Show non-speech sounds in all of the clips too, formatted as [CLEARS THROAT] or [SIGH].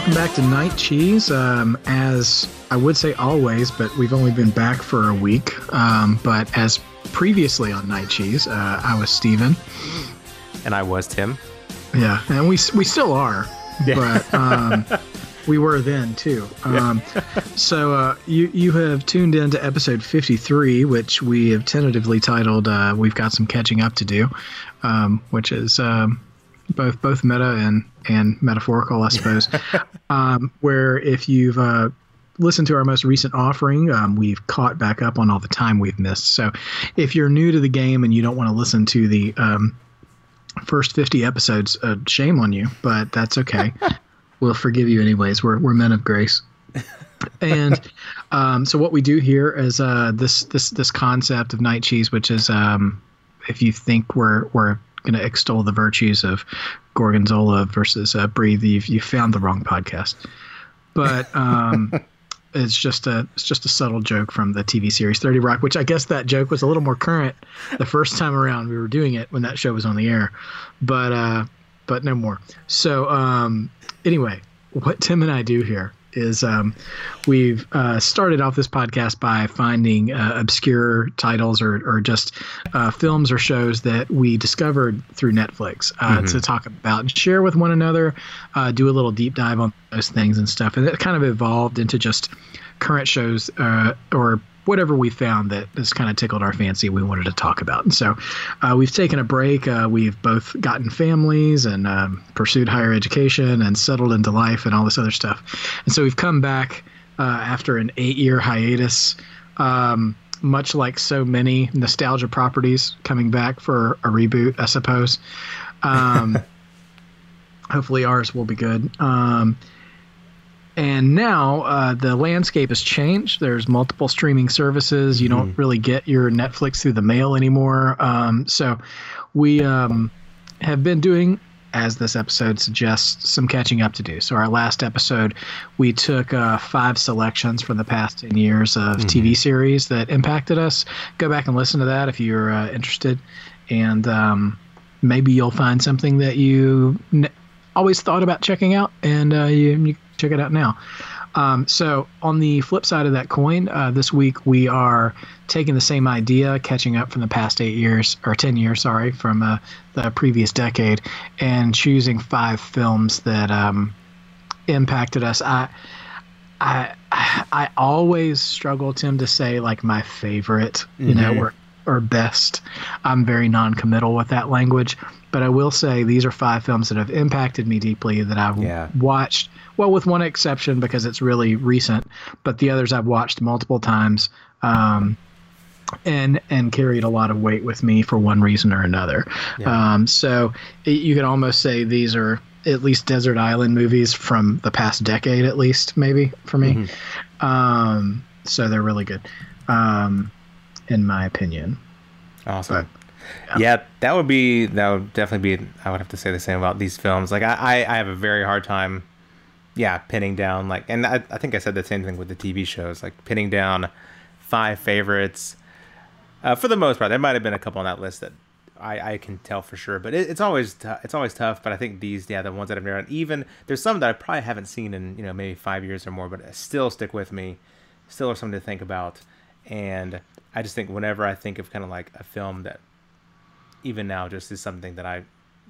welcome back to Night Cheese. Um, as I would say always, but we've only been back for a week. Um, but as previously on Night Cheese, uh, I was Stephen. And I was Tim. Yeah, and we we still are, yeah. but um, [LAUGHS] we were then too. Um, so uh, you you have tuned in to episode fifty three, which we have tentatively titled uh, "We've Got Some Catching Up to Do," um, which is um, both both meta and and metaphorical, I suppose. [LAUGHS] um, where if you've uh, listened to our most recent offering, um, we've caught back up on all the time we've missed. So if you're new to the game and you don't want to listen to the um, first 50 episodes, uh, shame on you, but that's okay. [LAUGHS] we'll forgive you anyways. We're we're men of grace. and um, so what we do here is uh, this this this concept of night cheese, which is um, if you think we're we're going to extol the virtues of Gorgonzola versus uh, Breathe, you've, you found the wrong podcast. But [LAUGHS] um, it's just a it's just a subtle joke from the TV series Thirty Rock, which I guess that joke was a little more current the first time around we were doing it when that show was on the air, but uh, but no more. So um, anyway, what Tim and I do here is um, we've uh, started off this podcast by finding uh, obscure titles or, or just uh, films or shows that we discovered through Netflix uh, mm-hmm. to talk about and share with one another, uh, do a little deep dive on those things and stuff. And it kind of evolved into just current shows uh, or whatever we found that has kind of tickled our fancy we wanted to talk about. And so uh, we've taken a break. Uh, we've both gotten families and um, pursued higher education and settled into life and all this other stuff. And so we've come back uh, after an eight year hiatus. Um, much like so many nostalgia properties coming back for a reboot, I suppose. Um, [LAUGHS] hopefully ours will be good. Um, and now uh, the landscape has changed. There's multiple streaming services. You mm-hmm. don't really get your Netflix through the mail anymore. Um, so we um, have been doing, as this episode suggests, some catching up to do. So our last episode, we took uh, five selections from the past 10 years of mm-hmm. TV series that impacted us. Go back and listen to that if you're uh, interested. And um, maybe you'll find something that you ne- always thought about checking out and uh, you, you check it out now. Um, so on the flip side of that coin, uh, this week we are taking the same idea, catching up from the past eight years or ten years, sorry, from uh, the previous decade, and choosing five films that um, impacted us. I, I, I always struggle, Tim, to say like my favorite, you mm-hmm. know, or or best. I'm very non-committal with that language, but I will say these are five films that have impacted me deeply that I've yeah. watched well, with one exception because it's really recent, but the others I've watched multiple times. Um, and and carried a lot of weight with me for one reason or another. Yeah. Um, so it, you could almost say these are at least desert island movies from the past decade, at least maybe for me. Mm-hmm. Um, so they're really good, um, in my opinion. Awesome. But, yeah. yeah. that would be that would definitely be. I would have to say the same about these films. Like I, I, I have a very hard time yeah, pinning down like, and I, I think I said the same thing with the TV shows, like pinning down five favorites. Uh, for the most part, there might have been a couple on that list that I, I can tell for sure, but it, it's always t- it's always tough. But I think these, yeah, the ones that I've never even there's some that I probably haven't seen in you know maybe five years or more, but still stick with me, still are something to think about. And I just think whenever I think of kind of like a film that even now just is something that I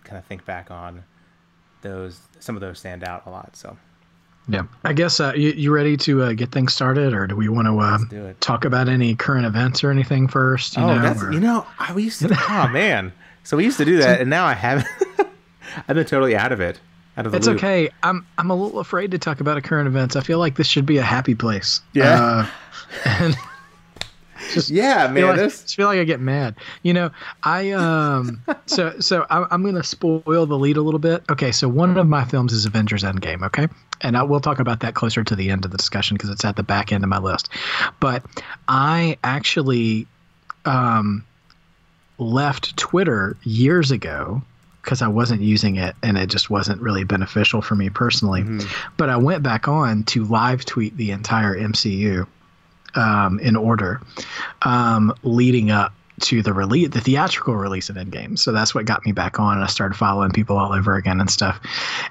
kind of think back on, those some of those stand out a lot. So. Yeah, I guess uh, you, you ready to uh, get things started, or do we want to uh, talk about any current events or anything first? You oh, know, that's or... you know, I we used to. [LAUGHS] oh man, so we used to do that, and now I haven't. [LAUGHS] I've been totally out of it. Out of the. it's loop. okay. I'm I'm a little afraid to talk about a current events. I feel like this should be a happy place. Yeah. Uh, [LAUGHS] and just yeah, man. Feel like, just feel like I get mad. You know, I um. [LAUGHS] so so I, I'm gonna spoil the lead a little bit. Okay, so one of my films is Avengers Endgame. Okay, and I will talk about that closer to the end of the discussion because it's at the back end of my list. But I actually um left Twitter years ago because I wasn't using it and it just wasn't really beneficial for me personally. Mm-hmm. But I went back on to live tweet the entire MCU um, in order, um, leading up to the release, the theatrical release of Endgame. So that's what got me back on, and I started following people all over again and stuff.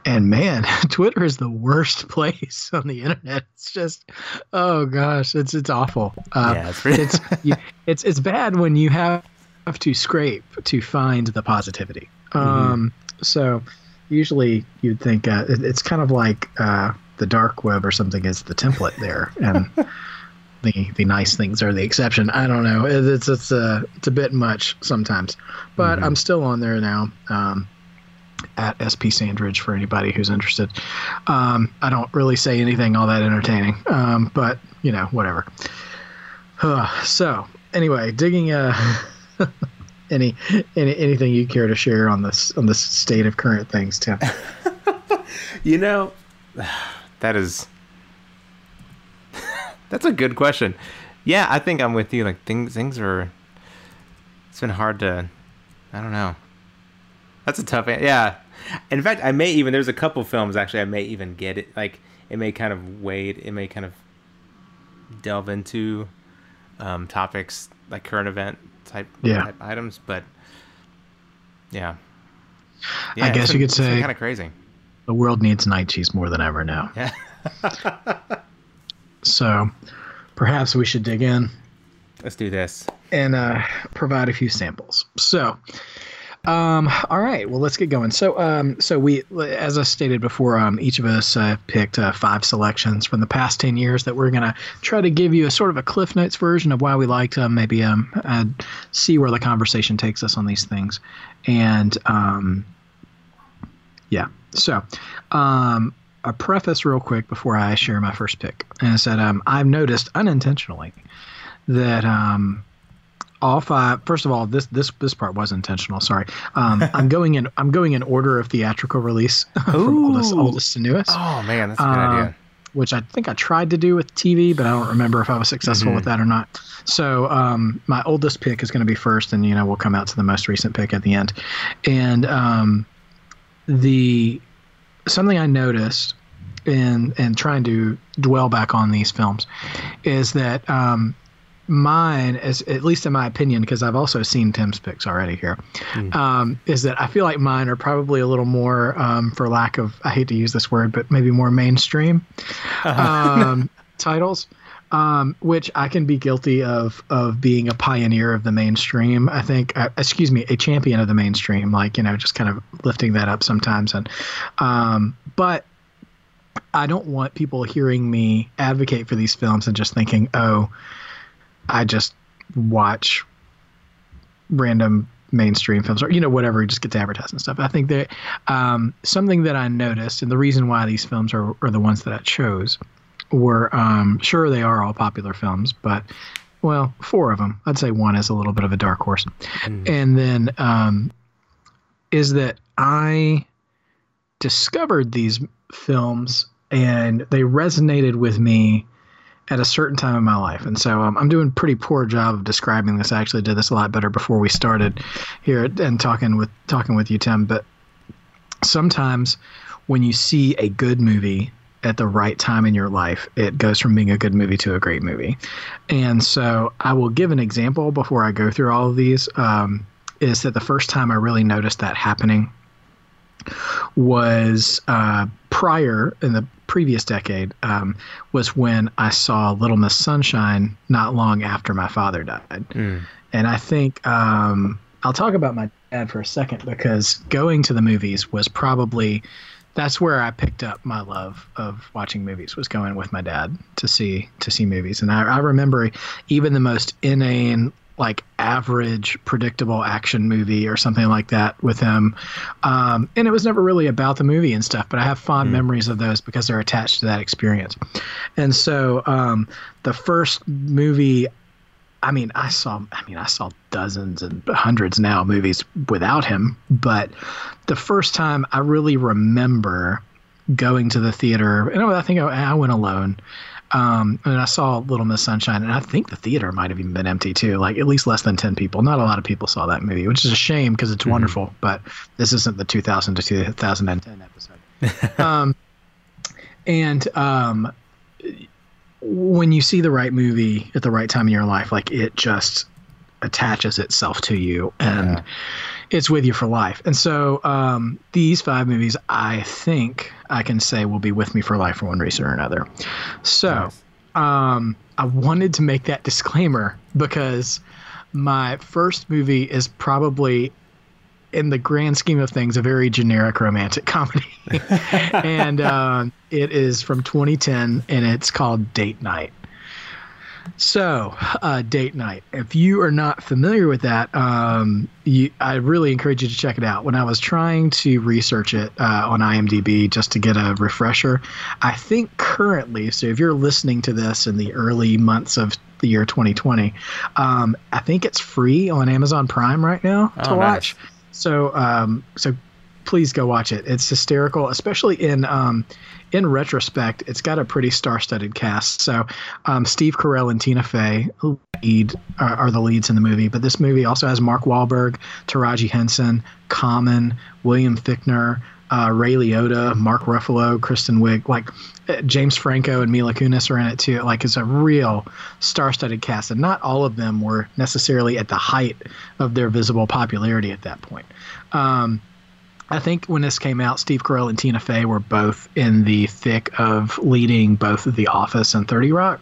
And man, [LAUGHS] Twitter is the worst [LAUGHS] place on the internet. It's just, oh gosh, it's it's awful. Uh, yeah, it's, it's, [LAUGHS] you, it's it's bad when you have to scrape to find the positivity. Mm-hmm. Um, so usually you'd think uh, it, it's kind of like uh, the dark web or something is the template there, and the the nice things are the exception. I don't know. It's it's a it's a bit much sometimes, but mm-hmm. I'm still on there now. Um, at SP Sandridge for anybody who's interested. Um, I don't really say anything all that entertaining, um, but you know, whatever. Uh, so anyway, digging uh, [LAUGHS] any, any anything you care to share on this on this state of current things, Tim? [LAUGHS] you know, [SIGHS] that is that's a good question. Yeah, I think I'm with you. Like things things are. It's been hard to. I don't know. That's a tough. Yeah. In fact, I may even. There's a couple films actually. I may even get it. Like it may kind of wade. It may kind of delve into um, topics like current event type, yeah. type items, but yeah. yeah I guess you could say kind of crazy. The world needs night cheese more than ever now. Yeah. [LAUGHS] so perhaps we should dig in. Let's do this. And uh, provide a few samples. So, um, all right, well, let's get going. So, um, so we, as I stated before, um, each of us uh, picked uh, five selections from the past ten years that we're gonna try to give you a sort of a Cliff Notes version of why we liked them. Maybe um, uh, see where the conversation takes us on these things, and um, yeah. So, um, a preface real quick before I share my first pick, and I said um, I've noticed unintentionally that um all five first of all this this this part was intentional sorry. Um, [LAUGHS] i'm going in i'm going in order of theatrical release [LAUGHS] from oldest oldest to newest. Oh man that's a good uh, idea. which i think i tried to do with tv but i don't remember if i was successful mm-hmm. with that or not. So um, my oldest pick is going to be first and you know we'll come out to the most recent pick at the end. And um, the something i noticed in in trying to dwell back on these films is that um, mine, as at least in my opinion, because I've also seen Tim's picks already here, mm. um, is that I feel like mine are probably a little more, um, for lack of, I hate to use this word, but maybe more mainstream uh-huh. [LAUGHS] um, titles. Um, which I can be guilty of of being a pioneer of the mainstream. I think, uh, excuse me, a champion of the mainstream. Like you know, just kind of lifting that up sometimes. And um, but I don't want people hearing me advocate for these films and just thinking, oh, I just watch random mainstream films or you know whatever just gets advertised and stuff. I think that um, something that I noticed and the reason why these films are, are the ones that I chose were um, sure they are all popular films, but well, four of them. I'd say one is a little bit of a dark horse, mm. and then um, is that I discovered these films and they resonated with me at a certain time in my life. And so um, I'm doing a pretty poor job of describing this. I actually did this a lot better before we started here and talking with talking with you, Tim. But sometimes when you see a good movie at the right time in your life, it goes from being a good movie to a great movie. And so I will give an example before I go through all of these. Um, is that the first time I really noticed that happening was uh, prior in the previous decade um, was when I saw Little Miss Sunshine not long after my father died. Mm. And I think um, I'll talk about my dad for a second because going to the movies was probably that's where I picked up my love of watching movies was going with my dad to see to see movies. And I, I remember even the most inane like average predictable action movie or something like that with him um, and it was never really about the movie and stuff but i have fond mm. memories of those because they're attached to that experience and so um, the first movie I mean, I saw. I mean, I saw dozens and hundreds now movies without him. But the first time I really remember going to the theater, and I think I, I went alone, um, and I saw Little Miss Sunshine, and I think the theater might have even been empty too. Like at least less than ten people. Not a lot of people saw that movie, which is a shame because it's mm-hmm. wonderful. But this isn't the 2000 to 2010 episode. [LAUGHS] um, and um, when you see the right movie at the right time in your life, like it just attaches itself to you and yeah. it's with you for life. And so um, these five movies, I think I can say will be with me for life for one reason or another. So nice. um, I wanted to make that [LAUGHS] disclaimer because my first movie is probably in the grand scheme of things, a very generic romantic comedy. [LAUGHS] and uh, it is from 2010 and it's called Date Night. So, uh, Date Night. If you are not familiar with that, um, you, I really encourage you to check it out. When I was trying to research it uh, on IMDb just to get a refresher, I think currently, so if you're listening to this in the early months of the year 2020, um, I think it's free on Amazon Prime right now oh, to watch. Nice. So um, so please go watch it. It's hysterical, especially in um, in retrospect. It's got a pretty star-studded cast. So um, Steve Carell and Tina Fey lead are, are, the leads in the movie. But this movie also has Mark Wahlberg, Taraji Henson, Common, William Fichtner. Uh, Ray Liotta, Mark Ruffalo, Kristen Wiig, like uh, James Franco and Mila Kunis are in it too. Like it's a real star-studded cast, and not all of them were necessarily at the height of their visible popularity at that point. Um, I think when this came out, Steve Carell and Tina Fey were both in the thick of leading both The Office and 30 Rock.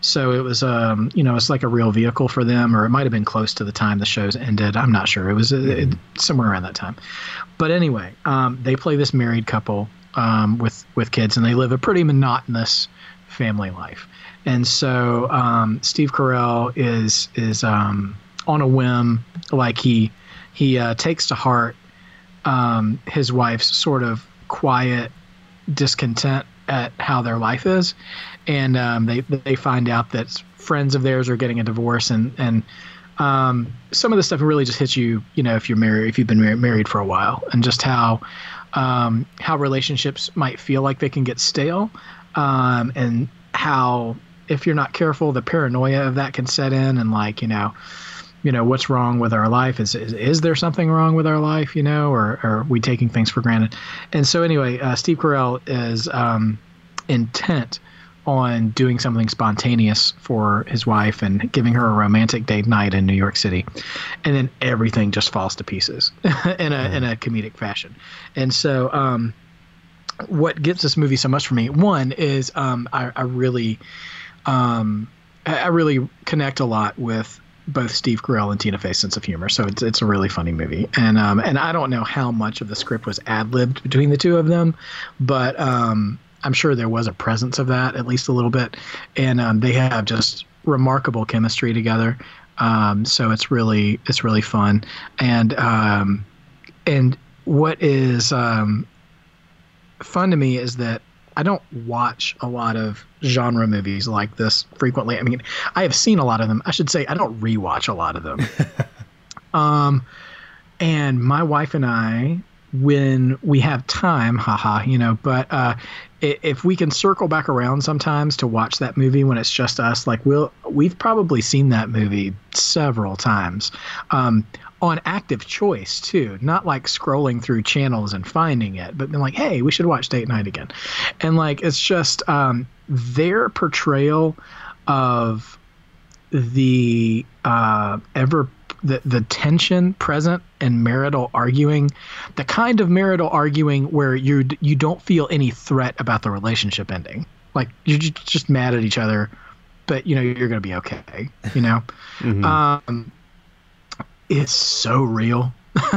So it was, um, you know, it's like a real vehicle for them, or it might have been close to the time the shows ended. I'm not sure. It was uh, it, somewhere around that time. But anyway, um, they play this married couple um, with with kids, and they live a pretty monotonous family life. And so um, Steve Carell is is um, on a whim, like he he uh, takes to heart um, his wife's sort of quiet discontent at how their life is, and um, they they find out that friends of theirs are getting a divorce, and and um, some of the stuff really just hits you, you know, if you're married, if you've been mar- married for a while, and just how um, how relationships might feel like they can get stale, um, and how if you're not careful, the paranoia of that can set in, and like you know, you know, what's wrong with our life? Is is, is there something wrong with our life? You know, or, or are we taking things for granted? And so anyway, uh, Steve Carell is um, intent on doing something spontaneous for his wife and giving her a romantic date night in New York City, and then everything just falls to pieces [LAUGHS] in a in a comedic fashion. And so, um, what gives this movie so much for me? One is um, I, I, really, um, I really connect a lot with both Steve Carell and Tina Fey's sense of humor. So it's it's a really funny movie, and um, and I don't know how much of the script was ad libbed between the two of them, but um, I'm sure there was a presence of that at least a little bit, and um, they have just remarkable chemistry together. Um, so it's really it's really fun, and um, and what is um, fun to me is that I don't watch a lot of genre movies like this frequently. I mean, I have seen a lot of them. I should say I don't rewatch a lot of them. [LAUGHS] um, and my wife and I when we have time, haha, you know. But uh, if we can circle back around sometimes to watch that movie when it's just us, like we'll we've probably seen that movie several times. Um, on active choice too, not like scrolling through channels and finding it, but being like, hey, we should watch Date Night again. And like it's just um, their portrayal of the uh, ever the, the tension present in marital arguing, the kind of marital arguing where you you don't feel any threat about the relationship ending. Like you're just mad at each other, but you know you're gonna be okay. You know, [LAUGHS] mm-hmm. um, it's so real. [LAUGHS]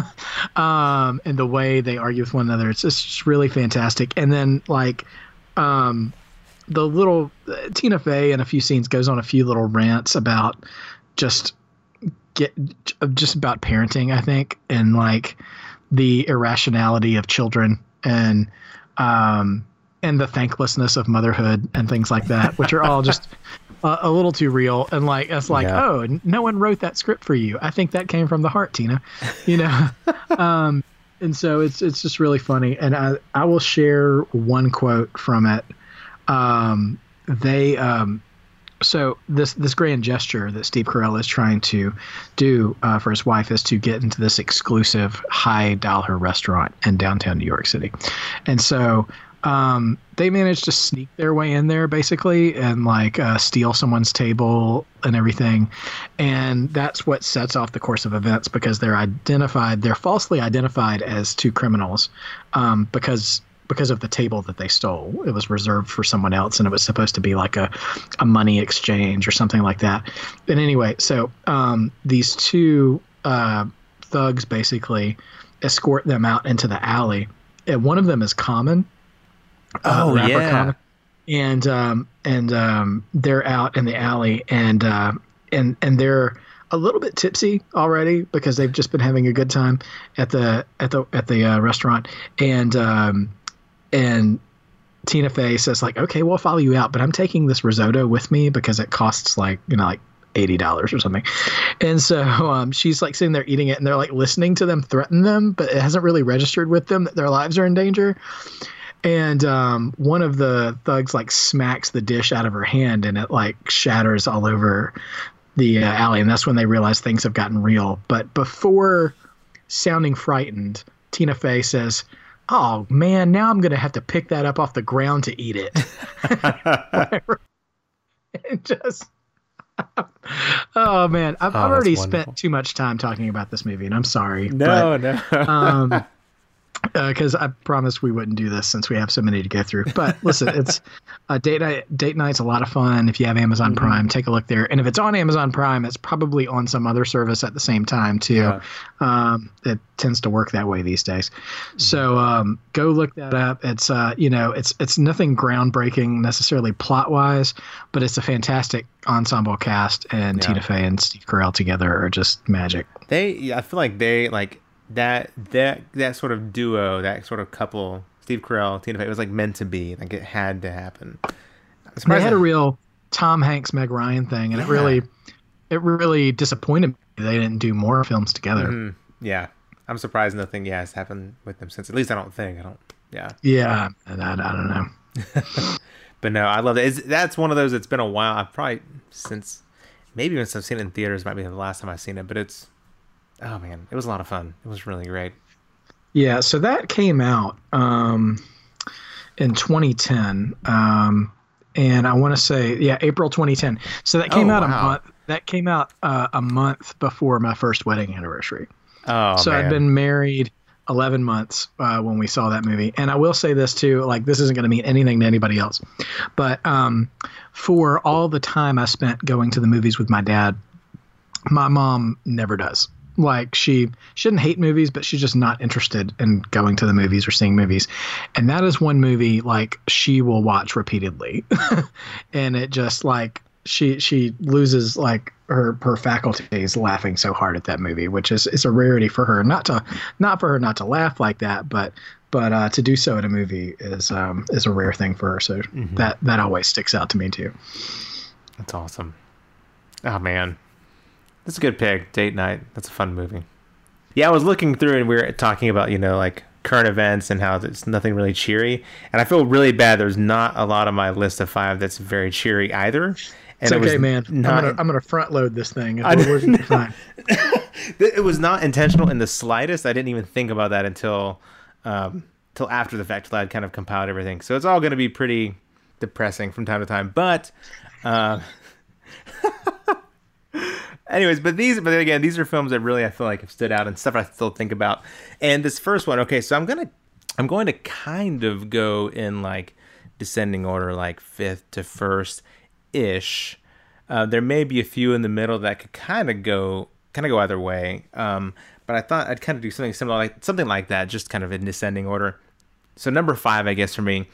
um, and the way they argue with one another, it's just really fantastic. And then like, um, the little uh, Tina Fey in a few scenes goes on a few little rants about just get just about parenting, I think, and like the irrationality of children and um and the thanklessness of motherhood and things like that, which are all just [LAUGHS] a, a little too real. And like it's like, yeah. oh, no one wrote that script for you. I think that came from the heart, Tina. You know. [LAUGHS] um, and so it's it's just really funny. And I I will share one quote from it. Um, they um, so this this grand gesture that Steve Carell is trying to do uh, for his wife is to get into this exclusive high dollar restaurant in downtown New York City, and so um, they manage to sneak their way in there basically and like uh, steal someone's table and everything, and that's what sets off the course of events because they're identified, they're falsely identified as two criminals, um, because because of the table that they stole. It was reserved for someone else, and it was supposed to be like a, a money exchange or something like that. But anyway, so um, these two uh, thugs basically escort them out into the alley. And one of them is Common. Uh, oh yeah. Common. And um, and um, they're out in the alley, and uh, and and they're a little bit tipsy already because they've just been having a good time at the at the at the uh, restaurant, and um, and Tina Fey says like, okay, we'll follow you out, but I'm taking this risotto with me because it costs like you know like eighty dollars or something. And so um, she's like sitting there eating it, and they're like listening to them threaten them, but it hasn't really registered with them that their lives are in danger. And um, one of the thugs like smacks the dish out of her hand, and it like shatters all over the uh, alley. And that's when they realize things have gotten real. But before sounding frightened, Tina Fey says, "Oh man, now I'm gonna have to pick that up off the ground to eat it." and [LAUGHS] [LAUGHS] just oh man, I've, oh, already spent too much time talking about this movie, and I'm sorry. No, but, no. um, [LAUGHS] because uh, I promised we wouldn't do this since we have so many to go through. But listen, [LAUGHS] it's a date night. Date night's a lot of fun. If you have Amazon mm-hmm. Prime, take a look there. And if it's on Amazon Prime, it's probably on some other service at the same time too. Yeah. Um, it tends to work that way these days. Mm-hmm. So um, go look that up. It's uh, you know, it's it's nothing groundbreaking necessarily plot wise, but it's a fantastic ensemble cast. And yeah. Tina Fey and Steve Carell together are just magic. They, I feel like they like that that that sort of duo, that sort of couple, Steve Carell, Tina Fey, it was like meant to be. Like it had to happen. They had a real Tom Hanks, Meg Ryan thing, and yeah. it really, it really disappointed me. They didn't do more films together. Mm-hmm. Yeah, I'm surprised nothing yeah has happened with them since. At least I don't think. I don't. Yeah. Yeah, I, I don't know. [LAUGHS] [LAUGHS] but no, I love it. It's, that's one of those. It's been a while. I've probably since maybe since I've seen it in theaters. Might be the last time I've seen it, but it's oh man, it was a lot of fun. It was really great. Yeah, so that came out um, in 2010, um, and I want to say yeah, April 2010. So that came oh, out wow. a month. That came out uh, a month before my first wedding anniversary. Oh, so man. I'd been married 11 months uh, when we saw that movie. And I will say this too, like this isn't going to mean anything to anybody else, but um, for all the time I spent going to the movies with my dad, my mom never does. Like she shouldn't hate movies, but she's just not interested in going to the movies or seeing movies. And that is one movie like she will watch repeatedly. [LAUGHS] and it just like she she loses like her her faculties laughing so hard at that movie, which is is a rarity for her. Not to not for her not to laugh like that, but but uh, to do so in a movie is um, is a rare thing for her. So mm-hmm. that that always sticks out to me too. That's awesome. Oh man, that's a good pick. Date night. That's a fun movie. Yeah, I was looking through and we were talking about, you know, like current events and how it's nothing really cheery. And I feel really bad. There's not a lot of my list of five that's very cheery either. And it's okay, it man. Not, I'm gonna I'm gonna front load this thing. I, [LAUGHS] it was not intentional in the slightest. I didn't even think about that until um, till after the fact. Till I'd kind of compiled everything. So it's all gonna be pretty depressing from time to time. But uh, [LAUGHS] anyways, but these, but again, these are films that really I feel like have stood out and stuff I still think about. And this first one, okay, so I'm gonna, I'm going to kind of go in like descending order, like fifth to first ish. Uh, there may be a few in the middle that could kind of go, kind of go either way. Um, but I thought I'd kind of do something similar, like something like that, just kind of in descending order. So number five, I guess for me,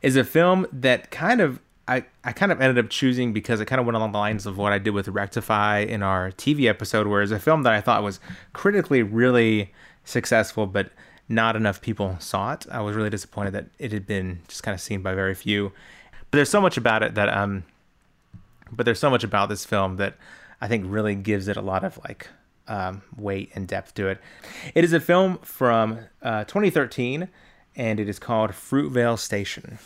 is a film that kind of I, I kind of ended up choosing because it kind of went along the lines of what I did with Rectify in our TV episode, where it's a film that I thought was critically really successful, but not enough people saw it. I was really disappointed that it had been just kind of seen by very few. But there's so much about it that um, but there's so much about this film that I think really gives it a lot of like um, weight and depth to it. It is a film from uh, 2013, and it is called Fruitvale Station.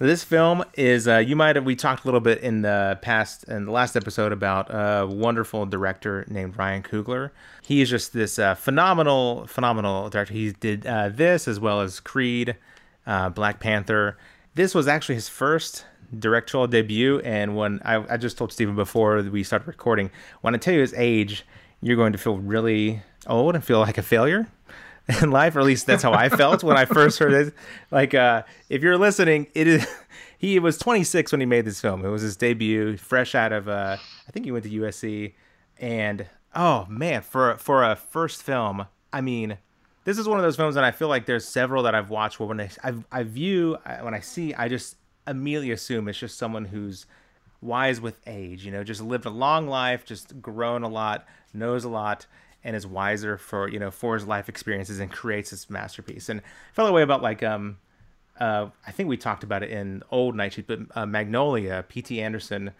This film is uh, you might have we talked a little bit in the past in the last episode about a wonderful director named Ryan Coogler. He is just this uh, phenomenal phenomenal director. He did uh, this as well as Creed. uh, Black Panther. This was actually his first directorial debut, and when I, I just told Stephen before we started recording, when I tell you his age, you're going to feel really old and feel like a failure in life, or at least that's how I felt when I first heard it. Like, uh, if you're listening, it is. He was 26 when he made this film. It was his debut, fresh out of. Uh, I think he went to USC, and oh man, for for a first film, I mean, this is one of those films that I feel like there's several that I've watched where when I I, I view when I see, I just immediately assume it's just someone who's wise with age, you know, just lived a long life, just grown a lot, knows a lot, and is wiser for you know for his life experiences and creates this masterpiece. And I felt that way about like um uh I think we talked about it in old Night Cheese, but uh, Magnolia, P.T. Anderson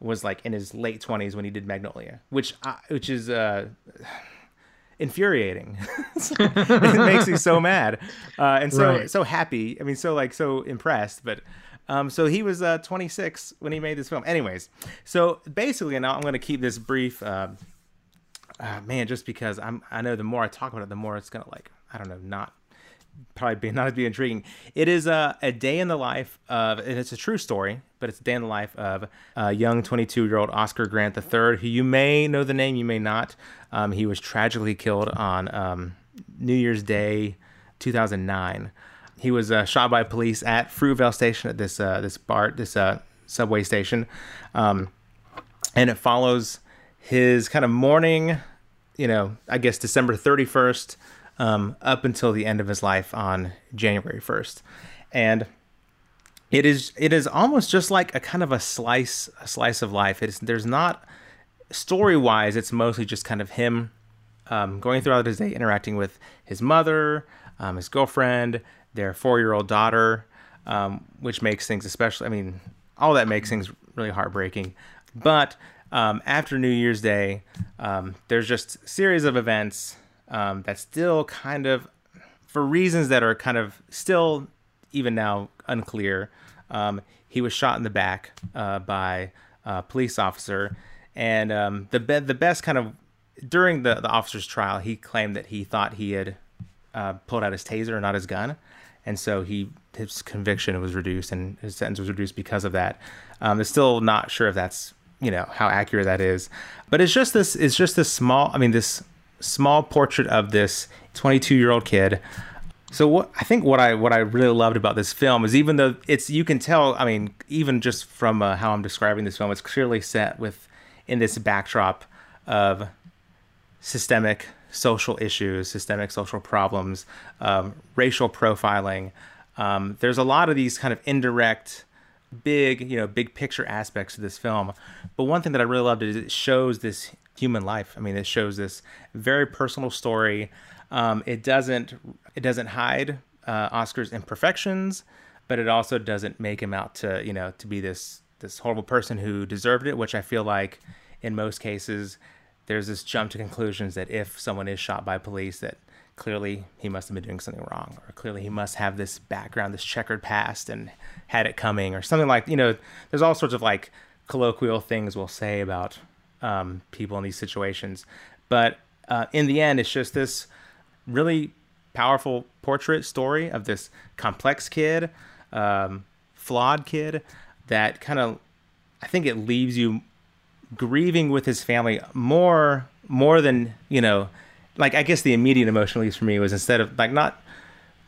was like in his late twenties when he did Magnolia, which uh, which is uh [SIGHS] infuriating. [LAUGHS] it makes me so mad uh, and so right. so happy. I mean, so like so impressed, but. Um, so he was uh, 26 when he made this film. Anyways, so basically, now I'm going to keep this brief. Uh, man, just because I'm, I know the more I talk about it, the more it's gonna like, I don't know, not probably be [LAUGHS] not be intriguing. It is a, a day in the life of, and it's a true story, but it's a day in the life of a young 22 year old Oscar Grant III, who you may know the name, you may not. Um, he was tragically killed on um, New Year's Day, 2009. He was uh, shot by police at Fruitvale Station at this uh, this bar, this uh, subway station, um, and it follows his kind of morning, you know, I guess December 31st, um, up until the end of his life on January 1st. And it is it is almost just like a kind of a slice a slice of life. It's there's not story wise. It's mostly just kind of him um, going throughout his day, interacting with his mother, um, his girlfriend, their four year old daughter, um, which makes things especially. I mean, all that makes things really heartbreaking. But um, after New Year's Day, um, there's just series of events um, that still kind of, for reasons that are kind of still even now unclear, um, he was shot in the back uh, by a police officer. And um, the be- the best kind of during the, the officer's trial, he claimed that he thought he had uh, pulled out his taser, not his gun, and so he his conviction was reduced and his sentence was reduced because of that. Um, they're still not sure if that's you know how accurate that is. But it's just this it's just this small i mean this small portrait of this 22 year old kid. So what i think what i what i really loved about this film is even though it's you can tell i mean even just from uh, how i'm describing this film it's clearly set with in this backdrop of systemic social issues systemic social problems um, racial profiling. Um, there's a lot of these kind of indirect big, you know, big picture aspects to this film. But one thing that I really loved is it shows this human life. I mean, it shows this very personal story. Um, it doesn't it doesn't hide uh, Oscar's imperfections, but it also doesn't make him out to you know to be this this horrible person who deserved it. Which I feel like in most cases there's this jump to conclusions that if someone is shot by police that clearly he must have been doing something wrong or clearly he must have this background this checkered past and had it coming or something like you know there's all sorts of like colloquial things we'll say about um, people in these situations. But uh, in the end it's just this really powerful portrait story of this complex kid um, flawed kid that kind of i think it leaves you grieving with his family more more than you know like I guess the immediate emotion, at least for me, was instead of like not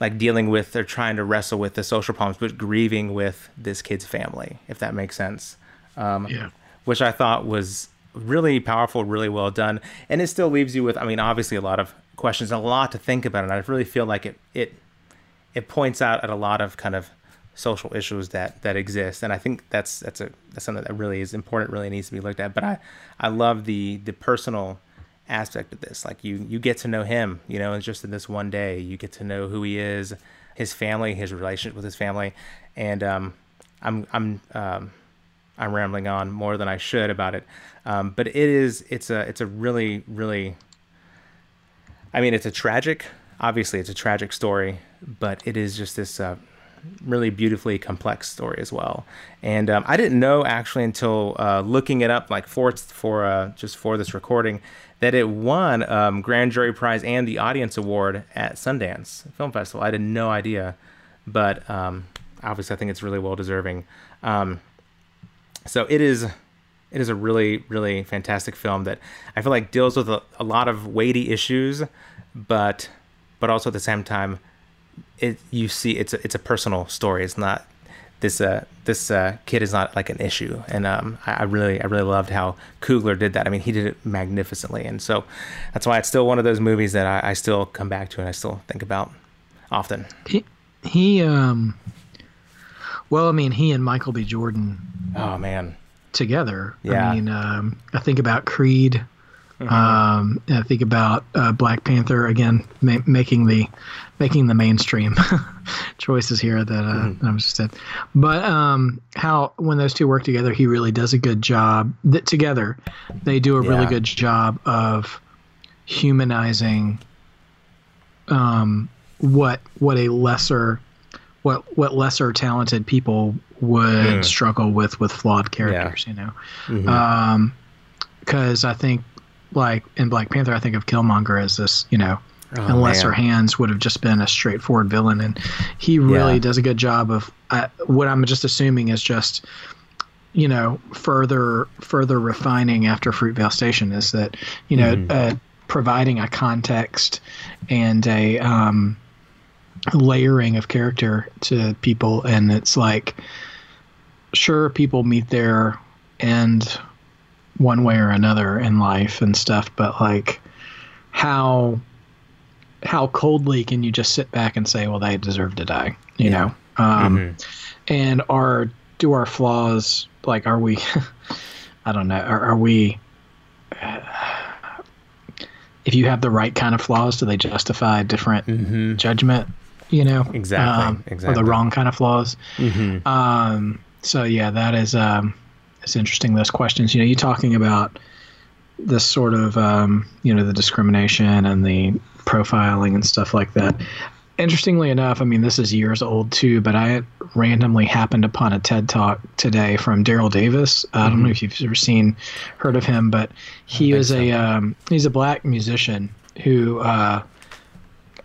like dealing with or trying to wrestle with the social problems, but grieving with this kid's family, if that makes sense. Um, yeah. Which I thought was really powerful, really well done, and it still leaves you with, I mean, obviously a lot of questions, a lot to think about, and I really feel like it it it points out at a lot of kind of social issues that that exist, and I think that's that's a that's something that really is important, really needs to be looked at. But I I love the the personal aspect of this. Like you you get to know him, you know, and just in this one day, you get to know who he is, his family, his relationship with his family, and um, I'm I'm um, I'm rambling on more than I should about it, um, but it is it's a it's a really really. I mean, it's a tragic. Obviously, it's a tragic story, but it is just this uh, really beautifully complex story as well. And um, I didn't know actually until uh, looking it up, like for for uh, just for this recording, that it won um, Grand Jury Prize and the Audience Award at Sundance Film Festival. I had no idea but um, obviously I think it's really well deserving. Um, so it is it is a really really fantastic film that I feel like deals with a, a lot of weighty issues, but but also at the same time, it you see it's a, it's a personal story. It's not this uh this uh kid is not like an issue. And um I, I, really I really loved how Coogler did that. I mean he did it magnificently. And so that's why it's still one of those movies that I, I still come back to and I still think about often. He, he um well I mean he and Michael B. Jordan oh man. together. Yeah. I mean um I think about Creed Mm-hmm. Um, I think about uh, Black Panther again, ma- making the making the mainstream [LAUGHS] choices here that, uh, mm-hmm. that I was just said. But um, how when those two work together, he really does a good job. That together, they do a yeah. really good job of humanizing um, what what a lesser what what lesser talented people would mm. struggle with with flawed characters. Yeah. You know, because mm-hmm. um, I think like in Black Panther, I think of Killmonger as this, you know, oh, in lesser man. hands would have just been a straightforward villain, and he really yeah. does a good job of what I'm just assuming is just, you know, further further refining after Fruitvale Station is that you know mm. uh, providing a context and a um, layering of character to people, and it's like, sure, people meet their end one way or another in life and stuff, but like how how coldly can you just sit back and say, well, they deserve to die, you yeah. know? Um, mm-hmm. And are do our flaws like are we? [LAUGHS] I don't know. Are, are we? Uh, if you have the right kind of flaws, do they justify different mm-hmm. judgment? You know, exactly, um, exactly, or the wrong kind of flaws. Mm-hmm. Um, so yeah, that is um, it's interesting those questions. You know, you talking about this sort of um, you know the discrimination and the profiling and stuff like that. Interestingly enough, I mean this is years old too, but I randomly happened upon a TED talk today from Daryl Davis. Mm-hmm. I don't know mm-hmm. if you've ever seen, heard of him, but he is so. a um, he's a black musician who uh,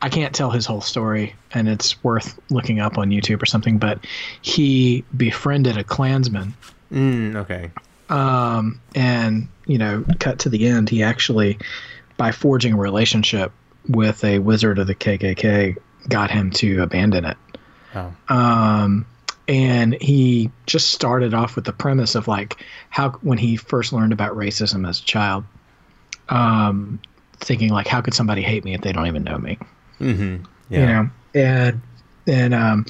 I can't tell his whole story, and it's worth looking up on YouTube or something. But he befriended a Klansman Mm, okay. Um, and you know, cut to the end, he actually, by forging a relationship with a wizard of the KKK, got him to abandon it. Oh. Um, and he just started off with the premise of like how when he first learned about racism as a child, um, thinking like how could somebody hate me if they don't even know me? Mm-hmm. Yeah. You know, and and um,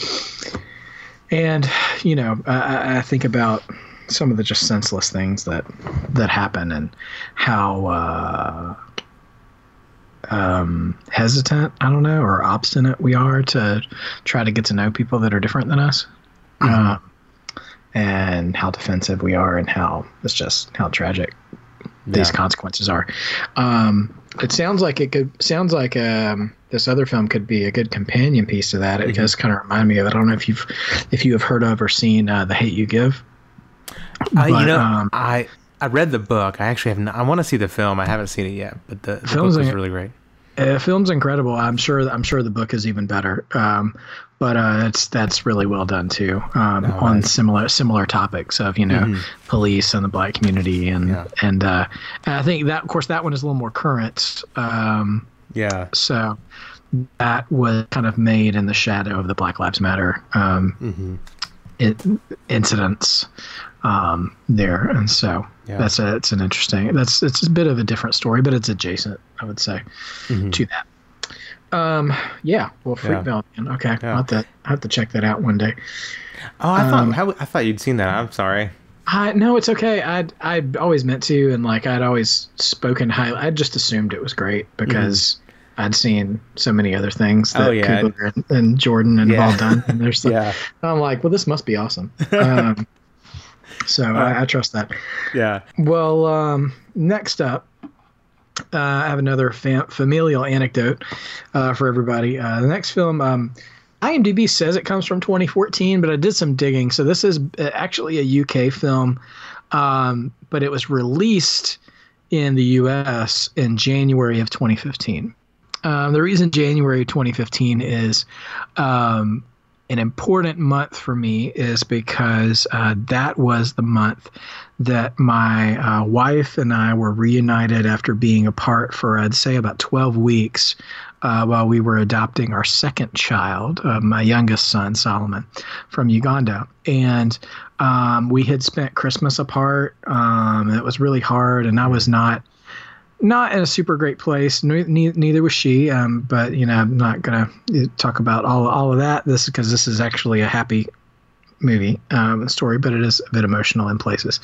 and you know, I, I think about some of the just senseless things that that happen and how uh, um, hesitant I don't know or obstinate we are to try to get to know people that are different than us. Mm-hmm. Uh, and how defensive we are and how it's just how tragic yeah. these consequences are. Um, it sounds like it could sounds like um, this other film could be a good companion piece to that. It mm-hmm. just kind of remind me of it. I don't know if you've if you have heard of or seen uh, The Hate You Give. Uh, you know, um, I I read the book. I actually have. I want to see the film. I haven't seen it yet, but the, the book is really great. The film's incredible. I'm sure. I'm sure the book is even better. Um, but uh, it's that's really well done too um, oh, on nice. similar similar topics of you know mm-hmm. police and the black community and yeah. and, uh, I think that of course that one is a little more current. Um, yeah. So that was kind of made in the shadow of the Black Lives Matter um, mm-hmm. it, incidents um, there, and so yeah. that's a it's an interesting that's it's a bit of a different story, but it's adjacent, I would say, mm-hmm. to that. Um, yeah, well, Fruitvale. Yeah. Okay, yeah. I'll have to I have to check that out one day. Oh, I thought um, how, I thought you'd seen that. I'm sorry. I no, it's okay. I I always meant to, and like I'd always spoken high. I just assumed it was great because. Mm-hmm. I'd seen so many other things that oh, yeah. and, and, Jordan and yeah. all done. And there's [LAUGHS] yeah. I'm like, well, this must be awesome. [LAUGHS] Um, so uh, I, I, trust that. Yeah. Well, um, next up, uh, I have another fam- familial anecdote uh, for everybody. Uh, the next film, um, IMDb says it comes from 2014, but I did some digging. So this is uh, actually a UK film, um, but it was released in the US in January of 2015. Um, the reason January 2015 is um, an important month for me is because uh, that was the month that my uh, wife and I were reunited after being apart for, I'd say, about 12 weeks uh, while we were adopting our second child, uh, my youngest son, Solomon, from Uganda. And um, we had spent Christmas apart. Um, it was really hard, and I was not not in a super great place. Neither, was she. Um, but you know, I'm not gonna talk about all all of that. This because this is actually a happy movie um, story, but it is a bit emotional in places.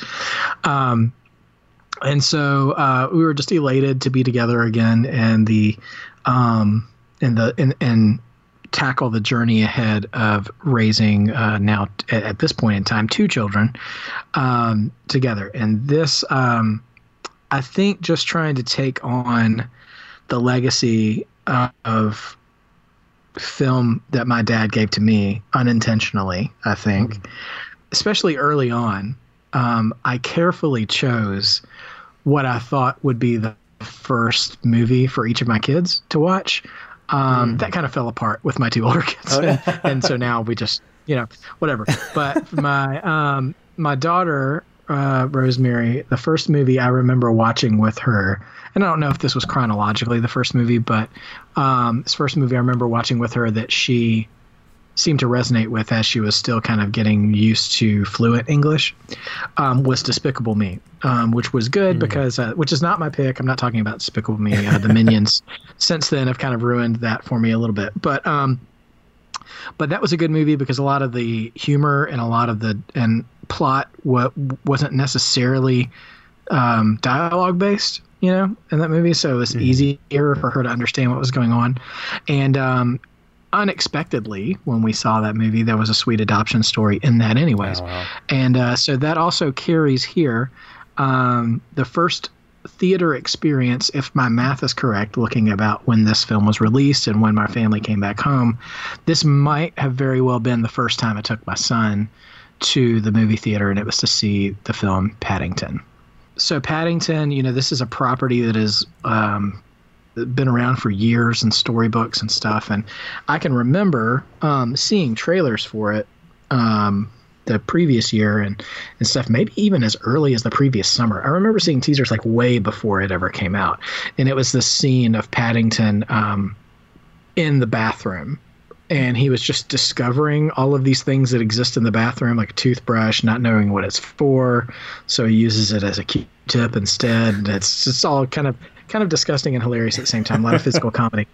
Um, and so uh, we were just elated to be together again, and the um, and the and, and tackle the journey ahead of raising uh, now at, at, this point in time two children um, together. And this um, I think just trying to take on the legacy of film that my dad gave to me unintentionally, I think, mm-hmm. especially early on, um, I carefully chose what I thought would be the first movie for each of my kids to watch. Um, mm. That kind of fell apart with my two [LAUGHS] older kids, oh, yeah. and so now we just, you know, whatever. But [LAUGHS] my um, my daughter uh, Rosemary, the first movie I remember watching with her, and I don't know if this was chronologically the first movie, but um, this first movie I remember watching with her that she seemed to resonate with as she was still kind of getting used to fluent English um, was Despicable Me, um, which was good mm. because, uh, which is not my pick. I'm not talking about Despicable Me. Uh, the Minions [LAUGHS] since then have kind of ruined that for me a little bit. But um, but that was a good movie because a lot of the humor and a lot of the and plot what wasn't necessarily um, dialogue based you know in that movie so it was mm-hmm. easier for her to understand what was going on and um, unexpectedly when we saw that movie there was a sweet adoption story in that anyways oh, wow. and uh, so that also carries here um, the first theater experience, if my math is correct, looking about when this film was released and when my family came back home, this might have very well been the first time I took my son to the movie theater, and it was to see the film Paddington. So, Paddington, you know, this is a property that has um, been around for years in storybooks and stuff. And I can remember um, seeing trailers for it um, the previous year and, and stuff, maybe even as early as the previous summer. I remember seeing teasers like way before it ever came out. And it was the scene of Paddington um, in the bathroom. And he was just discovering all of these things that exist in the bathroom, like a toothbrush, not knowing what it's for. So he uses it as a Q-tip instead. It's just all kind of kind of disgusting and hilarious at the same time. A lot of physical comedy.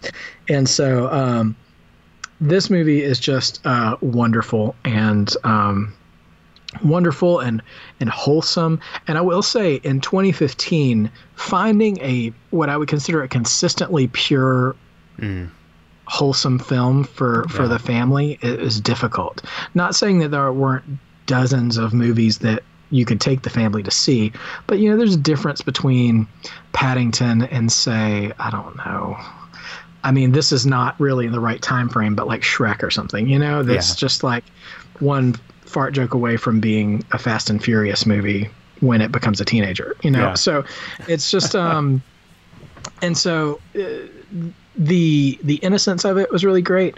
And so um, this movie is just uh, wonderful and um, wonderful and and wholesome. And I will say, in 2015, finding a what I would consider a consistently pure. Mm. Wholesome film for for the family is difficult not saying that there weren't dozens of movies that you could take the family to see but you know there's a difference between paddington and say i don't know I mean, this is not really in the right time frame, but like Shrek or something, you know, that's yeah. just like one fart joke away from being a Fast and Furious movie when it becomes a teenager, you know? Yeah. So it's just, um, [LAUGHS] and so uh, the, the innocence of it was really great.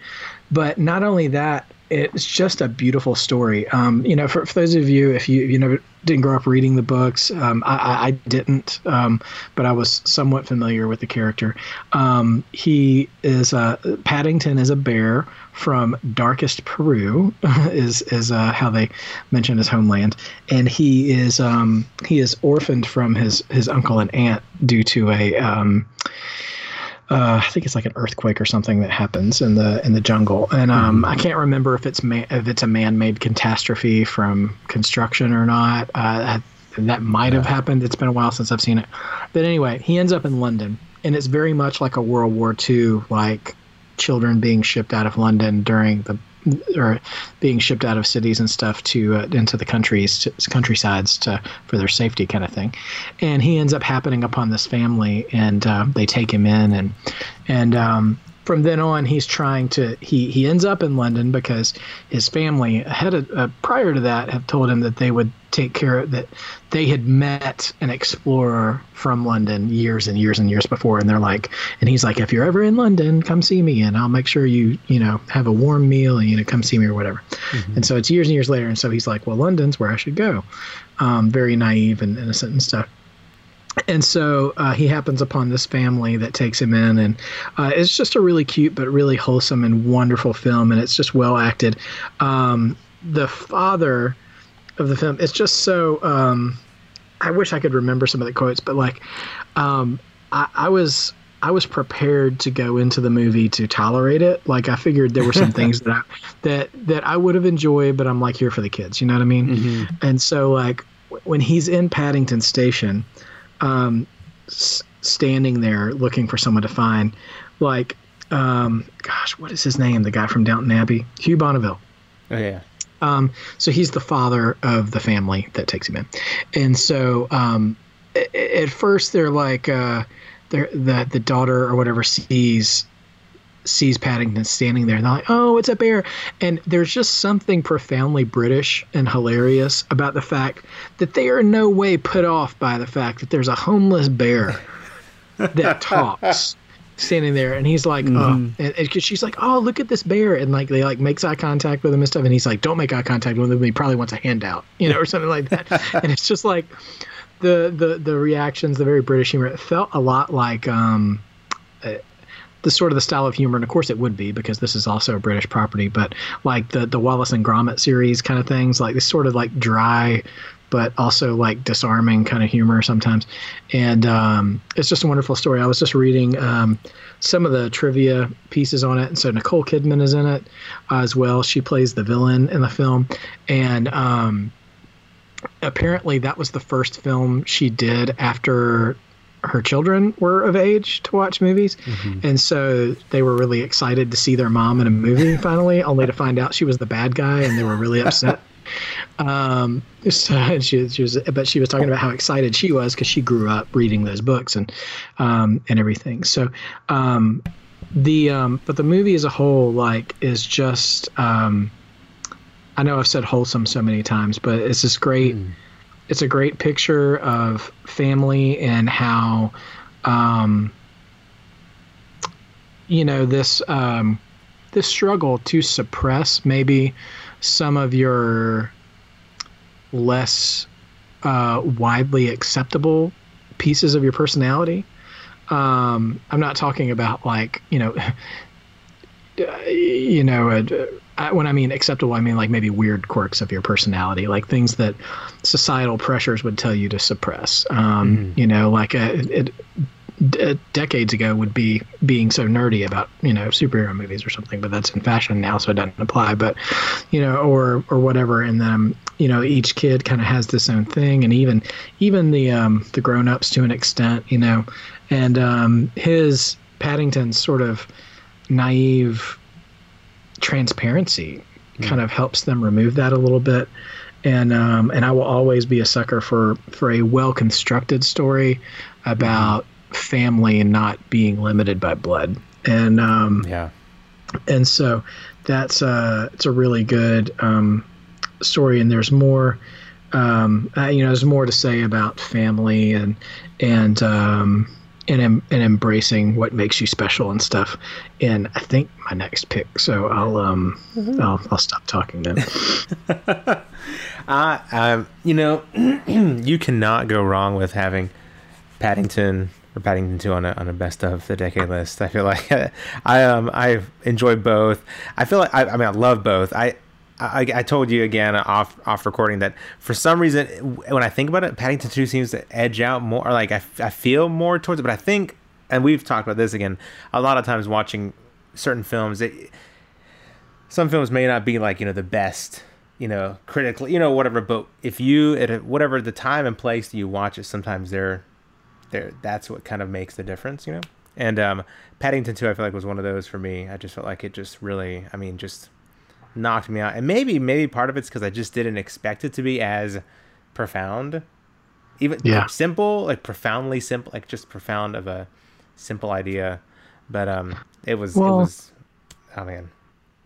But not only that, it's just a beautiful story. Um, you know, for, for those of you, if you you never didn't grow up reading the books, um, I, I, didn't, um, but I was somewhat familiar with the character. Um, he is uh, Paddington is a bear from darkest Peru, [LAUGHS] is is uh, how they mention his homeland, and he is um, he is orphaned from his his uncle and aunt due to a um, uh, I think it's like an earthquake or something that happens in the in the jungle, and um, I can't remember if it's ma- if it's a man-made catastrophe from construction or not. Uh, that might have happened. It's been a while since I've seen it, but anyway, he ends up in London, and it's very much like a World War II, like children being shipped out of London during the or being shipped out of cities and stuff to uh, into the countries to, countrysides to for their safety kind of thing. And he ends up happening upon this family and uh, they take him in and and um, from then on, he's trying to. He he ends up in London because his family ahead of, uh, prior to that have told him that they would take care of that. They had met an explorer from London years and years and years before, and they're like, and he's like, if you're ever in London, come see me, and I'll make sure you you know have a warm meal, and you know come see me or whatever. Mm-hmm. And so it's years and years later, and so he's like, well, London's where I should go. Um, very naive and innocent and stuff and so uh, he happens upon this family that takes him in, and uh, it's just a really cute but really wholesome and wonderful film, and it's just well acted. Um, the father of the film, it's just so. Um, I wish I could remember some of the quotes, but like, um, I, I was I was prepared to go into the movie to tolerate it. Like I figured there were some [LAUGHS] things that I, that that I would have enjoyed, but I'm like here for the kids. You know what I mean? Mm-hmm. And so like when he's in Paddington Station um, s- standing there looking for someone to find. Like, um, gosh, what is his name? The guy from Downton Abbey, Hugh Bonneville. Oh yeah. Um, so he's the father of the family that takes him in, and so um, at first they're like, uh, they're, the the daughter or whatever sees sees Paddington standing there, and they're like, "Oh, it's a bear!" And there's just something profoundly British and hilarious about the fact that they are in no way put off by the fact that there's a homeless bear [LAUGHS] that talks standing there, and he's like, mm-hmm. "Oh," and, and she's like, "Oh, look at this bear," and like they like makes eye contact with him and stuff, and he's like, "Don't make eye contact with him. He probably wants a handout, [LAUGHS] you know, or something like that." [LAUGHS] and it's just like the the the reactions, the very British humor. It felt a lot like um, the sort of the style of humor, and of course it would be because this is also a British property, but like the the Wallace and Gromit series kind of things, like this sort of like dry, but also like disarming kind of humor sometimes, and um, it's just a wonderful story. I was just reading um, some of the trivia pieces on it, and so Nicole Kidman is in it as well. She plays the villain in the film, and um, apparently that was the first film she did after her children were of age to watch movies, mm-hmm. and so they were really excited to see their mom in a movie [LAUGHS] finally, only to find out she was the bad guy, and they were really upset. [LAUGHS] um, so she, she was, but she was talking about how excited she was because she grew up reading those books and um, and everything. So um, the um, but the movie as a whole, like, is just um, I know I've said wholesome so many times, but it's this great. Mm it's a great picture of family and how um, you know this um, this struggle to suppress maybe some of your less uh, widely acceptable pieces of your personality. Um, I'm not talking about like you know, [LAUGHS] you know, a, I, when I mean acceptable, I mean like maybe weird quirks of your personality, like things that societal pressures would tell you to suppress. Um, mm-hmm. You know, like a, it, d- decades ago would be being so nerdy about you know superhero movies or something, but that's in fashion now, so it doesn't apply. But you know, or or whatever, and then you know each kid kind of has this own thing, and even even the um, the grown ups to an extent, you know, and um, his Paddington's sort of naive transparency mm. kind of helps them remove that a little bit. And um, and I will always be a sucker for for a well constructed story about family and not being limited by blood. And um, yeah, and so that's uh, it's a really good um, story. And there's more. Um, uh, you know, there's more to say about family and and um, and and embracing what makes you special and stuff in I think my next pick. So I'll um mm-hmm. I'll I'll stop talking then. [LAUGHS] uh, um, you know, [CLEARS THROAT] you cannot go wrong with having Paddington or Paddington 2 on a, on a best of the decade list. I feel like [LAUGHS] I um I enjoy both. I feel like I, I mean I love both. I I, I, told you again off off recording that for some reason when I think about it, Paddington Two seems to edge out more. Like I, I feel more towards it, but I think, and we've talked about this again, a lot of times watching certain films, it, some films may not be like you know the best, you know, critically, you know, whatever. But if you at whatever the time and place that you watch it, sometimes they're, that's what kind of makes the difference, you know. And um, Paddington Two, I feel like was one of those for me. I just felt like it just really, I mean, just knocked me out. And maybe maybe part of it's because I just didn't expect it to be as profound, even yeah. like, simple, like profoundly simple, like just profound of a simple idea. But um, it was well, it was oh man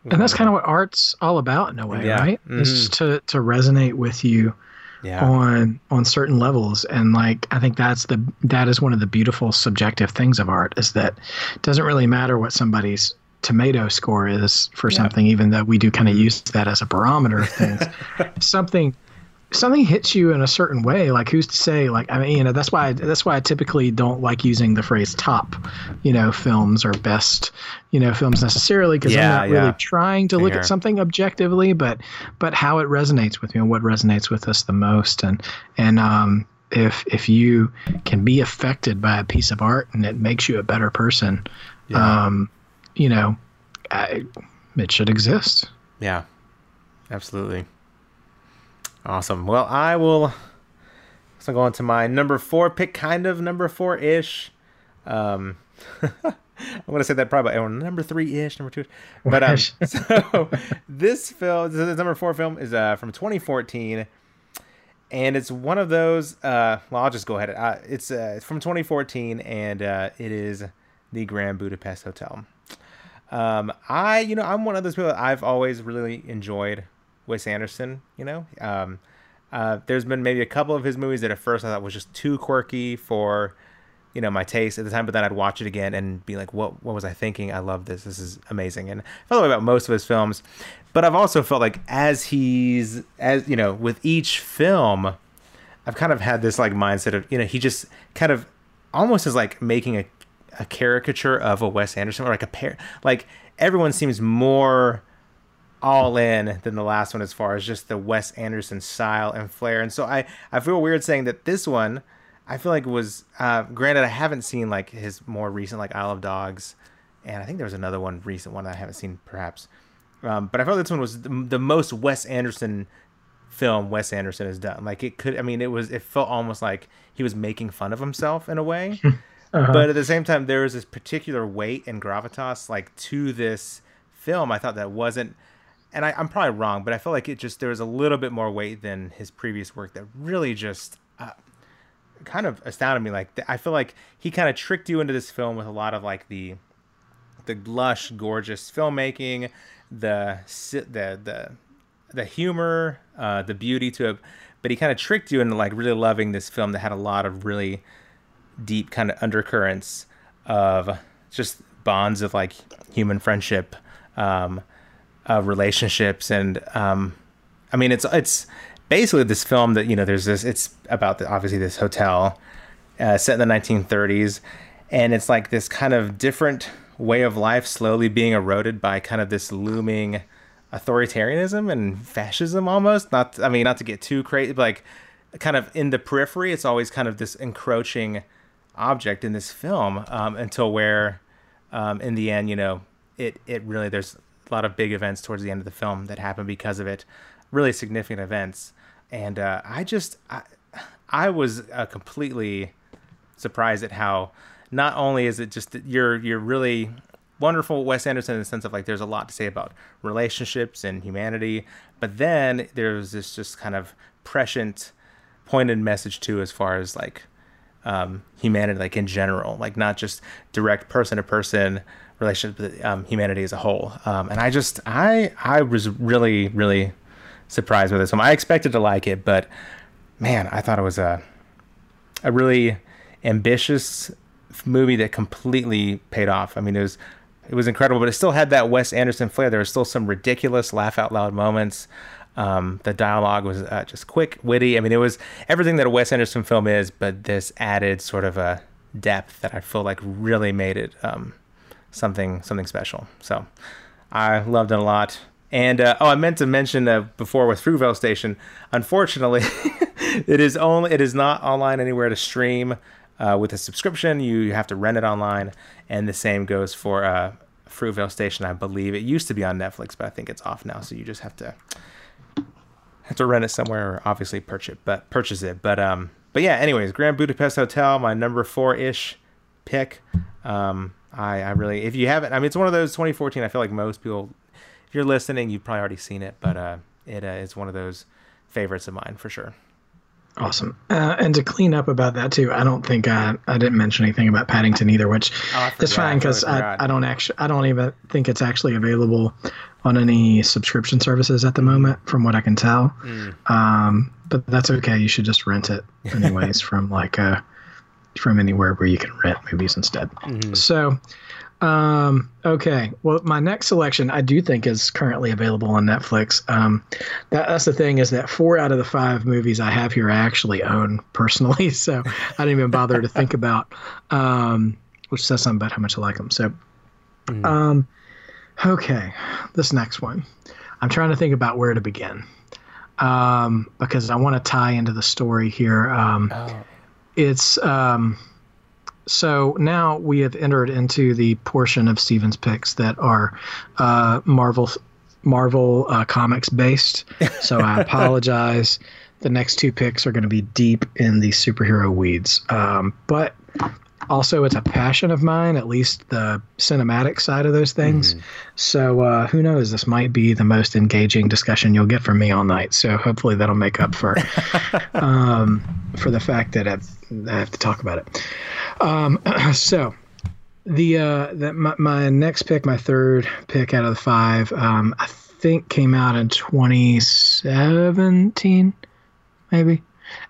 and that's kind of what art's all about in a way yeah. right mm-hmm. is to to resonate with you yeah. on on certain levels and like i think that's the that is one of the beautiful subjective things of art is that it doesn't really matter what somebody's tomato score is for yeah. something even though we do kind of use that as a barometer of things [LAUGHS] something something hits you in a certain way like who's to say like i mean you know that's why I, that's why i typically don't like using the phrase top you know films or best you know films necessarily because yeah, i'm not yeah. really trying to look at something objectively but but how it resonates with you and what resonates with us the most and and um if if you can be affected by a piece of art and it makes you a better person yeah. um you know I, it should exist yeah absolutely Awesome. Well, I will. So go on to my number four pick, kind of number four ish. Um, [LAUGHS] I'm gonna say that probably oh, number three ish, number two. But um, [LAUGHS] so this film, this number four film, is uh from 2014, and it's one of those. Uh, well, I'll just go ahead. Uh, it's uh, from 2014, and uh, it is the Grand Budapest Hotel. Um, I, you know, I'm one of those people that I've always really enjoyed Wes Anderson. You know, um, uh, there's been maybe a couple of his movies that at first I thought was just too quirky for you know my taste at the time, but then I'd watch it again and be like, what What was I thinking? I love this. This is amazing. And I felt about most of his films, but I've also felt like as he's as you know with each film, I've kind of had this like mindset of you know he just kind of almost is like making a a caricature of a Wes Anderson or like a pair like everyone seems more all in than the last one as far as just the Wes Anderson style and flair. And so I, I feel weird saying that this one, I feel like was uh, granted I haven't seen like his more recent like Isle of Dogs, and I think there was another one recent one that I haven't seen perhaps. Um, but I felt this one was the, the, most Wes Anderson film Wes Anderson has done. Like it could, I mean, it was it felt almost like he was making fun of himself in a way. [LAUGHS] uh-huh. But at the same time, there was this particular weight and gravitas like to this film. I thought that wasn't and I, am probably wrong, but I felt like it just there was a little bit more weight than his previous work that really just uh, kind of astounded me. Like I feel like he kind of tricked you into this film with a lot of like the the lush, gorgeous filmmaking, the the the the humor, uh, the beauty to it, but he kind of tricked you into like really loving this film that had a lot of really deep kind of undercurrents of just bonds of like human friendship. Um, uh, relationships and um, I mean it's it's basically this film that you know there's this it's about the, obviously this hotel uh, set in the 1930s and it's like this kind of different way of life slowly being eroded by kind of this looming authoritarianism and fascism almost not I mean not to get too crazy like kind of in the periphery it's always kind of this encroaching object in this film um, until where um, in the end you know it it really there's a lot of big events towards the end of the film that happen because of it, really significant events. And uh, I just, I, I was uh, completely surprised at how not only is it just you're you're really wonderful Wes Anderson in the sense of like there's a lot to say about relationships and humanity, but then there's this just kind of prescient, pointed message too as far as like um, humanity, like in general, like not just direct person to person relationship with um, humanity as a whole. Um, and I just I I was really really surprised with this one. I expected to like it, but man, I thought it was a a really ambitious movie that completely paid off. I mean, it was it was incredible, but it still had that Wes Anderson flair. There was still some ridiculous laugh out loud moments. Um, the dialogue was uh, just quick, witty. I mean, it was everything that a Wes Anderson film is, but this added sort of a depth that I feel like really made it um, something something special. So I loved it a lot. And uh, oh, I meant to mention uh, before with Fruitvale Station. Unfortunately, [LAUGHS] it is only it is not online anywhere to stream uh, with a subscription. You, have to rent it online, and the same goes for uh, Fruitvale Station. I believe it used to be on Netflix, but I think it's off now. So you just have to have to rent it somewhere, or obviously purchase it. But purchase it. But um, but yeah. Anyways, Grand Budapest Hotel, my number four ish pick. Um, I, I really, if you haven't, I mean, it's one of those 2014. I feel like most people, if you're listening, you've probably already seen it, but uh, it uh, is one of those favorites of mine for sure. Awesome. Uh, and to clean up about that too, I don't think I, I didn't mention anything about Paddington either, which oh, is fine because I, I, I, don't actually I don't even think it's actually available on any subscription services at the moment, from what I can tell. Mm. Um, but that's okay. You should just rent it [LAUGHS] anyways from like uh, from anywhere where you can rent movies instead. Mm-hmm. So um, okay. Well, my next selection I do think is currently available on Netflix. Um, that, that's the thing is that four out of the five movies I have here I actually own personally, [LAUGHS] so I didn't even bother to think about, um, which says something about how much I like them. So, mm. um, okay, this next one, I'm trying to think about where to begin, um, because I want to tie into the story here. Um, oh. It's um so now we have entered into the portion of Stephen's picks that are uh, Marvel Marvel uh, comics based. So I [LAUGHS] apologize. the next two picks are going to be deep in the superhero weeds, um, but also it's a passion of mine, at least the cinematic side of those things. Mm-hmm. So uh, who knows? This might be the most engaging discussion you'll get from me all night. So hopefully that'll make up for [LAUGHS] um, for the fact that I've, I have to talk about it. Um, [CLEARS THROAT] so the uh, that my, my, next pick, my third pick out of the five, um, I think came out in 2017, maybe.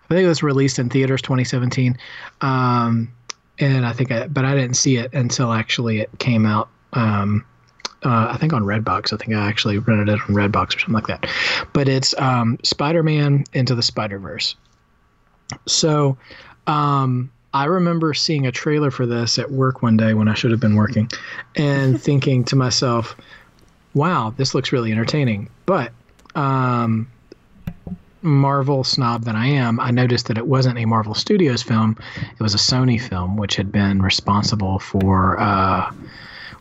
I think it was released in theaters 2017, um, and I think I, but I didn't see it until actually it came out. Um, uh, I think on Redbox. I think I actually rented it on Redbox or something like that. But it's um, Spider-Man into the Spider-Verse. So, um, I remember seeing a trailer for this at work one day when I should have been working and [LAUGHS] thinking to myself, wow, this looks really entertaining. But um, Marvel snob that I am, I noticed that it wasn't a Marvel Studios film. It was a Sony film, which had been responsible for uh,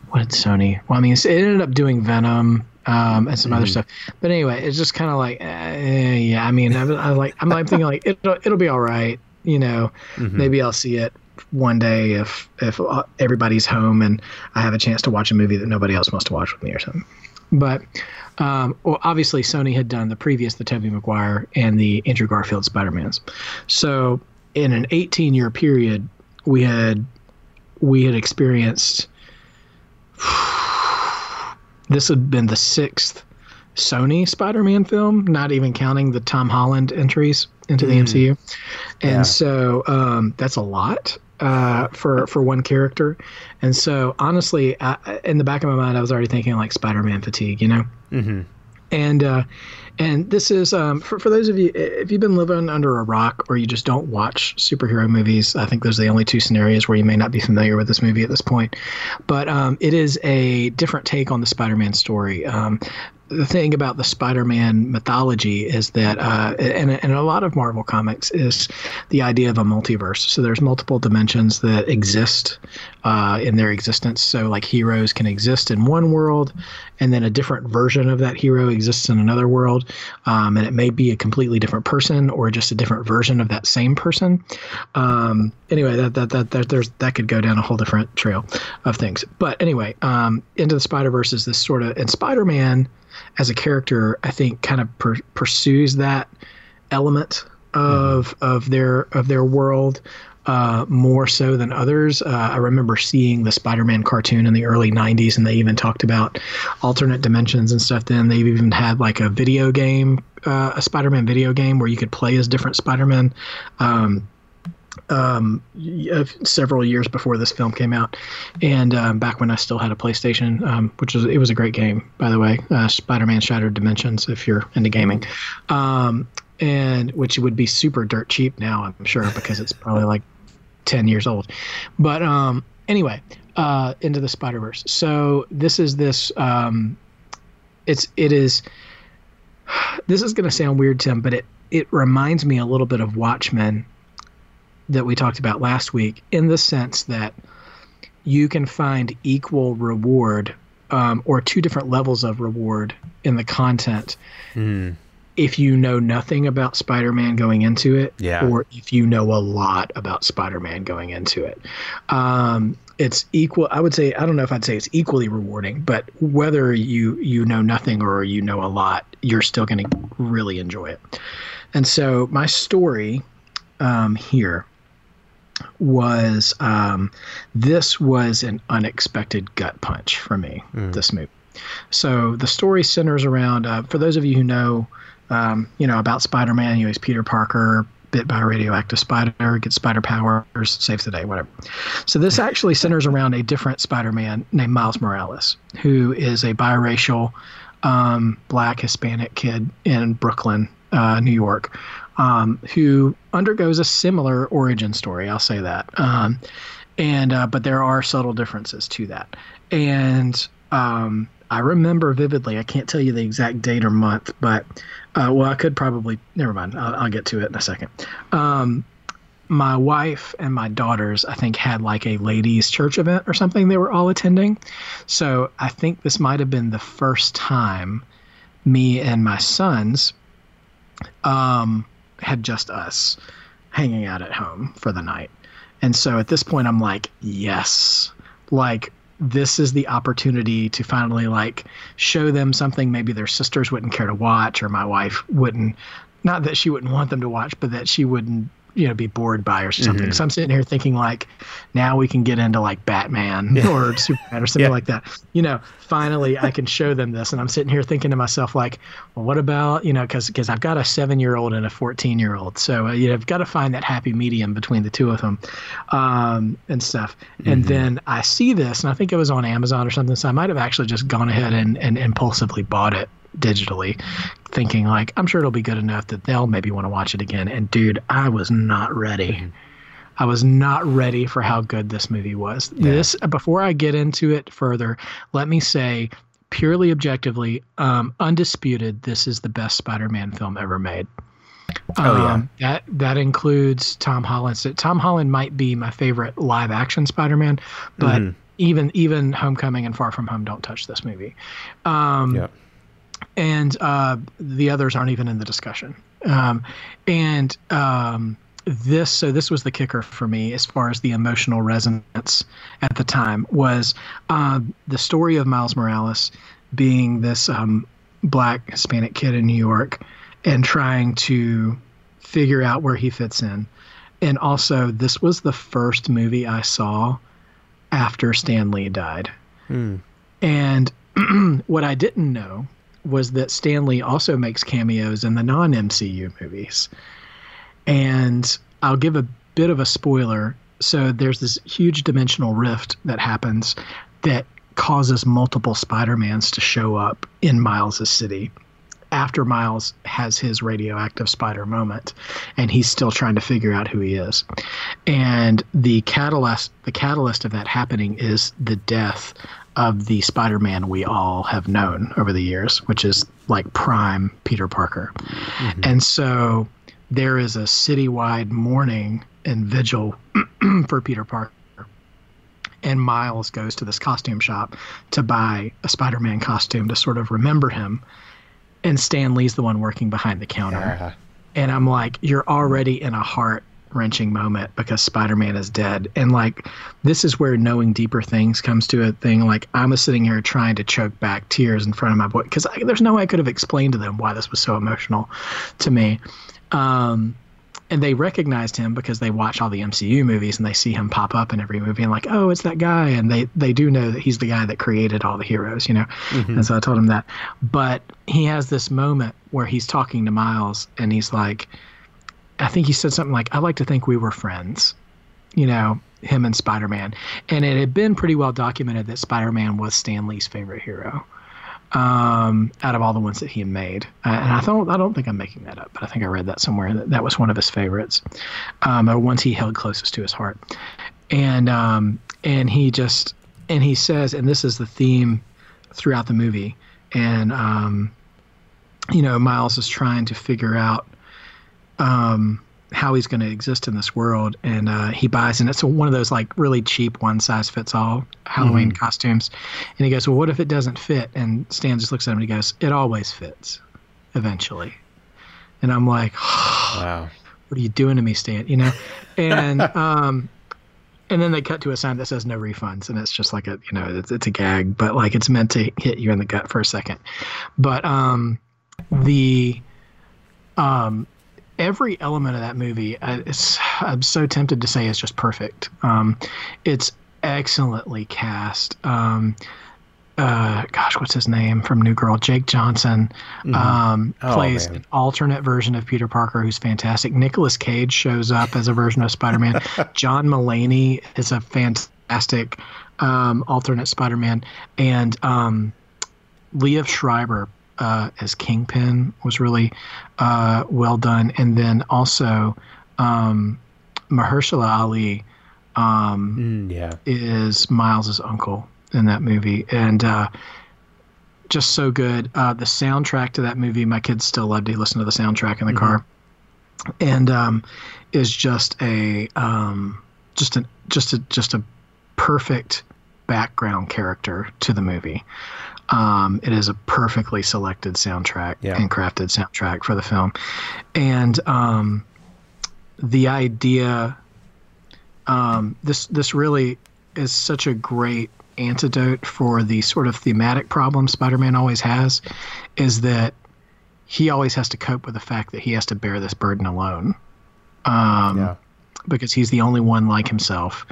what did Sony? Well, I mean, it ended up doing Venom um, and some mm-hmm. other stuff. But anyway, it's just kind of like, eh, yeah. I mean, I, I like, I'm like thinking like it'll it'll be all right you know, mm-hmm. maybe I'll see it one day if if everybody's home and I have a chance to watch a movie that nobody else wants to watch with me or something. But um, well, obviously Sony had done the previous, the Tobey Maguire and the Andrew Garfield Spider-Mans. So in an 18 year period, we had we had experienced [SIGHS] this had been the sixth Sony Spider-Man film, not even counting the Tom Holland entries into the mm. MCU, and yeah. so um, that's a lot uh, for for one character. And so honestly, I, in the back of my mind, I was already thinking like Spider-Man fatigue, you know. Mm-hmm. And uh, and this is um, for for those of you if you've been living under a rock or you just don't watch superhero movies. I think those are the only two scenarios where you may not be familiar with this movie at this point. But um, it is a different take on the Spider-Man story. Um, the thing about the Spider-Man mythology is that, uh, and, and a lot of Marvel comics is the idea of a multiverse. So there's multiple dimensions that exist uh, in their existence. So like heroes can exist in one world, and then a different version of that hero exists in another world, um, and it may be a completely different person or just a different version of that same person. Um, anyway, that, that that that there's that could go down a whole different trail of things. But anyway, um, into the Spider Verse is this sort of and Spider-Man as a character, I think, kind of per- pursues that element of mm-hmm. of their of their world uh, more so than others. Uh, I remember seeing the Spider-Man cartoon in the early '90s, and they even talked about alternate dimensions and stuff. Then they've even had like a video game, uh, a Spider-Man video game where you could play as different Spider-Man. Um, um, several years before this film came out, and um, back when I still had a PlayStation, um, which was it was a great game by the way, uh, Spider-Man Shattered Dimensions if you're into gaming, um, and which would be super dirt cheap now I'm sure because it's probably like ten years old, but um, anyway, uh, into the Spider Verse. So this is this um, it's it is. [SIGHS] This is going to sound weird, Tim, but it it reminds me a little bit of Watchmen that we talked about last week in the sense that you can find equal reward um, or two different levels of reward in the content mm. if you know nothing about Spider-Man going into it, yeah. or if you know a lot about Spider-Man going into it. Um, it's equal. I would say I don't know if I'd say it's equally rewarding, but whether you you know nothing or you know a lot, you're still going to really enjoy it. And so my story um, here was um, this was an unexpected gut punch for me. Mm. This movie. So the story centers around. Uh, for those of you who know, um, you know about Spider-Man, you know he's Peter Parker, bit by a radioactive spider, gets spider powers, saves the day, whatever. So this [LAUGHS] actually centers around a different Spider-Man named Miles Morales, who is a biracial, um, black Hispanic kid in Brooklyn, uh, New York, um, who undergoes a similar origin story. I'll say that. Um, and uh, but there are subtle differences to that. And um, I remember vividly. I can't tell you the exact date or month, but uh, well, I could probably. Never mind. I'll, I'll get to it in a second. Um, my wife and my daughters, I think, had like a ladies' church event or something they were all attending. So I think this might have been the first time me and my sons um, had just us hanging out at home for the night. And so at this point, I'm like, yes, like this is the opportunity to finally like show them something maybe their sisters wouldn't care to watch or my wife wouldn't not that she wouldn't want them to watch but that she wouldn't you know be bored by or something. Mm-hmm. So I'm sitting here thinking like, now we can get into like Batman yeah. or Superman or something yeah. like that. You know, finally I can show them this, and I'm sitting here thinking to myself like, well, what about you know because because I've got a seven year old and a 14 year old, so uh, you know I've got to find that happy medium between the two of them, um, and stuff. Mm-hmm. And then I see this, and I think it was on Amazon or something, so I might have actually just gone ahead and, and impulsively bought it digitally, thinking like I'm sure it'll be good enough that they'll maybe want to watch it again. And dude, I was not ready. Mm-hmm. I was not ready for how good this movie was. Yeah. This before I get into it further, let me say purely objectively, um, undisputed, this is the best Spider-Man film ever made. Oh yeah. Um, that that includes Tom Holland. Tom Holland might be my favorite live action Spider-Man, but mm-hmm. even even Homecoming and Far From Home don't touch this movie. Um, yeah and uh, the others aren't even in the discussion. Um, and um, this, so this was the kicker for me as far as the emotional resonance at the time was uh, the story of Miles Morales being this um, black Hispanic kid in New York and trying to figure out where he fits in. And also, this was the first movie I saw after Stan Lee died. Hmm. And [CLEARS THROAT] what I didn't know was that Stan Lee also makes cameos in the non MCU movies. And I'll give a bit of a spoiler. So there's this huge dimensional rift that happens that causes multiple Spider-Mans to show up in Miles' city after Miles has his radioactive spider moment and he's still trying to figure out who he is. And the catalyst the catalyst of that happening is the death of the Spider-Man we all have known over the years, which is like prime Peter Parker. Mm-hmm. And so there is a citywide mourning and vigil [CLEARS THROAT] for Peter Parker. And Miles goes to this costume shop to buy a Spider-Man costume to sort of remember him. And Stan Lee's the one working behind the counter. Yeah. And I'm like, you're already in a heart wrenching moment because Spider-Man is dead. And like this is where knowing deeper things comes to a thing. Like I'm sitting here trying to choke back tears in front of my boy because there's no way I could have explained to them why this was so emotional to me. Um, and they recognized him because they watch all the MCU movies and they see him pop up in every movie and like, oh, it's that guy. And they they do know that he's the guy that created all the heroes, you know. Mm-hmm. And so I told him that. But he has this moment where he's talking to Miles and he's like I think he said something like, I like to think we were friends, you know, him and Spider Man. And it had been pretty well documented that Spider Man was Stan Lee's favorite hero um, out of all the ones that he made. Uh, and I don't, I don't think I'm making that up, but I think I read that somewhere that that was one of his favorites, um, or ones he held closest to his heart. And um, and he just and he says, and this is the theme throughout the movie, and um, you know, Miles is trying to figure out um, how he's going to exist in this world, and uh, he buys, and it's one of those like really cheap one size fits all Halloween mm-hmm. costumes, and he goes, "Well, what if it doesn't fit?" And Stan just looks at him and he goes, "It always fits, eventually." And I'm like, oh, "Wow, what are you doing to me, Stan?" You know, and [LAUGHS] um, and then they cut to a sign that says no refunds, and it's just like a you know it's, it's a gag, but like it's meant to hit you in the gut for a second, but um, the um every element of that movie, uh, I'm so tempted to say it's just perfect. Um, it's excellently cast. Um, uh, gosh, what's his name from New Girl? Jake Johnson mm-hmm. um, oh, plays man. an alternate version of Peter Parker who's fantastic. Nicolas Cage shows up as a version of Spider Man. [LAUGHS] John Mulaney is a fantastic um, alternate Spider Man. And um, Liev Schreiber uh, as Kingpin was really uh, well done. And then also um, Mahershala Ali um, mm, yeah. is Miles's uncle in that movie, and uh, just so good. Uh, the soundtrack to that movie, my kids still love to listen to the soundtrack in the mm-hmm. car, and um, is just a um, just a just a just a perfect background character to the movie. Um, it is a perfectly selected soundtrack yeah. and crafted soundtrack for the film, and um, the idea. Um, this this really is such a great antidote for the sort of thematic problem Spider-Man always has, is that he always has to cope with the fact that he has to bear this burden alone. Um, yeah. Because he's the only one like himself,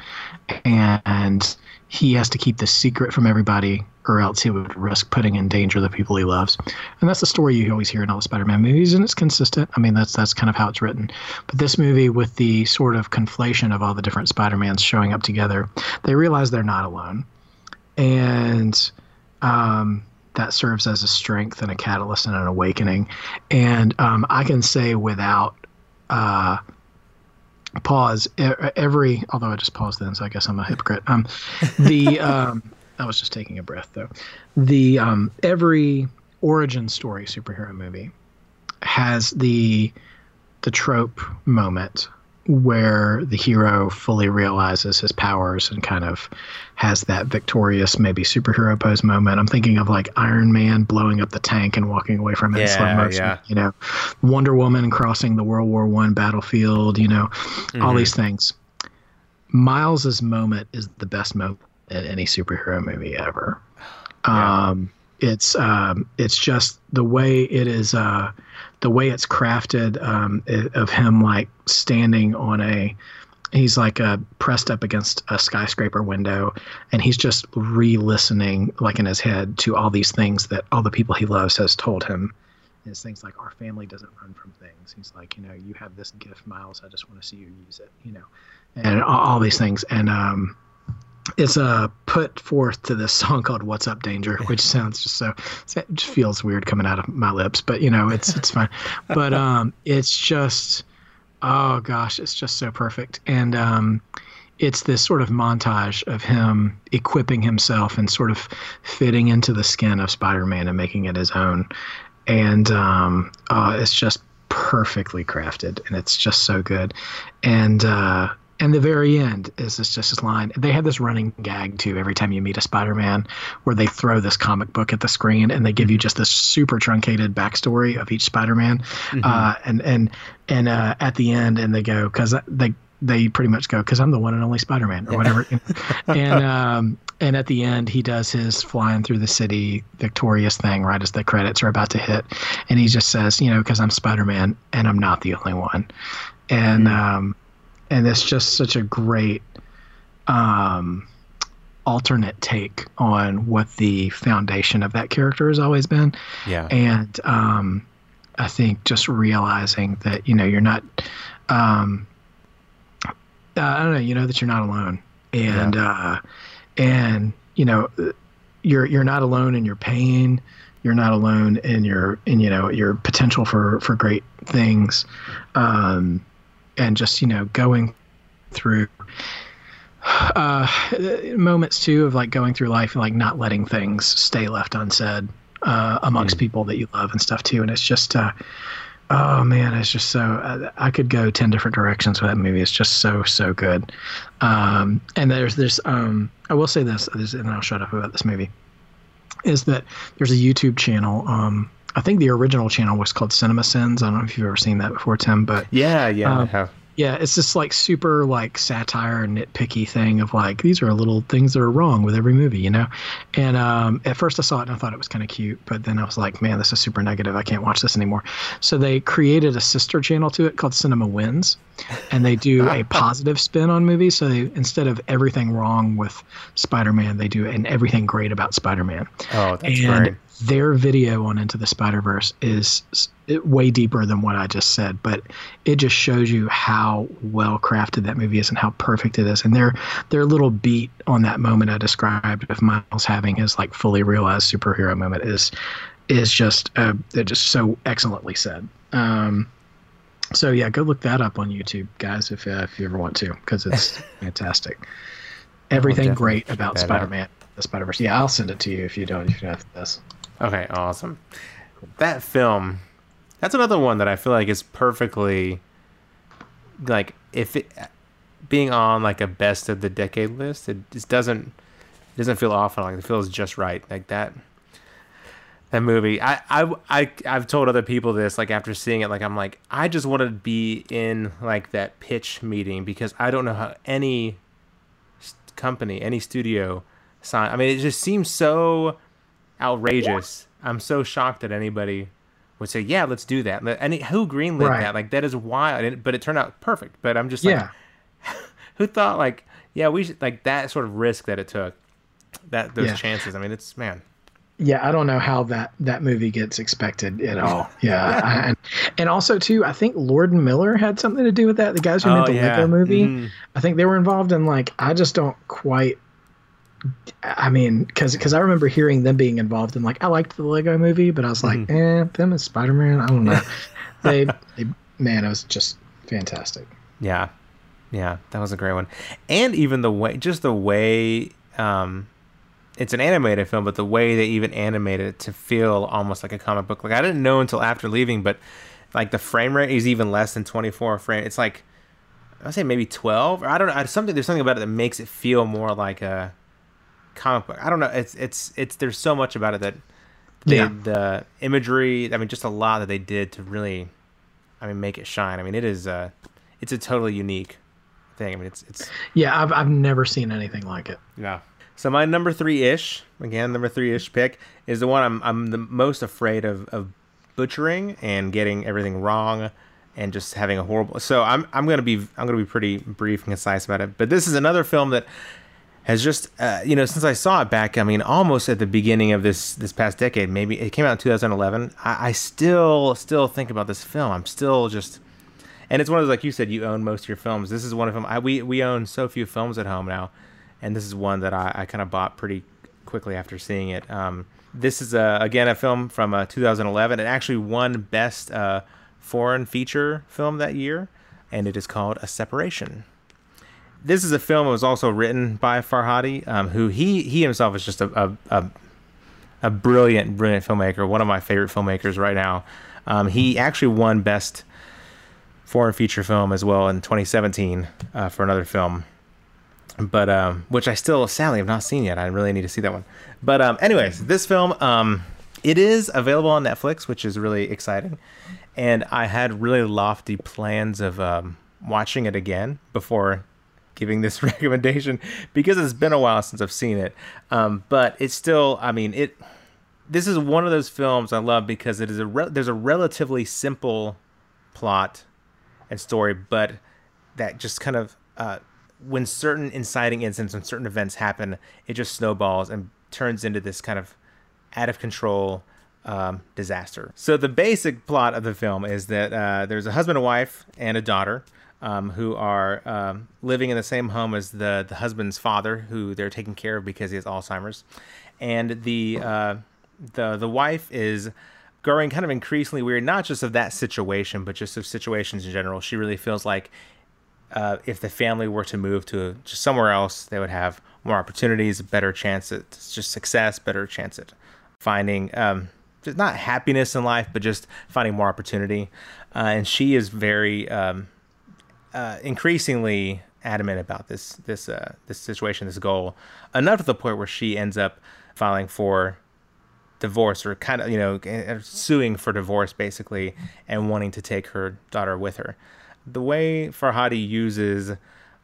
and he has to keep the secret from everybody or else he would risk putting in danger the people he loves. And that's the story you always hear in all the Spider-Man movies, and it's consistent. I mean, that's that's kind of how it's written. But this movie, with the sort of conflation of all the different Spider-Mans showing up together, they realize they're not alone, and um, that serves as a strength and a catalyst and an awakening. And um, I can say without. Uh, pause every although i just paused then so i guess i'm a hypocrite um the [LAUGHS] um i was just taking a breath though the um every origin story superhero movie has the the trope moment where the hero fully realizes his powers and kind of has that victorious maybe superhero pose moment. I'm thinking of like Iron Man blowing up the tank and walking away from it yeah, in slow motion. Yeah. You know, Wonder Woman crossing the World War One battlefield. You know, mm-hmm. all these things. Miles's moment is the best moment in any superhero movie ever. Yeah. Um, it's um, it's just the way it is. Uh, the way it's crafted um, of him like standing on a he's like uh, pressed up against a skyscraper window and he's just re-listening like in his head to all these things that all the people he loves has told him it's things like our family doesn't run from things he's like you know you have this gift miles i just want to see you use it you know and all, all these things and um it's uh, put forth to this song called "What's Up, Danger," which sounds just so it just feels weird coming out of my lips, but you know it's it's fine. [LAUGHS] But um, it's just oh gosh, it's just so perfect, and um, it's this sort of montage of him equipping himself and sort of fitting into the skin of Spider-Man and making it his own, and um, uh, it's just perfectly crafted, and it's just so good, and. Uh, and the very end is this just this line. They have this running gag too every time you meet a Spider-Man, where they throw this comic book at the screen and they give you just this super truncated backstory of each Spider-Man, mm-hmm. uh, and and and uh, at the end, and they go because they they pretty much go because I'm the one and only Spider-Man or whatever, [LAUGHS] and um, and at the end he does his flying through the city victorious thing right as the credits are about to hit, and he just says you know because I'm Spider-Man and I'm not the only one, and mm-hmm. um, and it's just such a great um, alternate take on what the foundation of that character has always been. Yeah. And um, I think just realizing that you know you're not, um, uh, I don't know, you know that you're not alone, and yeah. uh, and you know you're you're not alone in your pain. You're not alone in your in you know your potential for for great things. Um, and just you know going through uh, moments too of like going through life and like not letting things stay left unsaid uh, amongst mm. people that you love and stuff too. And it's just, uh, oh man, it's just so. Uh, I could go ten different directions with that movie. It's just so so good. Um, and there's this. Um, I will say this, and then I'll shut up about this movie. Is that there's a YouTube channel. Um, I think the original channel was called Cinema Sins. I don't know if you've ever seen that before, Tim, but yeah, yeah, um, I have. Yeah, it's this like super like satire nitpicky thing of like these are little things that are wrong with every movie, you know. And um, at first I saw it and I thought it was kind of cute, but then I was like, man, this is super negative. I can't watch this anymore. So they created a sister channel to it called Cinema Wins, and they do a [LAUGHS] positive spin on movies. So they, instead of everything wrong with Spider-Man, they do an everything great about Spider-Man. Oh, that's and great their video on Into the Spider Verse is way deeper than what I just said, but it just shows you how well crafted that movie is and how perfect it is. And their their little beat on that moment I described of Miles having his like fully realized superhero moment is is just uh, just so excellently said. Um, so yeah, go look that up on YouTube, guys, if uh, if you ever want to, because it's [LAUGHS] fantastic. Everything great about Spider-Man, the Spider-Verse. Yeah, I'll send it to you if you don't. If you have this. Okay, awesome. That film, that's another one that I feel like is perfectly like if it being on like a best of the decade list, it just doesn't it doesn't feel off. Like it feels just right. Like that that movie. I I I I've told other people this like after seeing it. Like I'm like I just want to be in like that pitch meeting because I don't know how any company, any studio sign. I mean, it just seems so outrageous. I'm so shocked that anybody would say, "Yeah, let's do that." And who greenlit right. that? Like that is wild. But it turned out perfect. But I'm just yeah. like, [LAUGHS] who thought like, yeah, we should like that sort of risk that it took, that those yeah. chances. I mean, it's man. Yeah, I don't know how that that movie gets expected at [LAUGHS] all. Yeah, yeah. and and also too, I think Lord and Miller had something to do with that. The guys who oh, made the yeah. Lego movie, mm. I think they were involved in like I just don't quite I mean, because because I remember hearing them being involved in like I liked the Lego Movie, but I was like, mm-hmm. eh, them as Spider Man, I don't know. [LAUGHS] they, they, man, it was just fantastic. Yeah, yeah, that was a great one, and even the way, just the way, um, it's an animated film, but the way they even animated it to feel almost like a comic book. Like I didn't know until after leaving, but like the frame rate is even less than twenty four frame. It's like I would say maybe twelve, or I don't know. Something there's something about it that makes it feel more like a comic book. I don't know. It's it's it's there's so much about it that they, yeah. the imagery. I mean, just a lot that they did to really, I mean, make it shine. I mean, it is uh, it's a totally unique thing. I mean, it's it's. Yeah, I've I've never seen anything like it. Yeah. So my number three ish, again, number three ish pick is the one I'm I'm the most afraid of of butchering and getting everything wrong and just having a horrible. So I'm I'm gonna be I'm gonna be pretty brief and concise about it. But this is another film that has just uh, you know since I saw it back, I mean almost at the beginning of this this past decade, maybe it came out in 2011. I, I still still think about this film. I'm still just, and it's one of those like you said, you own most of your films. This is one of them. I, we we own so few films at home now, and this is one that I, I kind of bought pretty quickly after seeing it. Um, this is a, again a film from uh, 2011. It actually won best uh, foreign feature film that year, and it is called A Separation this is a film that was also written by Farhadi, um, who he he himself is just a, a, a, a brilliant, brilliant filmmaker. One of my favorite filmmakers right now. Um, he actually won best foreign feature film as well in 2017 uh, for another film, but um, which I still sadly have not seen yet. I really need to see that one. But um, anyways, this film um, it is available on Netflix, which is really exciting. And I had really lofty plans of um, watching it again before giving this [LAUGHS] recommendation because it's been a while since I've seen it. Um, but it's still, I mean, it. This is one of those films I love because it is a re- there's a relatively simple plot and story, but that just kind of uh, when certain inciting incidents and certain events happen, it just snowballs and turns into this kind of out of control um, disaster. So the basic plot of the film is that uh, there's a husband and wife and a daughter um, who are um, living in the same home as the the husband's father, who they're taking care of because he has Alzheimer's, and the uh, the the wife is growing kind of increasingly weird, not just of that situation, but just of situations in general. She really feels like uh, if the family were to move to just somewhere else, they would have more opportunities, better chance at just success, better chance at finding um, just not happiness in life, but just finding more opportunity. Uh, and she is very um, uh, increasingly adamant about this this uh, this situation, this goal, enough to the point where she ends up filing for divorce or kind of you know suing for divorce basically and wanting to take her daughter with her. the way Farhadi uses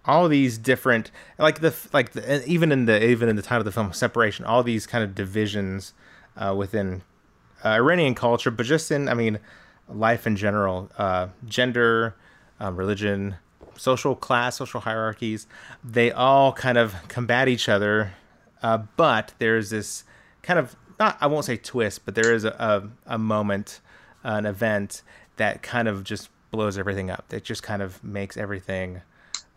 all these different like the like the, even in the even in the title of the film separation all these kind of divisions uh, within uh, Iranian culture but just in I mean life in general uh, gender um, religion social class social hierarchies they all kind of combat each other uh, but there's this kind of not I won't say twist but there is a, a, a moment an event that kind of just blows everything up. That just kind of makes everything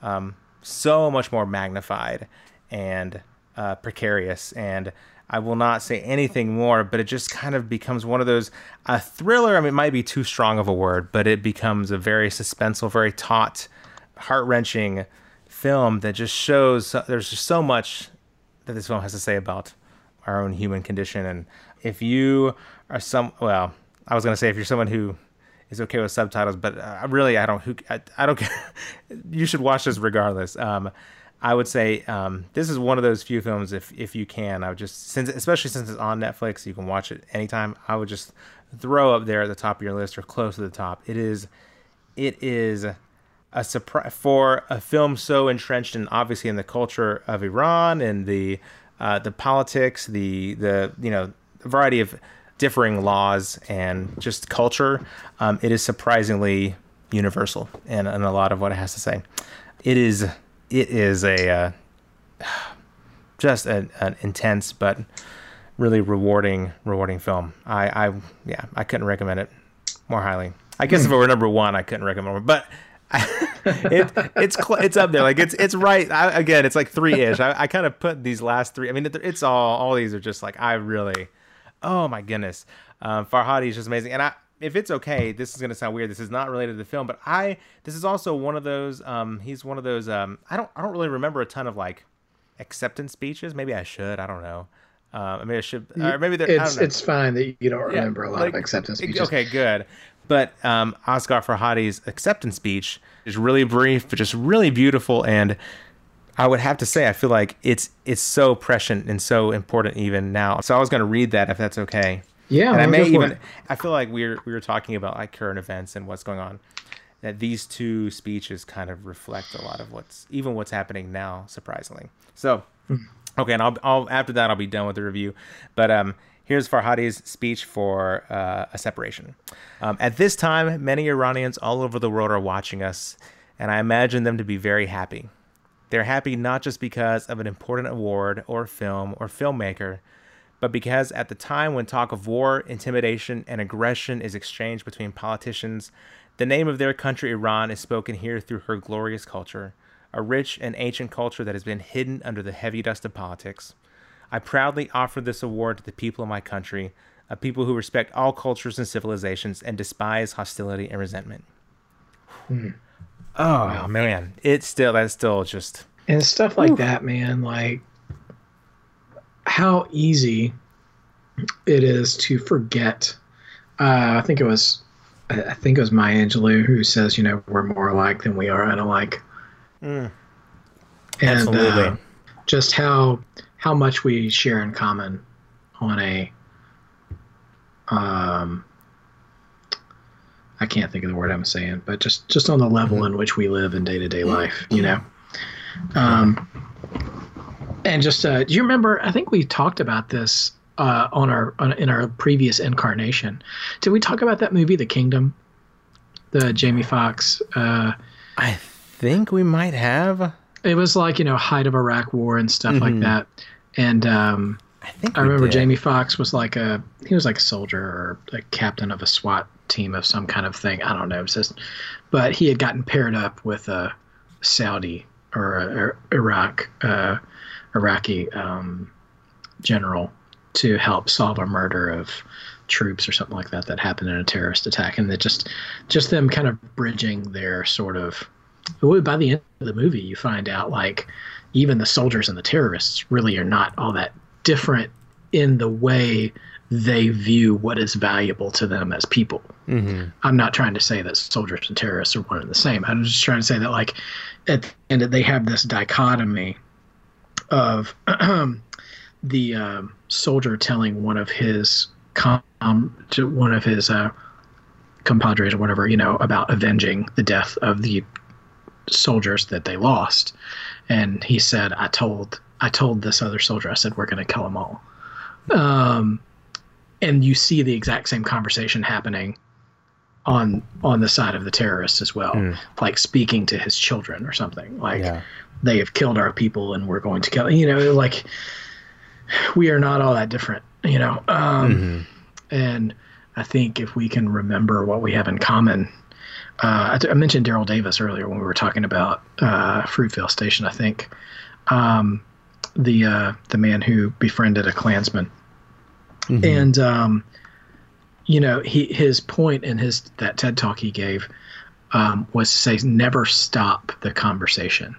um, so much more magnified and uh, precarious. And I will not say anything more, but it just kind of becomes one of those a thriller. I mean, it might be too strong of a word, but it becomes a very suspenseful, very taut, heart wrenching film that just shows there's just so much that this film has to say about our own human condition. And if you are some, well, I was gonna say if you're someone who is okay with subtitles, but uh, really I don't. Who I, I don't [LAUGHS] care. you should watch this regardless. Um, I would say um, this is one of those few films. If if you can, I would just since especially since it's on Netflix, you can watch it anytime. I would just throw up there at the top of your list or close to the top. It is, it is a surprise for a film so entrenched and obviously in the culture of Iran and the uh, the politics, the the you know variety of differing laws and just culture, um, it is surprisingly universal in, in a lot of what it has to say. It is it is a uh, [SIGHS] just an, intense but really rewarding rewarding film. I, I yeah I couldn't recommend it more highly. I guess if it were number one, I couldn't recommend more, but. [LAUGHS] it, it's cl- it's up there like it's it's right I, again it's like three ish I, I kind of put these last three I mean it's all all these are just like I really Oh my goodness, um, Farhadi is just amazing. And I, if it's okay, this is gonna sound weird. This is not related to the film, but I this is also one of those. Um, he's one of those. Um, I don't I don't really remember a ton of like acceptance speeches. Maybe I should. I don't know. Uh, maybe I should. Or maybe it's it's fine that you don't remember yeah, a lot like, of acceptance speeches. Okay, good. But um, Asghar Farhadi's acceptance speech is really brief, but just really beautiful and I would have to say I feel like it's it's so prescient and so important even now. So I was going to read that if that's okay. Yeah, and I may even. It. I feel like we are we were talking about like current events and what's going on. That these two speeches kind of reflect a lot of what's even what's happening now. Surprisingly, so hmm. okay, and I'll, I'll after that I'll be done with the review. But um, here's Farhadi's speech for uh, a separation. Um, at this time, many Iranians all over the world are watching us, and I imagine them to be very happy. They're happy not just because of an important award or film or filmmaker, but because at the time when talk of war, intimidation, and aggression is exchanged between politicians, the name of their country, Iran, is spoken here through her glorious culture, a rich and ancient culture that has been hidden under the heavy dust of politics. I proudly offer this award to the people of my country, a people who respect all cultures and civilizations and despise hostility and resentment. Hmm. Oh wow. man, it's still that's still just and stuff like that, man. Like how easy it is to forget. Uh, I think it was, I think it was Maya Angelou who says, you know, we're more alike than we are unalike. Mm. And. Uh, just how how much we share in common on a um I can't think of the word I'm saying, but just just on the level mm-hmm. in which we live in day to day life, you know. Um, and just uh, do you remember? I think we talked about this uh, on our on, in our previous incarnation. Did we talk about that movie, The Kingdom? The Jamie Foxx. Uh, I think we might have. It was like you know height of Iraq War and stuff mm-hmm. like that, and um, I think I remember did. Jamie Foxx was like a he was like a soldier or a captain of a SWAT team of some kind of thing. I don't know. Just, but he had gotten paired up with a Saudi or a, Iraq uh, Iraqi um, general to help solve a murder of troops or something like that that happened in a terrorist attack, and that just just them kind of bridging their sort of. By the end of the movie, you find out like even the soldiers and the terrorists really are not all that different in the way they view what is valuable to them as people. Mm-hmm. I'm not trying to say that soldiers and terrorists are one and the same. I'm just trying to say that, like, at the end, they have this dichotomy of [CLEARS THROAT] the um, soldier telling one of his com- to one of his uh, compadres or whatever, you know, about avenging the death of the soldiers that they lost. And he said, I told I told this other soldier, I said, we're going to kill them all. Um, and you see the exact same conversation happening on on the side of the terrorists as well, mm. like speaking to his children or something. Like yeah. They have killed our people and we're going to kill. You know, like we are not all that different. You know, um, mm-hmm. and I think if we can remember what we have in common. Uh, I, mentioned Daryl Davis earlier when we were talking about uh, Fruitvale Station. I think um, the uh, the man who befriended a Klansman, mm-hmm. and um, you know he his point in his that TED talk he gave um, was to say never stop the conversation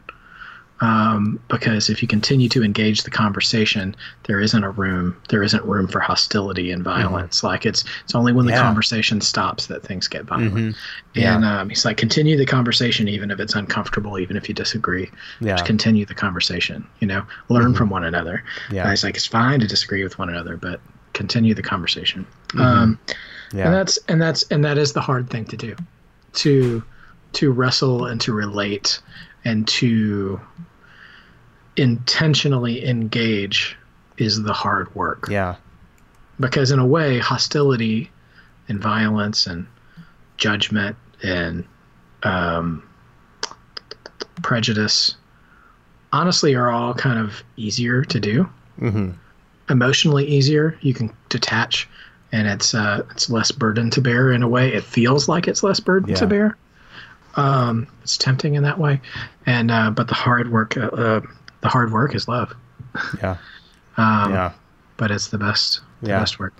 um, because if you continue to engage the conversation, there isn't a room, there isn't room for hostility and mm-hmm. violence. Mm-hmm. Like it's it's only when the yeah. conversation stops that things get violent. Mm-hmm. Yeah. And um, he's like, continue the conversation even if it's uncomfortable, even if you disagree. Yeah. Just continue the conversation. You know, learn mm-hmm. from one another. Yeah. And he's like, it's fine to disagree with one another, but continue the conversation. Mm-hmm. Um, yeah. And that's and that's and that is the hard thing to do, to to wrestle and to relate and to intentionally engage is the hard work. Yeah. Because in a way, hostility and violence and judgment and um, prejudice honestly are all kind of easier to do. Mm-hmm. Emotionally easier. You can detach and it's uh, it's less burden to bear in a way. It feels like it's less burden yeah. to bear. Um, it's tempting in that way, and uh, but the hard work uh, uh the hard work is love. Yeah. [LAUGHS] um, yeah. But it's the best. The yeah. best work.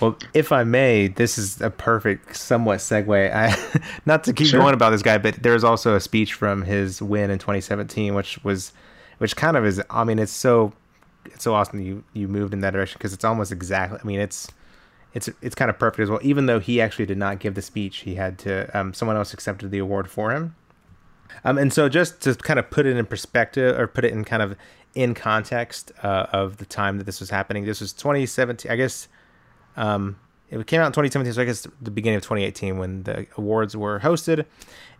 Well, if I may, this is a perfect, somewhat segue. [LAUGHS] I, not to keep sure. going about this guy, but there's also a speech from his win in 2017, which was, which kind of is. I mean, it's so, it's so awesome you you moved in that direction because it's almost exactly. I mean, it's, it's it's kind of perfect as well. Even though he actually did not give the speech, he had to. Um, someone else accepted the award for him. Um, and so just to kind of put it in perspective or put it in kind of in context uh, of the time that this was happening, this was 2017. I guess um, it came out in 2017, so I guess the beginning of 2018 when the awards were hosted,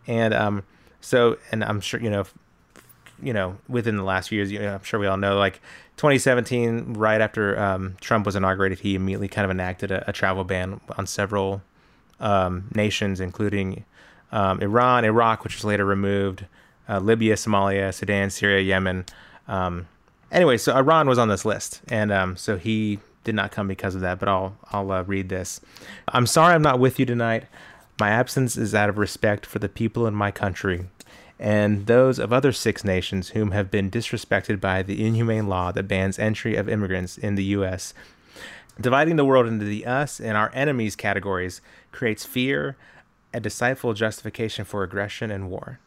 and um, so and I'm sure you know, you know, within the last few years, you know, I'm sure we all know, like 2017, right after um, Trump was inaugurated, he immediately kind of enacted a, a travel ban on several um, nations, including um, Iran, Iraq, which was later removed, uh, Libya, Somalia, Sudan, Syria, Yemen. Um, anyway, so Iran was on this list, and um, so he did not come because of that. But I'll I'll uh, read this. I'm sorry I'm not with you tonight. My absence is out of respect for the people in my country and those of other six nations whom have been disrespected by the inhumane law that bans entry of immigrants in the U.S. Dividing the world into the us and our enemies categories creates fear, a deceitful justification for aggression and war.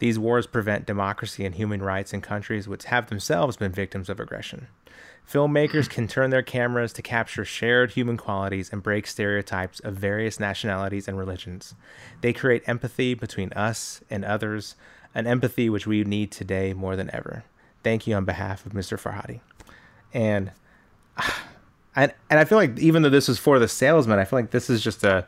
These wars prevent democracy and human rights in countries which have themselves been victims of aggression. Filmmakers can turn their cameras to capture shared human qualities and break stereotypes of various nationalities and religions. They create empathy between us and others, an empathy which we need today more than ever. Thank you on behalf of Mr. Farhadi. And [SIGHS] and and I feel like even though this is for the salesman, I feel like this is just a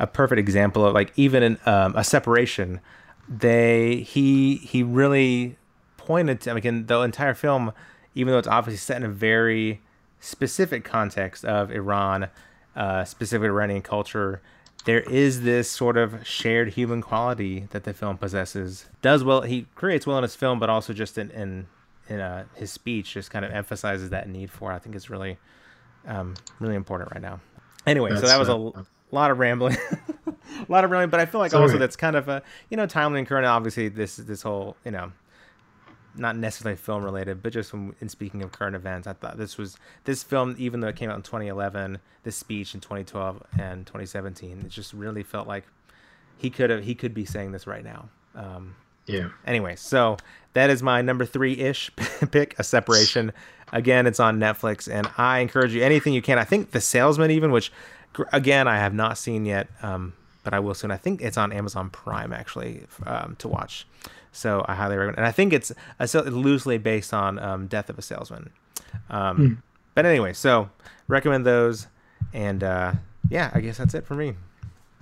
a perfect example of like even in um, a separation they he he really pointed to I again the entire film even though it's obviously set in a very specific context of iran uh, specific iranian culture there is this sort of shared human quality that the film possesses. Does well he creates well in his film but also just in in, in uh, his speech just kind of emphasizes that need for i think it's really um, really important right now. Anyway That's, so that was a a lot of rambling, a [LAUGHS] lot of rambling. But I feel like Sorry. also that's kind of a you know timely and current. Obviously, this this whole you know not necessarily film related, but just when, in speaking of current events, I thought this was this film, even though it came out in 2011, this speech in 2012 and 2017, it just really felt like he could have he could be saying this right now. Um, yeah. Anyway, so that is my number three ish [LAUGHS] pick, a separation. Again, it's on Netflix, and I encourage you anything you can. I think The Salesman, even which again, I have not seen yet, um, but I will soon. I think it's on Amazon Prime actually um, to watch. So I highly recommend. And I think it's a, loosely based on um, Death of a Salesman. Mm. But anyway, so recommend those. And uh, yeah, I guess that's it for me.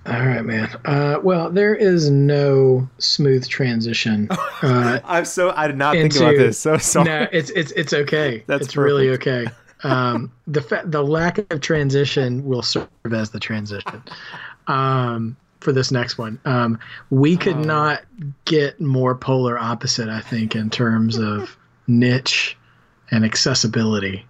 All right, man. Uh, well, there is no smooth transition. [LAUGHS] Uh, I'm so I did not into, think about this. So sorry. No, it's it's it's okay. That's it's perfect. really okay. Um, the fa- the lack of transition will serve as the transition. Um, for this next one. Um, we could oh. not get more polar opposite, I think, in terms of niche and accessibility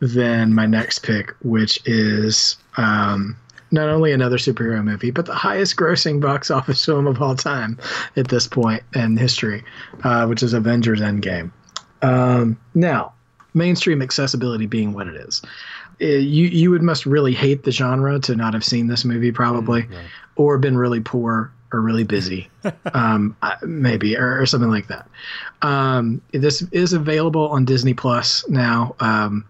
than my next pick, which is um, not only another superhero movie, but the highest grossing box office film of all time at this point in history, uh, which is Avengers Endgame. Um, now, mainstream accessibility being what it is. Uh, you you would must really hate the genre to not have seen this movie probably, mm, or been really poor or really busy, [LAUGHS] um, maybe or, or, something like that. Um, this is available on Disney Plus now. Um,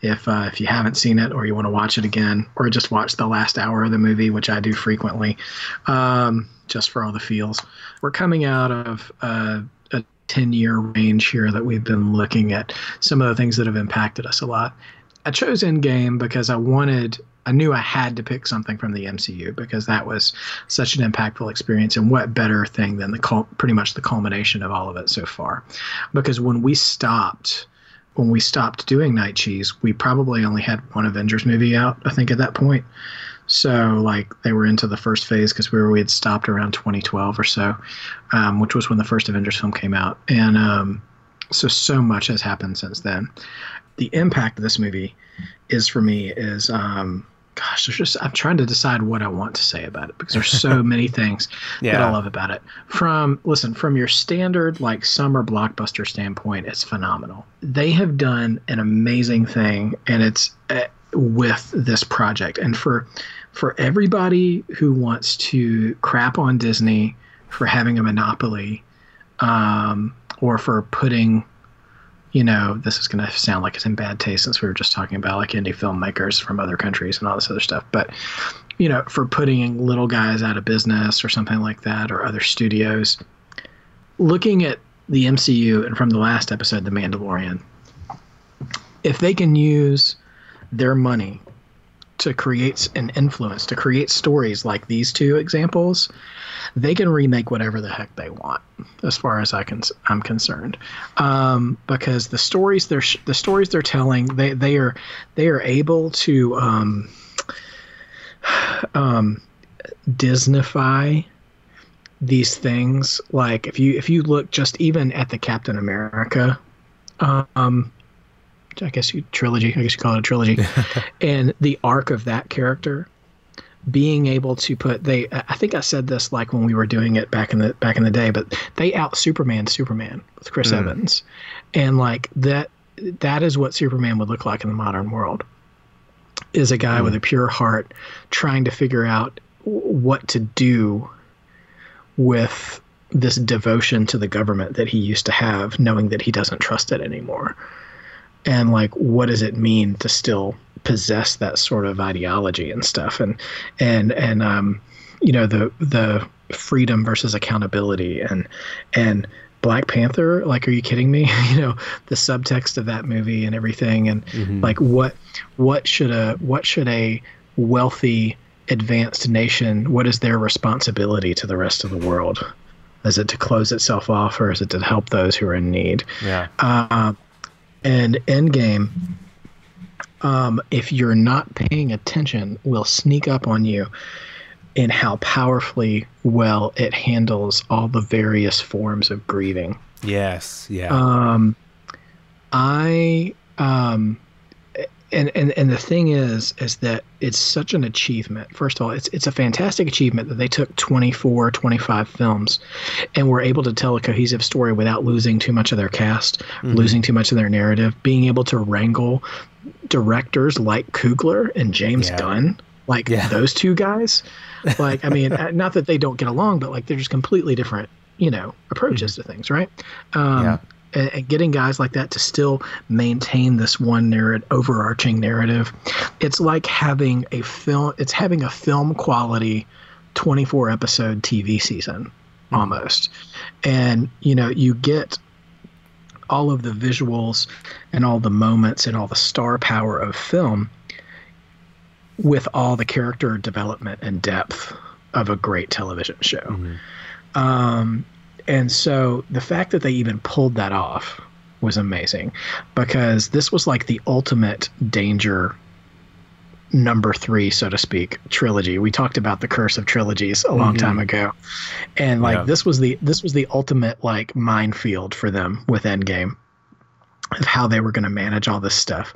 if uh, if you haven't seen it or you want to watch it again or just watch the last hour of the movie, which I do frequently, um, just for all the feels. We're coming out of uh, 10 year range here that we've been looking at some of the things that have impacted us a lot. I chose Endgame because I wanted I knew I had to pick something from the MCU because that was such an impactful experience. And what better thing than the pretty much the culmination of all of it so far? Because when we stopped when we stopped doing Night Cheese, we probably only had one Avengers movie out, I think, at that point. So, like, they were into the first phase because we were we had stopped around 2012 or so, um, which was when the first Avengers film came out, and um, so so much has happened since then. The impact of this movie is for me is um, gosh, there's just I'm trying to decide what I want to say about it because there's so [LAUGHS] many things yeah. that I love about it. From listen, from your standard like summer blockbuster standpoint, it's phenomenal. They have done an amazing thing, and it's uh, with this project. And for for everybody who wants to crap on Disney for having a monopoly, um, or for putting you know, this is going to sound like it's in bad taste since we were just talking about like indie filmmakers from other countries and all this other stuff. But, you know, for putting little guys out of business or something like that or other studios, looking at the MCU and from the last episode, The Mandalorian, if they can use their money to create an influence, to create stories like these two examples, they can remake whatever the heck they want, as far as I can I'm concerned, um, because the stories they're the stories they're telling they they are they are able to um, [SIGHS] um, Disneyfy these things. Like if you if you look just even at the Captain America um, I guess you trilogy. I guess you call it a trilogy, [LAUGHS] and the arc of that character being able to put they I think I said this like when we were doing it back in the back in the day, but they out Superman Superman with Chris mm. Evans, and like that that is what Superman would look like in the modern world. Is a guy mm. with a pure heart trying to figure out what to do with this devotion to the government that he used to have, knowing that he doesn't trust it anymore and like what does it mean to still possess that sort of ideology and stuff? And and and um you know the the freedom versus accountability and and Black Panther like are you kidding me? [LAUGHS] You know the subtext of that movie and everything. And mm-hmm. like what what should a what should a wealthy advanced nation what is their responsibility to the rest of the world? Is it to close itself off or is it to help those who are in need? Yeah. Uh, and Endgame, um, if you're not paying attention, will sneak up on you in how powerfully well it handles all the various forms of grieving. Yes, yeah. Um, I um, and, and and the thing is is that it's such an achievement first of all it's it's a fantastic achievement that they took 24 25 films and were able to tell a cohesive story without losing too much of their cast mm-hmm. losing too much of their narrative being able to wrangle directors like Coogler and James yeah. Gunn like yeah. those two guys [LAUGHS] like I mean not that they don't get along but like they're just completely different you know approaches mm-hmm. to things right um, yeah and getting guys like that to still maintain this one narrative overarching narrative it's like having a film it's having a film quality 24 episode tv season mm-hmm. almost and you know you get all of the visuals and all the moments and all the star power of film with all the character development and depth of a great television show. Mm-hmm. Um, and so the fact that they even pulled that off was amazing because this was like the ultimate danger number three, so to speak, trilogy. We talked about the curse of trilogies a long mm-hmm. time ago, and like yeah. this was the this was the ultimate like minefield for them with Endgame of how they were going to manage all this stuff,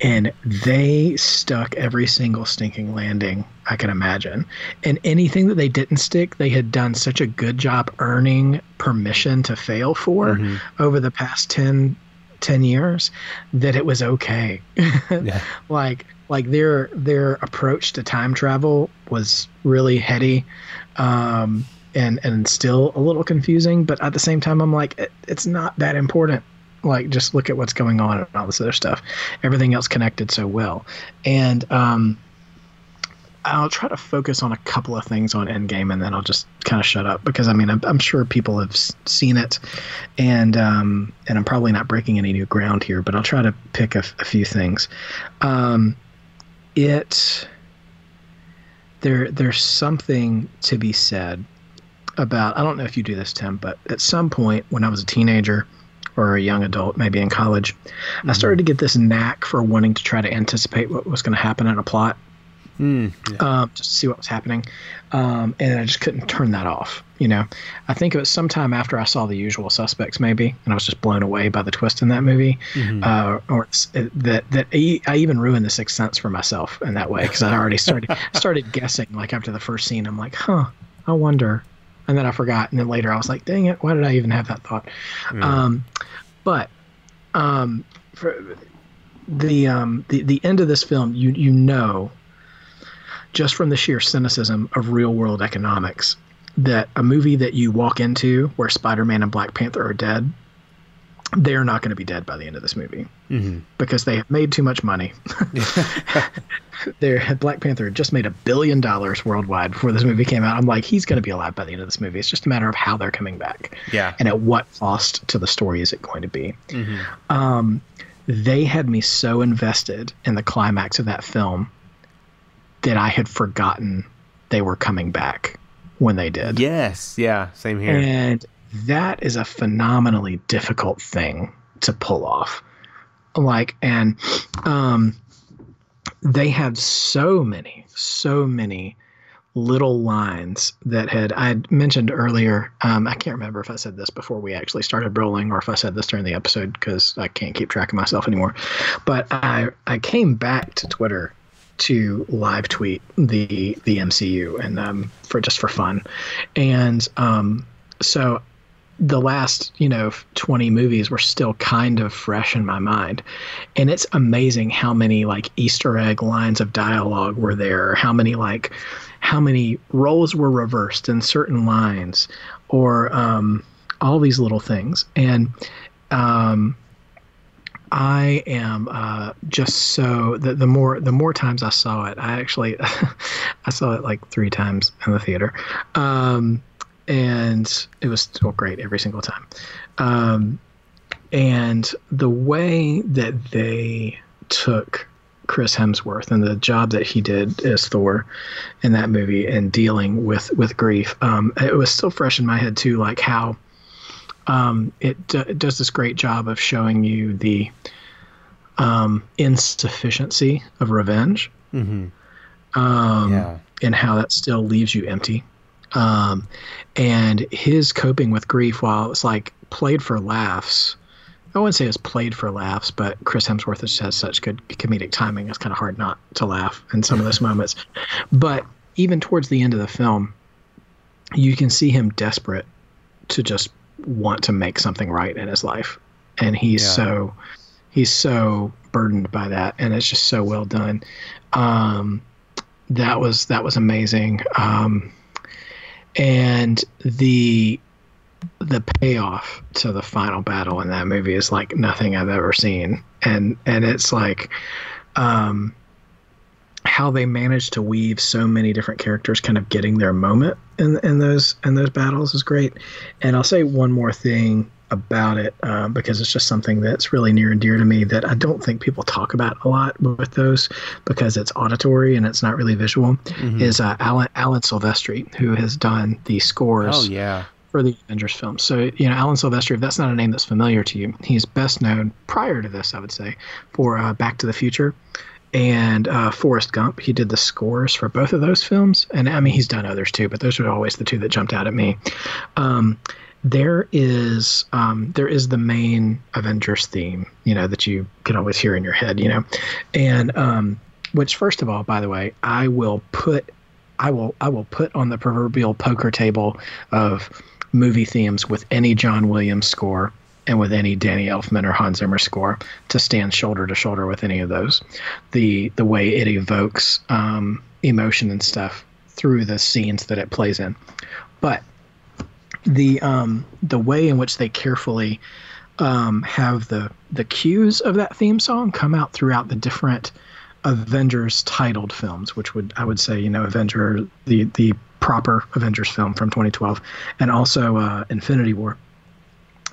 and they stuck every single stinking landing I can imagine, and anything that they didn't stick, they had done such a good job earning permission to fail for mm-hmm. over the past 10, 10 years that it was okay. [LAUGHS] yeah. like like their their approach to time travel was really heady um, and and still a little confusing but at the same time i'm like it, it's not that important like just look at what's going on and all this other stuff. Everything else connected so well. And um, I'll try to focus on a couple of things on Endgame, and then I'll just kind of shut up because I mean I'm, I'm sure people have seen it, and um, and I'm probably not breaking any new ground here, but I'll try to pick a, few things. Um, it there there's something to be said about I don't know if you do this Tim but at some point when I was a teenager or a young adult maybe in college mm-hmm. I started to get this knack for wanting to try to anticipate what was going to happen in a plot mm, yeah. um, just to see what was happening um, and I just couldn't turn that off you know, I think it was sometime after I saw The Usual Suspects, maybe, and I was just blown away by the twist in that movie. Mm-hmm. Uh, or that that I even ruined The Sixth Sense for myself in that way because I already started [LAUGHS] started guessing like after the first scene. I'm like, huh, I wonder, and then I forgot, and then later I was like, dang it, why did I even have that thought? Mm. Um, but um, for the um the the end of this film, you you know just from the sheer cynicism of real world economics that a movie that you walk into where Spider-Man and Black Panther are dead, they're not going to be dead by the end of this movie mm-hmm. because they have made too much money. [LAUGHS] Their Black Panther had just made a billion dollars worldwide before this movie came out. I'm like, he's going to be alive by the end of this movie. It's just a matter of how they're coming back. Yeah. And at what cost to the story is it going to be? Mm-hmm. Um, they had me so invested in the climax of that film that I had forgotten they were coming back when they did. Yes, yeah, same here. And that is a phenomenally difficult thing to pull off. Like, and um, they had so many, so many little lines that had I had mentioned earlier. Um, I can't remember if I said this before we actually started rolling or if I said this during the episode because I can't keep track of myself anymore. But I I came back to Twitter to live tweet the the MCU and um, for just for fun, and um, so the last you know 20 movies were still kind of fresh in my mind. And it's amazing how many like easter egg lines of dialogue were there how many like how many roles were reversed in certain lines or um, all these little things. And um, I am uh, just so the, the more the more times I saw it, I actually [LAUGHS] I saw it like three times in the theater, um, and it was still great every single time. Um, and the way that they took Chris Hemsworth and the job that he did as Thor in that movie and dealing with with grief, um, it was still fresh in my head too, like how um, it, d- it, does this great job of showing you the um, insufficiency of revenge mm-hmm. um, yeah. and how that still leaves you empty. Um, and his coping with grief, while it's like played for laughs, I wouldn't say it's played for laughs, but Chris Hemsworth just has such good comedic timing. It's kind of hard not to laugh in some of those [LAUGHS] moments. But even towards the end of the film, you can see him desperate to just want to make something right in his life, and he's yeah. so he's so burdened by that, and it's just so well done. Um, that was that was amazing, um, and the the payoff to the final battle in that movie is like nothing I've ever seen, and and it's like. Um, how they managed to weave so many different characters kind of getting their moment in in those in those battles is great. And I'll say one more thing about it uh, because it's just something that's really near and dear to me that I don't think people talk about a lot with those because it's auditory and it's not really visual. Mm-hmm. Is uh, Alan Alan Silvestri who has done the scores? Oh yeah. For the Avengers films. So, you know, Alan Silvestri, if that's not a name that's familiar to you, he's best known prior to this, I would say, for uh, Back to the Future and uh, Forrest Gump. He did the scores for both of those films, and I mean he's done others too, but those are always the two that jumped out at me. Um, there is um, there is the main Avengers theme, you know, that you can always hear in your head, you know, and um, which first of all, by the way, I will put I will I will put on the proverbial poker table of movie themes with any John Williams score and with any Danny Elfman or Hans Zimmer score to stand shoulder to shoulder with any of those. The the way it evokes um, emotion and stuff through the scenes that it plays in, but the um, the way in which they carefully um, have the the cues of that theme song come out throughout the different Avengers titled films, which would I would say you know Avenger the the proper Avengers film from 2012, and also uh, Infinity War.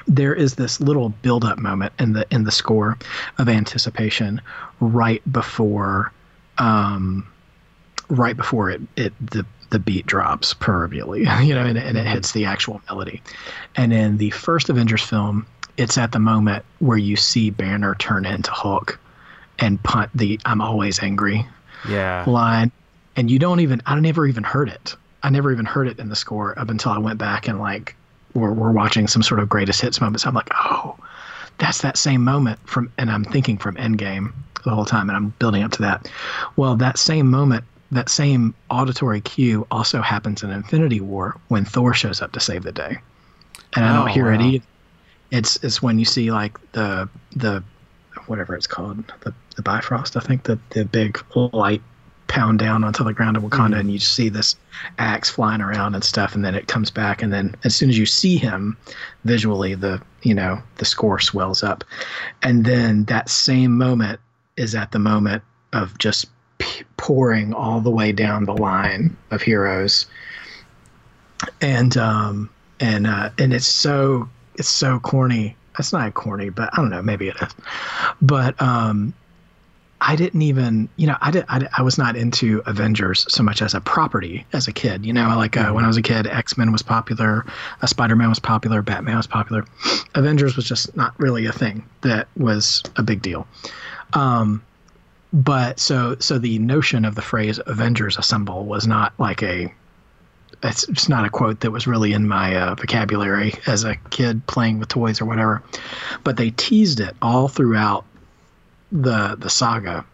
There is this little build up moment in the in the score of anticipation right before um, right before it, it the the beat drops proverbially, [LAUGHS] you know, and, and it hits the actual melody. And in the first Avengers film, it's at the moment where you see Banner turn into Hulk and punt the "I'm always angry" yeah. line, and you don't even I never even heard it. I never even heard it in the score up until I went back and like we're, we're watching some sort of greatest hits moments. I'm like, oh, that's that same moment from, and I'm thinking from Endgame the whole time, and I'm building up to that. Well, that same moment that same auditory cue also happens in Infinity War when Thor shows up to save the day. And I don't oh, hear wow. it either. It's it's when you see like the the whatever it's called the the Bifrost I think the the big light pound down onto the ground of Wakanda mm and you see this axe flying around and stuff and then it comes back and then as soon as you see him visually the you know the score swells up and then that same moment is at the moment of just pouring all the way down the line of heroes, and um, and uh, and it's so it's so corny. It's not corny, but I don't know. Maybe it is. But um, I didn't even, you know, I did, I, I was not into Avengers so much as a property as a kid. You know, like uh, when I was a kid, X Men was popular, uh, Spider Man was popular, Batman was popular. Avengers was just not really a thing that was a big deal. Um, but so so the notion of the phrase avengers assemble was not like a it's, it's not a quote that was really in my uh, vocabulary as a kid playing with toys or whatever. But they teased it all throughout the the saga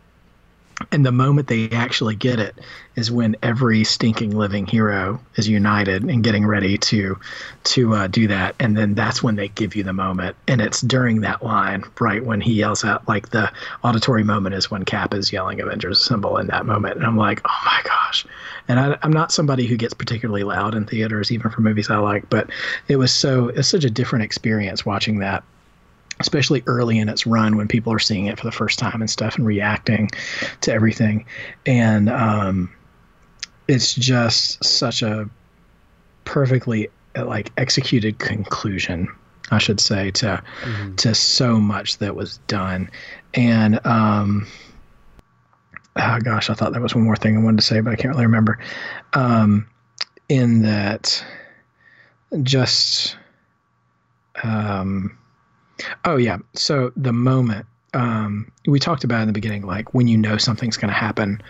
and the moment they actually get it is when every stinking living hero is united and getting ready to to uh, do that. And then that's when they give you the moment. And it's during that line right when he yells out like the auditory moment is when cap is yelling avengers assemble in that moment. And i'm like oh my gosh. And I, am not somebody who gets particularly loud in theaters even for movies i like but it was so it's such a different experience watching that especially early in its run when people are seeing it for the first time and stuff and reacting to everything. And um, it's just such a perfectly like executed conclusion, I should say, to mm-hmm. to so much that was done. And um, oh gosh, I thought there was one more thing I wanted to say, but I can't really remember. Um, in that, just um, Oh yeah. So the moment um, we talked about in the beginning, like when you know something's going to happen,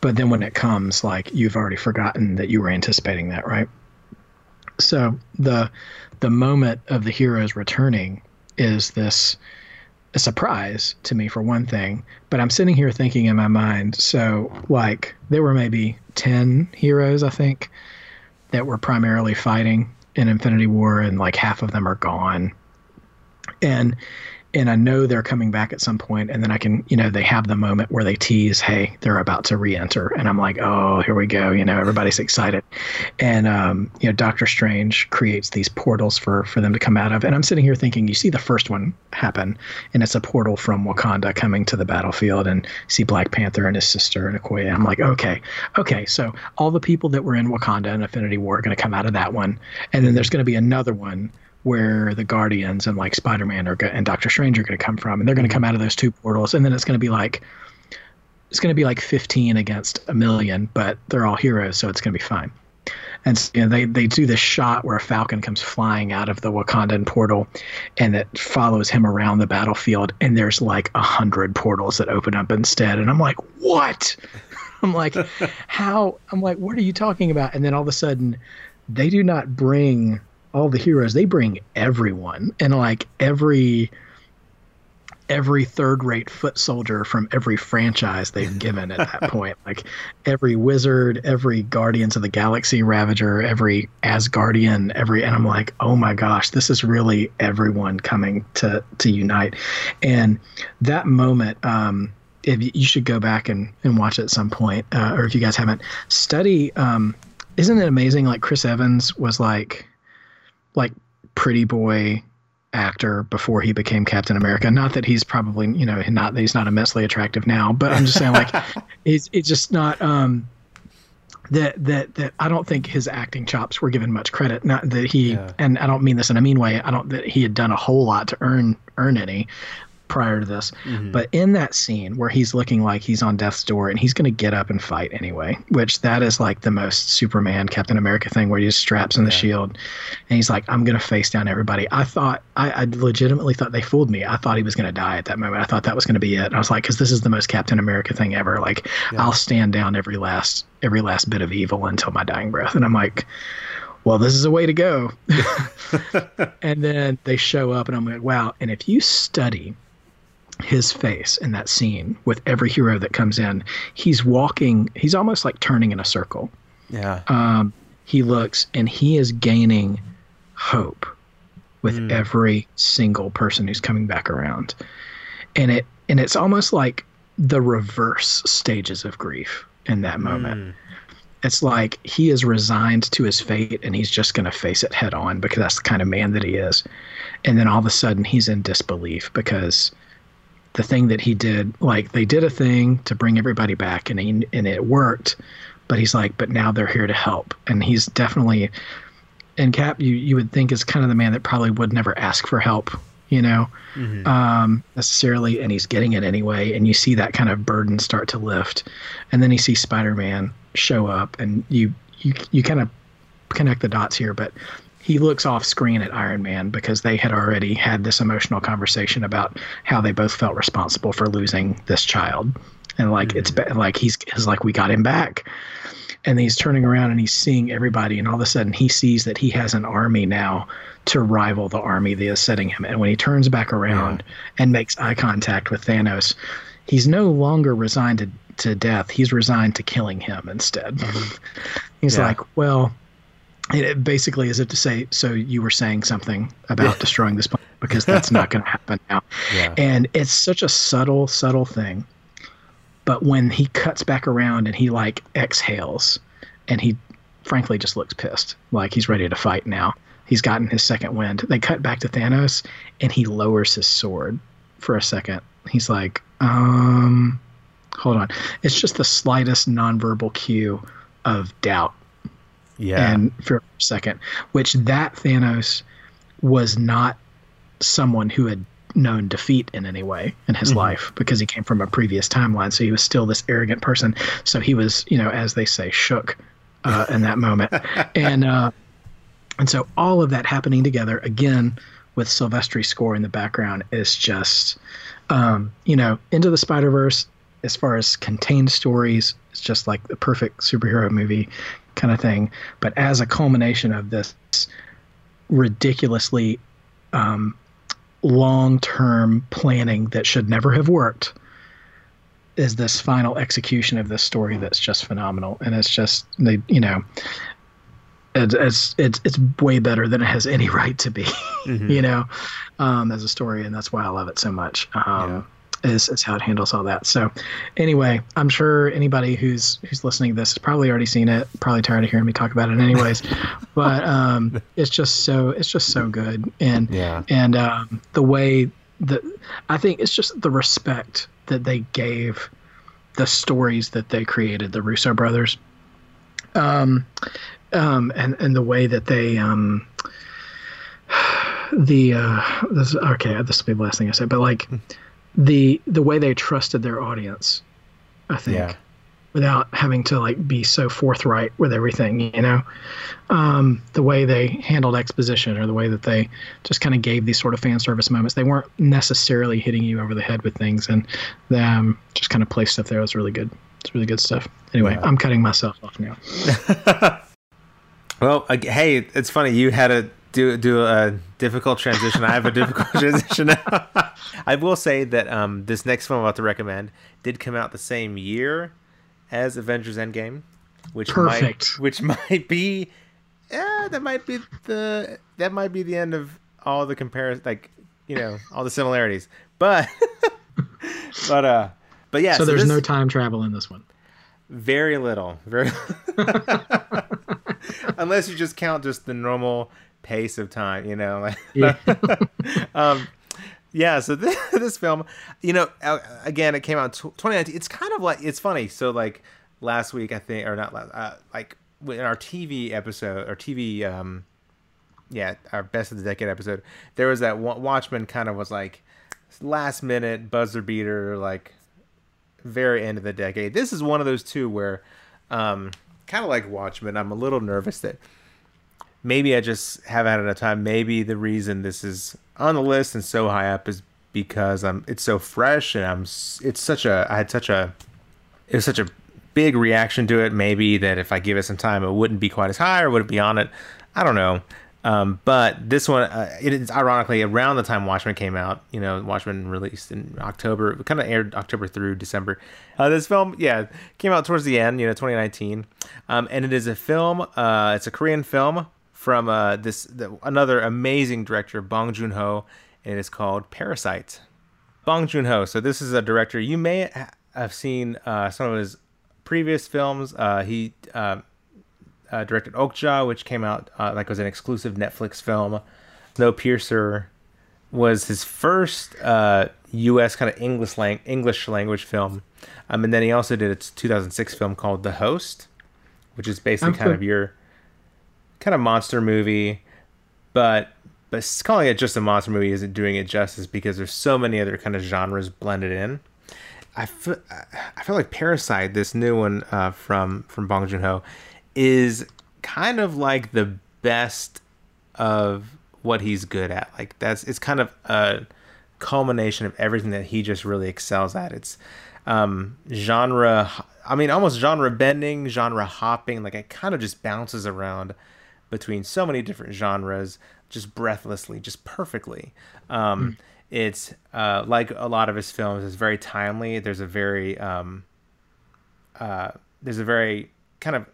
but then when it comes, like you've already forgotten that you were anticipating that, right? So the the moment of the heroes returning is this a surprise to me for one thing, but I'm sitting here thinking in my mind, so like there were maybe 10 heroes, I think, that were primarily fighting in Infinity War, and like half of them are gone and and I know they're coming back at some point, and then I can, you know, they have the moment where they tease, hey, they're about to re-enter, and I'm like, oh, here we go, you know, everybody's excited, and um, you know, Doctor Strange creates these portals for for them to come out of, and I'm sitting here thinking, you see the first one happen, and it's a portal from Wakanda coming to the battlefield, and see Black Panther and his sister and Okoye. I'm like, okay, okay, so all the people that were in Wakanda and Infinity War are going to come out of that one, and then there's going to be another one where the Guardians and like Spider Man and Doctor Strange are going to come from, and they're going to mm-hmm. come out of those two portals, and then it's going to be like it's going to be like 15 against a million, but they're all heroes, so it's going to be fine. And you know, they they do this shot where a falcon comes flying out of the Wakandan portal, and it follows him around the battlefield. And there's like a hundred portals that open up instead. And I'm like, what? [LAUGHS] I'm like, [LAUGHS] how? I'm like, what are you talking about? And then all of a sudden, they do not bring all the heroes. They bring everyone, and like every every third rate foot soldier from every franchise they've [LAUGHS] given at that point. Like every wizard, every Guardians of the Galaxy Ravager, every Asgardian, every and I'm like, oh my gosh, this is really everyone coming to to unite. And that moment, um, if you should go back and, and watch it at some point, uh, or if you guys haven't, study um, isn't it amazing like Chris Evans was like like pretty boy actor before he became Captain America. Not that he's probably, you know, not that he's not immensely attractive now, but I'm just saying like [LAUGHS] it's it's just not um that that that I don't think his acting chops were given much credit. Not that he yeah. and I don't mean this in a mean way. I don't that he had done a whole lot to earn earn any, prior to this. Mm-hmm. But in that scene where he's looking like he's on death's door and he's going to get up and fight anyway, which that is like the most Superman Captain America thing where he just straps in the shield and he's like, I'm going to face down everybody. I thought, I, I, legitimately thought they fooled me. I thought he was going to die at that moment. I thought that was going to be it. I was like, because this is the most Captain America thing ever. Like, yeah. I'll stand down every last, every last bit of evil until my dying breath. And I'm like, well, this is a way to go. [LAUGHS] [LAUGHS] and then they show up, and I'm like, wow. And if you study his face in that scene with every hero that comes in. He's walking, he's almost like turning in a circle. Yeah. Um, he looks and he is gaining hope with mm. every single person who's coming back around. And it and it's almost like the reverse stages of grief in that moment. Mm. It's like he is resigned to his fate and he's just going to face it head on because that's the kind of man that he is. And then all of a sudden he's in disbelief because the thing that he did like they did a thing to bring everybody back and he, and it worked but he's like but now they're here to help. And he's definitely and cap you you would think is kind of the man that probably would never ask for help you know? Mm-hmm. um, necessarily and he's getting it anyway and you see that kind of burden start to lift. And then you see spider-man show up and you you you kind of connect the dots here but he looks off screen at Iron Man because they had already had this emotional conversation about how they both felt responsible for losing this child. And like mm-hmm. it's like he's, he's like we got him back. And he's turning around and he's seeing everybody and all of a sudden he sees that he has an army now to rival the army that is setting him. And when he turns back around yeah. and makes eye contact with Thanos, he's no longer resigned to, to death. He's resigned to killing him instead. Mm-hmm. he's yeah. like, well, it basically is it to say, so you were saying something about yeah. destroying this planet because that's not going [LAUGHS] to happen now. Yeah. And it's such a subtle, subtle thing. But when he cuts back around and he like exhales and he frankly just looks pissed, like he's ready to fight now. He's gotten his second wind. They cut back to Thanos and he lowers his sword for a second. He's like, um, hold on. It's just the slightest nonverbal cue of doubt yeah. And for a second, which that Thanos was not someone who had known defeat in any way in his mm-hmm. life because he came from a previous timeline. So he was still this arrogant person. So he was, you know, as they say, shook uh, in that moment. [LAUGHS] And uh, and so all of that happening together again with Silvestri score in the background is just, um, you know, into the Spider Verse. As far as contained stories, it's just like the perfect superhero movie kind of thing. But as a culmination of this ridiculously um, long term planning that should never have worked, is this final execution of this story that's just phenomenal. And it's just, they, you know, it's it's it's way better than it has any [LAUGHS] right to be, mm-hmm. you know, um, as a story, and that's why I love it so much. Um, yeah is, is how it handles all that. So anyway, I'm sure anybody who's who's listening to this has probably already seen it, probably tired of hearing me talk about it anyways. [LAUGHS] but um, it's just so it's just so good. And yeah. and um, the way that I think it's just the respect that they gave the stories that they created, the Russo brothers. Um, um, and and the way that they um [SIGHS] the uh, this okay. This will be the last thing I say, but like the the way they trusted their audience, I think, yeah. without having to like be so forthright with everything, you know, um, the way they handled exposition or the way that they just kind of gave these sort of fan service moments. They weren't necessarily hitting you over the head with things, and them just kind of placed stuff there was really good. It's really good stuff. Anyway, yeah. I'm cutting myself off now. [LAUGHS] well, hey, it's funny you had a do do a difficult transition. I have a difficult [LAUGHS] transition now. I will say that um, this next film I'm about to recommend did come out the same year as Avengers Endgame, which Perfect. might which [LAUGHS] might be yeah, that might be the that might be the end of all the comparison like you know all the similarities. But [LAUGHS] but uh but yeah. So, so there's this, no time travel in this one. Very little. Very unless you just count just the normal pace of time, you know. yeah. [LAUGHS] um, yeah. So this, [LAUGHS] this, film, you know, again, it came out 2019. It's kind of like it's funny. So like last week, I think, or not last, uh, like in our TV episode or TV, um, yeah, our best of the decade episode, there was that Watchmen kind of was like last minute buzzer beater, like very end of the decade. This is one of those two where, um, kind of like Watchmen, I'm a little nervous that maybe I just haven't had enough time. Maybe the reason this is on the list and so high up is because I'm it's so fresh and I'm it's such a I had such a it was such a big reaction to it. Maybe that if I give it some time, it wouldn't be quite as high or would it be on it. I don't know. Um, but this one, uh, it is ironically around the time Watchmen came out. You know, Watchmen released in October, kind of aired October through December. Uh, this film, yeah, came out towards the end, you know, 2019. Um, and it is a film, uh, it's a Korean film from uh, this the, another amazing director, Bong Joon Ho, and it is called Parasite. Bong Joon Ho. So this is a director you may have seen uh, some of his previous films. Uh, he uh, uh, directed Okja, which came out uh, like was an exclusive Netflix film. Snowpiercer was his first U.S. kind of English lang- English language film, um, and then he also did a 2006 film called The Host, which is basically kind of your kind of monster movie, but but calling it just a monster movie isn't doing it justice because there's so many other kind of genres blended in. I feel, I feel like Parasite, this new one uh, from from Bong Joon Ho, is kind of like the best of what he's good at. Like that's it's kind of a culmination of everything that he just really excels at. It's um, genre, I mean, almost genre bending, genre hopping. Like it kind of just bounces around between so many different genres just breathlessly, just perfectly. Um, mm. It's uh, like a lot of his films, it's very timely. There's a very um, uh, there's a very kind of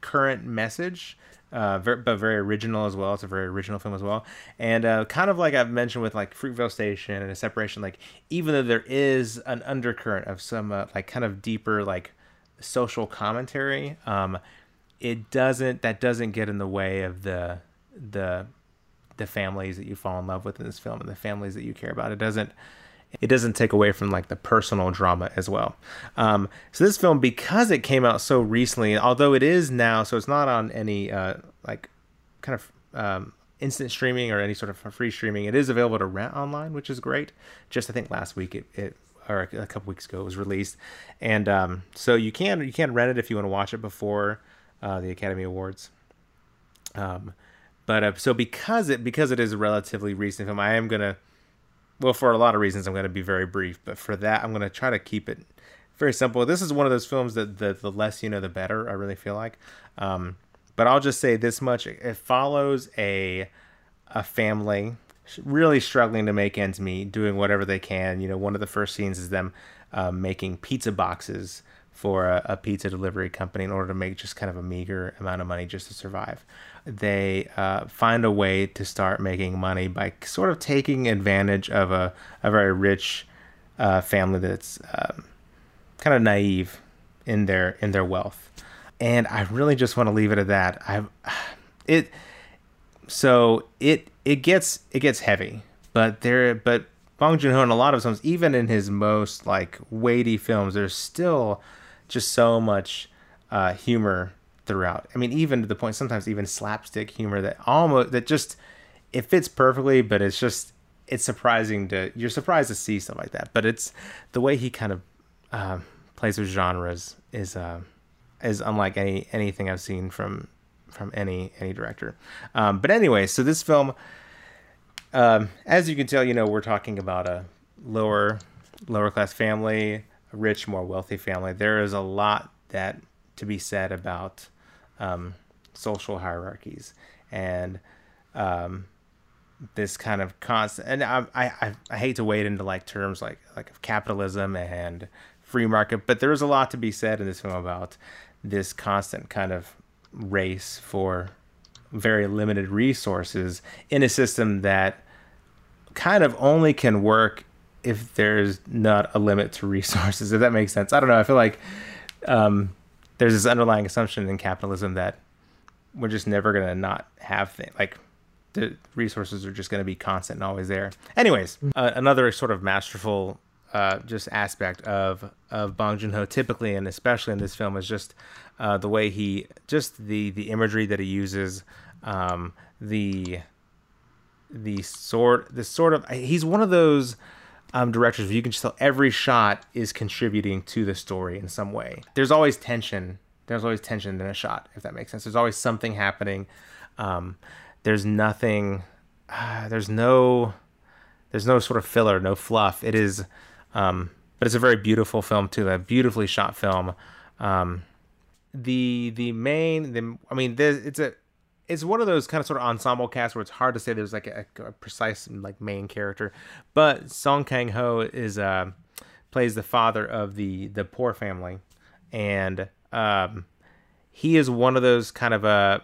current message, uh, very, but very original as well. It's a very original film as well, and uh, kind of like I've mentioned with like Fruitvale Station and a separation. Like even though there is an undercurrent of some uh, like kind of deeper like social commentary, um, it doesn't that doesn't get in the way of the the the families that you fall in love with in this film and the families that you care about. It doesn't it doesn't take away from like the personal drama as well. Um, so this film, because it came out so recently, although it is now, so it's not on any uh, like kind of um, instant streaming or any sort of free streaming. It is available to rent online, which is great. Just I think last week it, it or a couple weeks ago it was released, and um, so you can you can rent it if you want to watch it before uh, the Academy Awards. Um, but uh, so because it because it is a relatively recent film, I am gonna well for a lot of reasons I'm gonna be very brief, but for that I'm gonna try to keep it very simple. This is one of those films that the the less you know the better. I really feel like. Um, but I'll just say this much: it follows a a family really struggling to make ends meet, doing whatever they can. You know, one of the first scenes is them uh, making pizza boxes for a, a, pizza delivery company in order to make just kind of a meager amount of money just to survive. They uh, find a way to start making money by sort of taking advantage of a, a very rich uh, family that's um, kind of naive in their in their wealth. And I really just want to leave it at that. I [SIGHS] it so it it gets it gets heavy, but there but Bong Joon Ho in a lot of films, even in his most like weighty films, there's still just so much uh, humor throughout. I mean, even to the point sometimes even slapstick humor that almost that just it fits perfectly, but it's just it's surprising to you're surprised to see stuff like that. But it's the way he kind of uh, plays with genres is uh, is unlike any anything I've seen from from any any director. Um, but anyway, so this film, um, as you can tell, you know we're talking about a lower lower class family, rich, more wealthy family. There is a lot that to be said about um, social hierarchies and um, this kind of constant. And I, I I hate to wade into like terms like like capitalism and free market, but there is a lot to be said in this film about this constant kind of race for very limited resources in a system that kind of only can work if there's not a limit to resources if that makes sense. I don't know i feel like um, there's this underlying assumption in capitalism that we're just never going to not have things like the resources are just going to be constant and always there. Anyways uh, another sort of masterful uh, just aspect of of Bong Joon Ho typically and especially in this film is just uh, the way he just the the imagery that he uses, um, the the sort the sort of he's one of those um, directors where you can just tell every shot is contributing to the story in some way. There's always tension. There's always tension in a shot, if that makes sense. There's always something happening. Um, there's nothing. Uh, there's no. There's no sort of filler, no fluff. It is um, but it's a very beautiful film too, a beautifully shot film. Um, the the main, the I mean, it's a it's one of those kind of sort of ensemble casts where it's hard to say there's like a, a precise like main character, but Song Kang Ho is uh, plays the father of the the poor family, and um, he is one of those kind of a uh,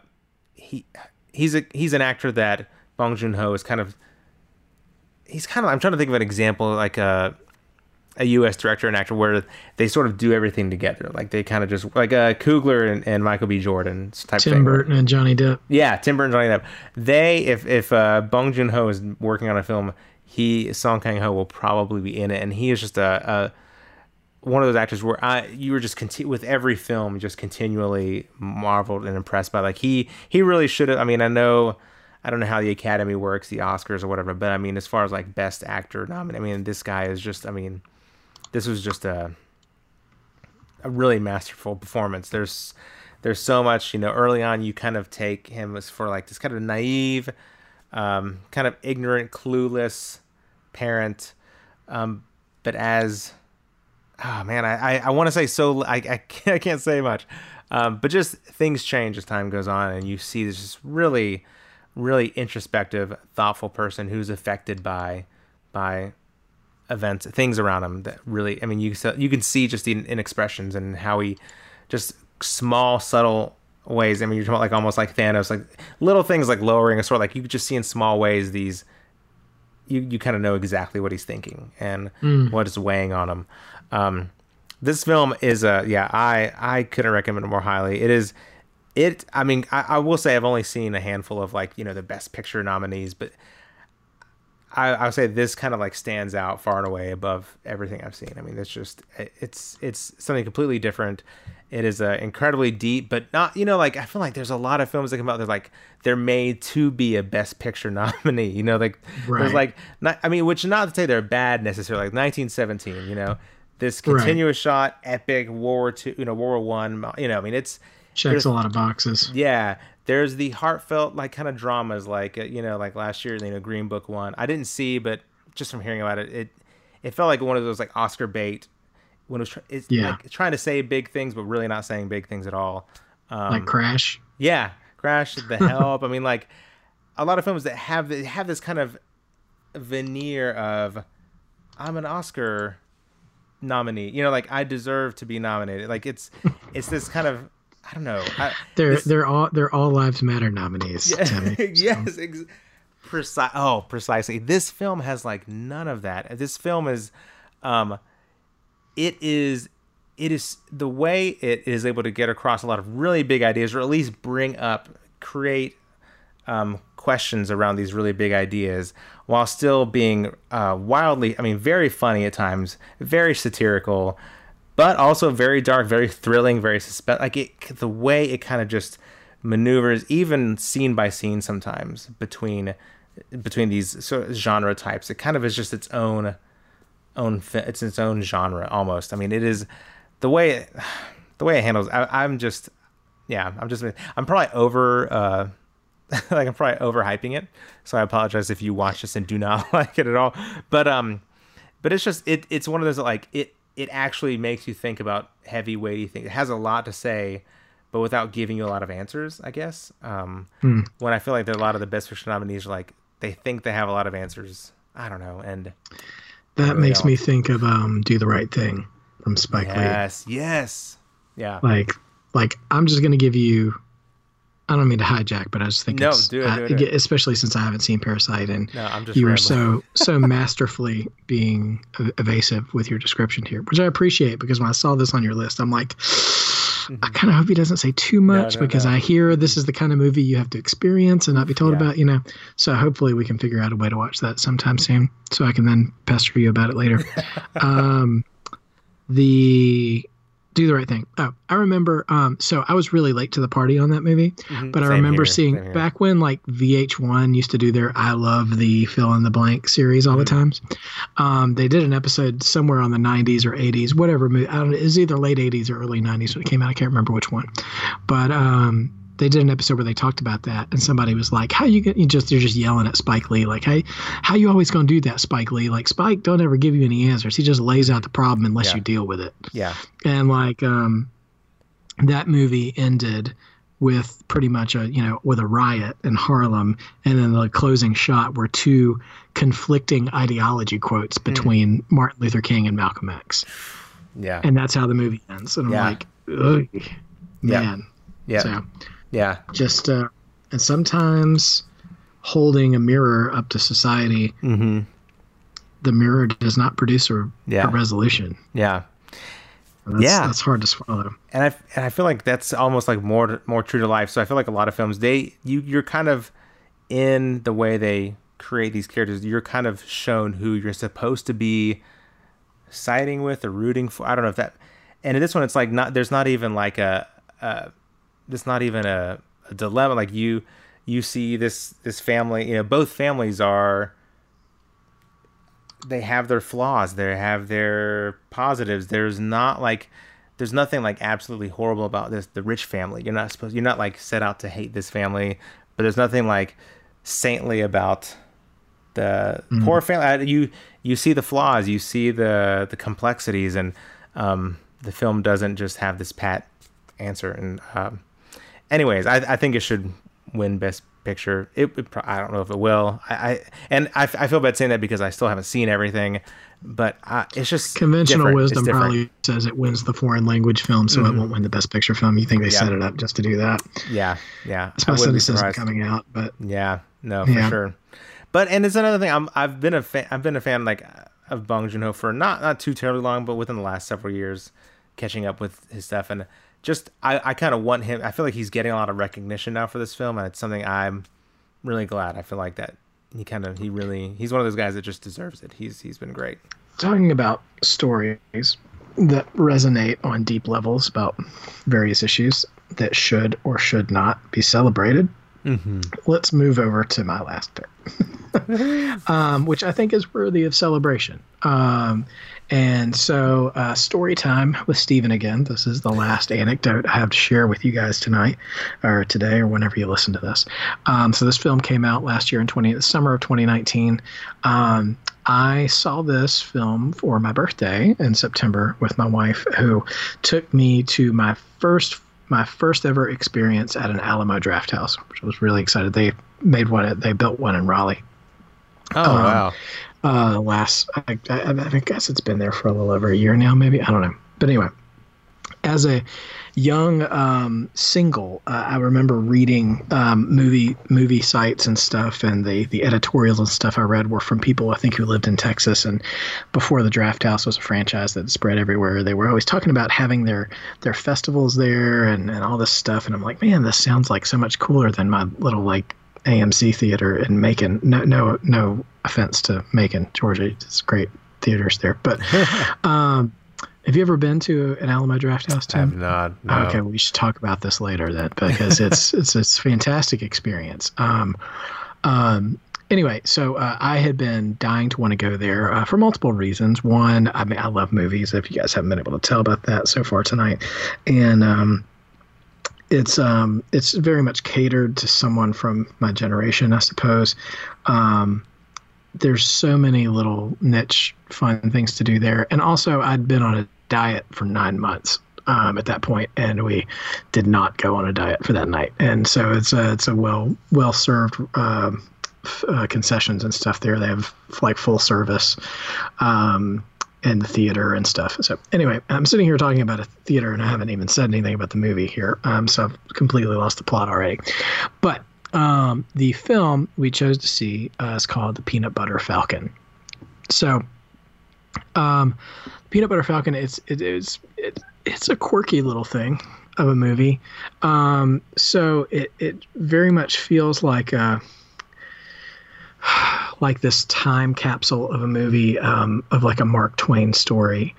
he he's a he's an actor that Bong Joon Ho is kind of he's kind of I'm trying to think of an example like a uh, a U.S. director and actor where they sort of do everything together. Like they kind of just like uh, Coogler and, and Michael B. Jordan type. Tim thing. Burton and Johnny Depp. Yeah, Tim Burton, and Johnny Depp. They, if if uh, Bong Joon Ho is working on a film, he Song Kang Ho will probably be in it, and he is just a, a one of those actors where I you were just conti- with every film just continually marveled and impressed by. Like he he really should have. I mean, I know. I don't know how the Academy works, the Oscars or whatever, but I mean, as far as like Best Actor nominee, I mean, this guy is just, I mean, this was just a a really masterful performance. There's there's so much, you know, early on you kind of take him as for like this kind of naive, um, kind of ignorant, clueless parent. Um, but as oh man, I, I, I want to say so I, I, can't, I can't say much. Um, but just things change as time goes on and you see this just really, really introspective, thoughtful person who's affected by by events, things around him that really, I mean, you you can see just in, in expressions and how he just small, subtle ways. I mean, you're talking about like almost like Thanos, like little things like lowering a sword. Like you could just see in small ways these. You you kind of know exactly what he's thinking and mm. what is weighing on him. Um, this film is a yeah. I I couldn't recommend it more highly. It is. It. I mean, I, I will say I've only seen a handful of like you know the best picture nominees, but I, I would say this kind of like stands out far and away above everything I've seen. I mean, it's just it's it's something completely different. It is uh, incredibly deep, but not you know like I feel like there's a lot of films that come out. They're like they're made to be a Best Picture [LAUGHS] nominee. You know, like right. there's like not, I mean, which not to say they're bad necessarily. Like 1917, you know, this continuous right. shot, epic World War Two, you know, World War One. You know, I mean, it's checks a lot of boxes. Yeah, there's the heartfelt like kind of dramas like uh, you know like last year you know Green Book won. I didn't see, but just from hearing about it, it it felt like one of those like Oscar bait when it was tr- it's yeah. like trying to say big things but really not saying big things at all. Um, like Crash. Yeah, Crash, The [LAUGHS] Help. I mean, like a lot of films that have have this kind of veneer of I'm an Oscar nominee. You know, like I deserve to be nominated. Like it's it's this kind of I don't know. I, they're this, they're all they're all lives matter nominees. Yeah, Timmy, [LAUGHS] yes, ex- precise. Oh, precisely. This film has like none of that. This film is, um, it is it is the way it is able to get across a lot of really big ideas, or at least bring up, create um, questions around these really big ideas, while still being uh, wildly, I mean, very funny at times, very satirical but also very dark, very thrilling, very suspense. Like it, the way it kind of just maneuvers, even scene by scene, sometimes between between these sort of genre types. It kind of is just its own own it's its own genre almost. I mean, it is the way it, the way it handles. I, am just yeah, I'm just I'm probably over uh [LAUGHS] like I'm probably overhyping it. So I apologize if you watch this and do not [LAUGHS] like it at all. But um, but it's just it it's one of those like it it actually makes you think about heavy weighty things. It has a lot to say, but without giving you a lot of answers. I guess um, hmm. when I feel like a lot of the best fiction nominees are like they think they have a lot of answers. I don't know, and that really makes don't. me think of um, "Do the Right Thing" from Spike yes, Lee. Yes, yes, yeah. Like, like I'm just gonna give you I don't mean to hijack, but I just think no, it's, do it, do it, do it. especially since I haven't seen Parasite, and no, you were so [LAUGHS] so masterfully being evasive with your description here, which I appreciate because when I saw this on your list, I'm like, mm-hmm. I kind of hope he doesn't say too much no, no, because I hear this is the kind of movie you have to experience and not be told yeah. about, you know. So hopefully we can figure out a way to watch that sometime soon, so I can then pester you about it later. [LAUGHS] um, the do the right thing. Oh, I remember. Um, so I was really late to the party on that movie, mm-hmm. but I remember here, seeing back when like VH1 used to do their "I love the fill in the blank" series all mm-hmm. the times. Um, they did an episode somewhere on the 90s or 80s, whatever. I don't. It was either late 80s or early 90s when it came out. I can't remember which one, but um, they did an episode where they talked about that, and somebody was like, "How you get you just they're just yelling at Spike Lee like, hey, how you always gonna do that, Spike Lee? Like Spike don't ever give you any answers. He just lays out the problem unless yeah. you deal with it." Yeah. And like um, that movie ended with pretty much a you know with a riot in Harlem, and then the closing shot were two conflicting ideology quotes hmm. between mm. Martin Luther King and Malcolm X. Yeah. And that's how the movie ends, and I'm like, man. Yeah. yeah. So, yeah. Just uh, and sometimes holding a mirror up to society, mm-hmm. the mirror does not produce a, yeah. a resolution. Yeah. That's, yeah, that's hard to swallow. And I and I feel like that's almost like more more true to life. So I feel like a lot of films they you you're kind of in the way they create these characters. You're kind of shown who you're supposed to be siding with or rooting for. I don't know if that. And in this one, it's like not there's not even like a, a it's not even a, a dilemma. Like you you see this this family, you know, both families are they have their flaws, they have their positives. There's not like there's nothing like absolutely horrible about this the rich family. You're not supposed you're not like set out to hate this family, but there's nothing like saintly about the mm-hmm. poor family. You you see the flaws, you see the the complexities, and um, the film doesn't just have this pat answer. And um, anyways, I, I think it should win Best Picture. It, it I don't know if it will. I, I and I, I feel bad saying that because I still haven't seen everything, but I, it's just conventional wisdom probably says it wins the foreign language film, so mm-hmm. it won't win the Best Picture film. You think they yeah. set it up just to do that? Yeah, yeah. It's my cynicism coming out, but yeah, no, for yeah. sure. But and it's another thing. I'm I've been a fan. I've been a fan like of Bong Joon Ho for not not too terribly long, but within the last several years, catching up with his stuff and just I, I kind of want him. I feel like he's getting a lot of recognition now for this film, and it's something I'm really glad. I feel like that he kind of he really he's one of those guys that just deserves it. He's he's been great. Talking about stories that resonate on deep levels about various issues that should or should not be celebrated. Mm-hmm. Let's move over to my last [LAUGHS] pick, um, which I think is worthy of celebration. Um, and so, uh, story time with Stephen again. This is the last anecdote I have to share with you guys tonight, or today, or whenever you listen to this. Um, so, this film came out last year in 20, the summer of 2019. Um, I saw this film for my birthday in September with my wife, who took me to my first my first ever experience at an Alamo Drafthouse, which I was really excited. They made one. They built one in Raleigh. Oh um, wow! Uh, last, I, I, I guess it's been there for a little over a year now, maybe. I don't know. But anyway, as a young um, single, uh, I remember reading um, movie movie sites and stuff, and the the editorials and stuff I read were from people I think who lived in Texas. And before the Drafthouse was a franchise that spread everywhere, they were always talking about having their their festivals there and and all this stuff. And I'm like, man, this sounds like so much cooler than my little like AMC theater in Macon. No, no, no offense to Macon, Georgia. It's great theaters there. But [LAUGHS] um, have you ever been to an Alamo Drafthouse? Tim? I have not. No. Okay, we should talk about this later then, because it's [LAUGHS] it's it's a fantastic experience. Um, um, anyway, so uh, I had been dying to want to go there uh, for multiple reasons. One, I mean, I love movies. If you guys haven't been able to tell about that so far tonight, and um, it's um, it's very much catered to someone from my generation, I suppose. Um, there's so many little niche fun things to do there, and also I'd been on a diet for nine months um, at that point, and we did not go on a diet for that night. And so it's a it's a well well served um, uh, concessions and stuff there. They have like full service. Um, and the theater and stuff. So anyway, I'm sitting here talking about a theater, and I haven't even said anything about the movie here. Um, so I've completely lost the plot already. But um, the film we chose to see uh, is called The Peanut Butter Falcon. So, um, Peanut Butter Falcon, it's it is it, it's a quirky little thing of a movie. Um, so it it very much feels like a [SIGHS] like this time capsule of a movie um, of like a Mark Twain story.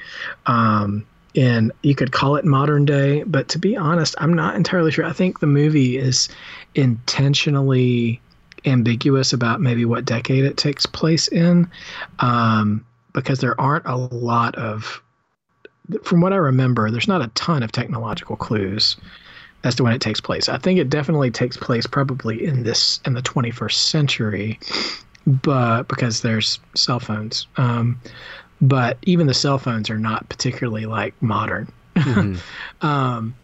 Um, and you could call it modern day, but to be honest, I'm not entirely sure. I think the movie is intentionally ambiguous about maybe what decade it takes place in, um, because there aren't a lot of, from what I remember, there's not a ton of technological clues as to when it takes place. I think it definitely takes place probably in this in the 21st century, but because there's cell phones. Um, but even the cell phones are not particularly like modern. Mm-hmm. [LAUGHS] um,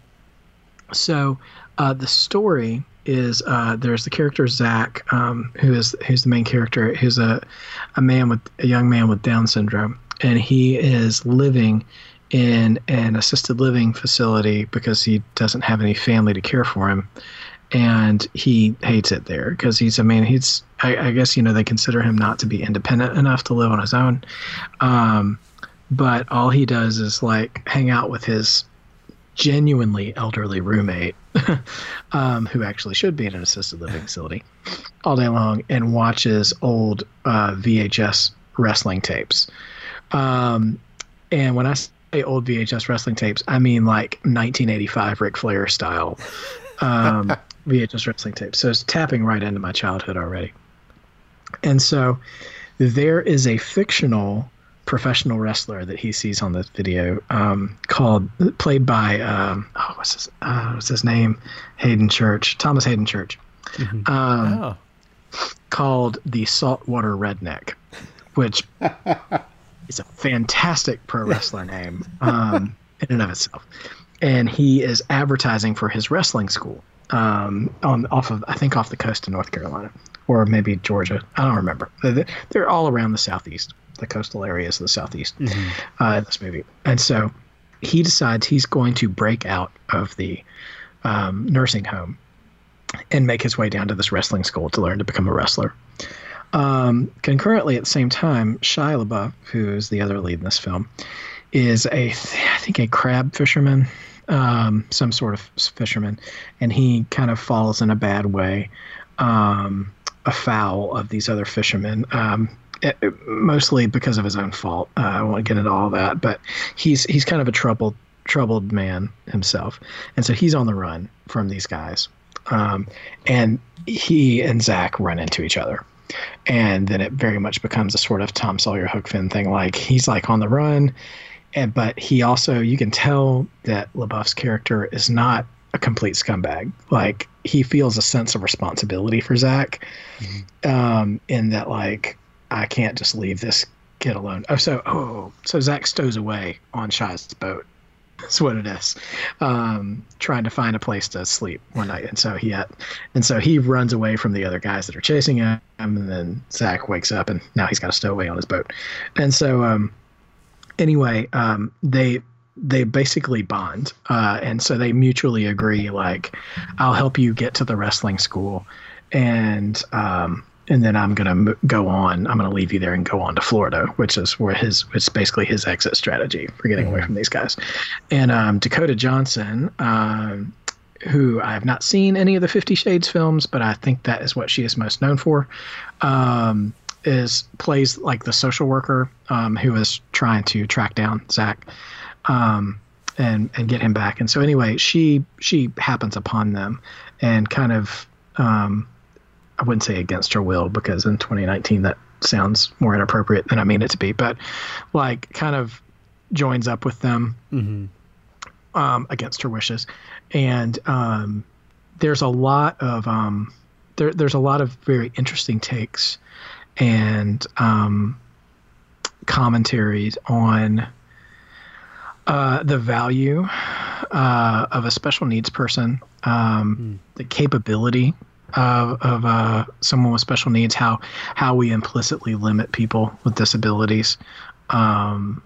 so uh, the story is uh, there's the character Zach, um, who is who's the main character, who's a a man with a young man with Down syndrome, and he is living in an assisted living facility because he doesn't have any family to care for him. And he hates it there because he's I mean he's I, I, guess you know they consider him not to be independent enough to live on his own. Um, but all he does is like hang out with his genuinely elderly roommate [LAUGHS] um, who actually should be in an assisted living [LAUGHS] facility all day long and watches old uh, VHS wrestling tapes. Um, and when I old VHS wrestling tapes. I mean, like 1985 Ric Flair style um, [LAUGHS] VHS wrestling tapes. So it's tapping right into my childhood already. And so there is a fictional professional wrestler that he sees on this video um, called played by um, oh what's his uh, what's his name Hayden Church Thomas Hayden Church mm-hmm. um, oh. called the Saltwater Redneck, which [LAUGHS] it's a fantastic pro wrestler name um, in and of itself. And he is advertising for his wrestling school um, on off of I think off the coast of North Carolina or maybe Georgia. I don't remember. They're all around the southeast, the coastal areas of the southeast mm-hmm. uh, in this movie. And so he decides he's going to break out of the um, nursing home and make his way down to this wrestling school to learn to become a wrestler. Um, concurrently, at the same time, Shia LaBeouf, who is the other lead in this film, is a I think a crab fisherman, um, some sort of fisherman, and he kind of falls in a bad way, um, afoul of these other fishermen. Um, it, it, mostly because of his own fault. Uh, I won't get into all that, but he's he's kind of a troubled troubled man himself, and so he's on the run from these guys. Um, and he and Zach run into each other and then it very much becomes a sort of Tom Sawyer Huck Finn thing. Like he's like on the run, and but he also you can tell that LaBeouf's character is not a complete scumbag. Like he feels a sense of responsibility for Zach, mm-hmm. um, in that like I can't just leave this kid alone. Oh, so oh, so Zach stows away on Shia's boat that's what it is. Um, trying to find a place to sleep one night, and so he had, and so he runs away from the other guys that are chasing him, and then Zach wakes up, and now he's got a stowaway on his boat, and so um, anyway, um, they they basically bond, uh, and so they mutually agree, like, I'll help you get to the wrestling school, and um, and then I'm going to go on. I'm going to leave you there and go on to Florida, which is where his it's basically his exit strategy for getting mm-hmm. away from these guys. And um, Dakota Johnson, um, who I have not seen any of the Fifty Shades films, but I think that is what she is most known for. Um, is plays like the social worker um, who is trying to track down Zach um, and and get him back. And so anyway, she she happens upon them and kind of um, I wouldn't say against her will because in 2019 that sounds more inappropriate than I mean it to be, but like kind of joins up with them mm-hmm. um, against her wishes, and um, there's a lot of um, there, there's a lot of very interesting takes and um, commentaries on uh, the value uh, of a special needs person, um, mm. the capability of, of uh, someone with special needs, how how we implicitly limit people with disabilities, um,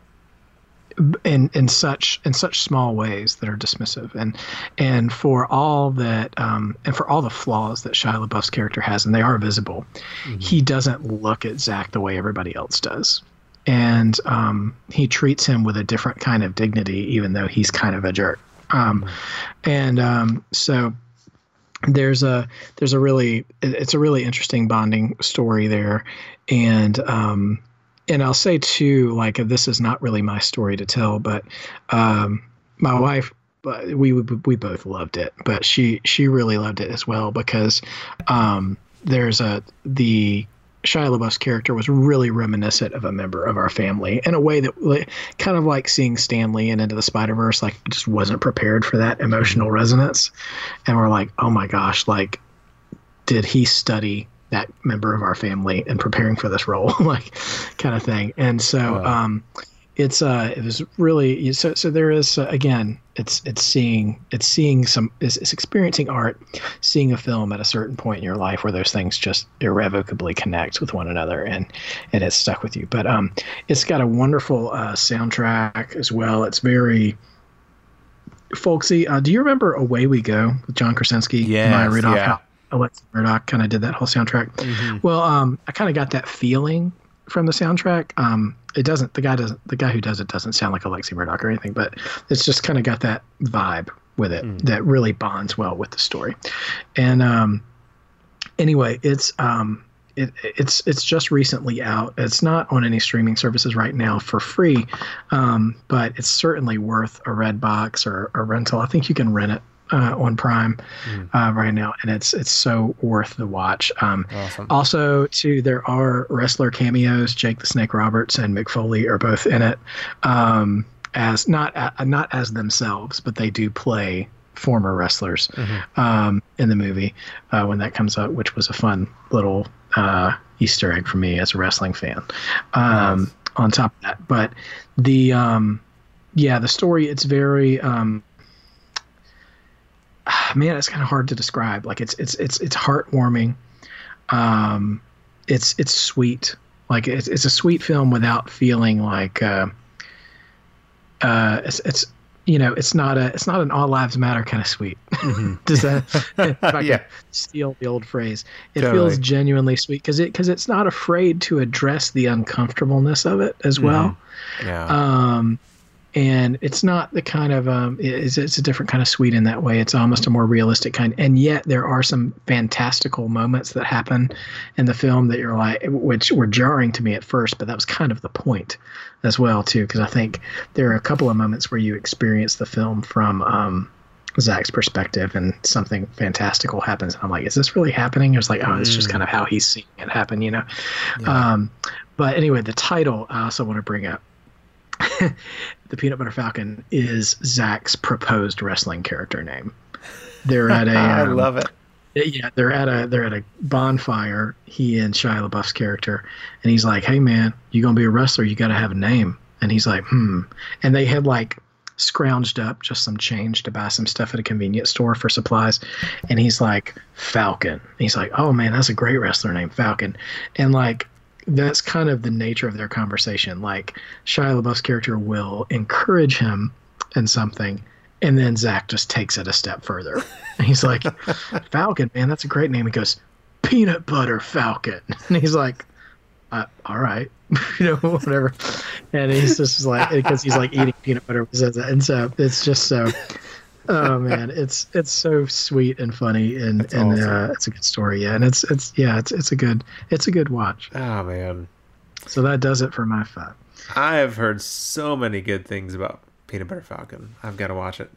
in in such in such small ways that are dismissive, and and for all that um, and for all the flaws that Shia LaBeouf's character has, and they are visible, mm-hmm. he doesn't look at Zach the way everybody else does and um, he treats him with a different kind of dignity, even though he's kind of a jerk. Um, and um, so there's a there's a really it's a really interesting bonding story there, and um, and I'll say too, like this is not really my story to tell, but um, my wife we we both loved it, but she she really loved it as well because um, there's a the Shia LaBeouf's character was really reminiscent of a member of our family in a way that kind of like seeing Stan Lee in Into the Spider Verse, like just wasn't prepared for that emotional resonance, and we're like, oh my gosh, like did he study that member of our family in preparing for this role, [LAUGHS] like kind of thing, and so. Um, it's uh it was really so so there is uh, again it's it's seeing it's seeing some it's, it's, experiencing art seeing a film at a certain point in your life where those things just irrevocably connect with one another and and it's stuck with you but um it's got a wonderful uh, soundtrack as well it's very folksy uh, do you remember away we go with john krasinski yes, Maya Rudolph, yeah. Alexi Murdoch kind of did that whole soundtrack. Mm-hmm. Well, um, I kind of got that feeling from the soundtrack. Um, it doesn't. The guy doesn't. The guy who does it doesn't sound like Alexi Murdoch or anything, but it's just kind of got that vibe with it mm. that really bonds well with the story. And um, anyway, it's um, it, it's it's just recently out. It's not on any streaming services right now for free, um, but it's certainly worth a Redbox or a rental. I think you can rent it uh, on Prime mm. uh, right now, and it's it's so worth the watch. Um, awesome. Also, too, there are wrestler cameos. Jake the Snake Roberts and Mick Foley are both in it, um, as not uh, not as themselves, but they do play former wrestlers mm-hmm. um, in the movie uh, when that comes out, which was a fun little uh, Easter egg for me as a wrestling fan. Um, nice. On top of that, but the um, yeah, the story it's very um, man, it's kind of hard to describe. Like it's it's it's it's heartwarming. Um, it's it's sweet. Like it's it's a sweet film without feeling like uh, uh, it's it's you know it's not a it's not an all lives matter kind of sweet. Mm-hmm. [LAUGHS] Does that [LAUGHS] if I yeah. steal the old phrase? It totally. feels genuinely sweet because it because it's not afraid to address the uncomfortableness of it as well. Mm-hmm. Yeah. Um, and it's not the kind of um, it's, it's a different kind of sweet in that way it's almost a more realistic kind and yet there are some fantastical moments that happen in the film that you're like which were jarring to me at first but that was kind of the point as well too because i think there are a couple of moments where you experience the film from um, Zach's perspective and something fantastical happens. And I'm like, is this really happening? It's like, oh, it's just mm. kind of how he's seeing it happen, you know? Yeah. Um, but anyway, the title I also want to bring up [LAUGHS] the Peanut Butter Falcon is Zach's proposed wrestling character name. They're at a. [LAUGHS] I um, love it. Yeah, they're at a they're at a bonfire. He and Shia LaBeouf's character, and he's like, "Hey man, you're gonna be a wrestler? You got to have a name." And he's like, "Hmm." And they had like scrounged up just some change to buy some stuff at a convenience store for supplies. And he's like, Falcon. And he's like, oh man, that's a great wrestler named Falcon. And like, that's kind of the nature of their conversation. Like Shia LaBeouf's character will encourage him in something, and then Zach just takes it a step further. And he's like, [LAUGHS] "Falcon, man, that's a great name." He goes, "Peanut butter Falcon," [LAUGHS] and he's like, uh, "All right, [LAUGHS] you know, whatever." And he's just like, because he's like eating peanut butter, and so it's just so oh man, it's it's so sweet and funny and That's and awesome. uh, it's a good story. Yeah, and it's it's yeah, it's it's a good it's a good watch. Oh man. So that does it for my five. I have heard so many good things about Peanut Butter Falcon. I've got to watch it.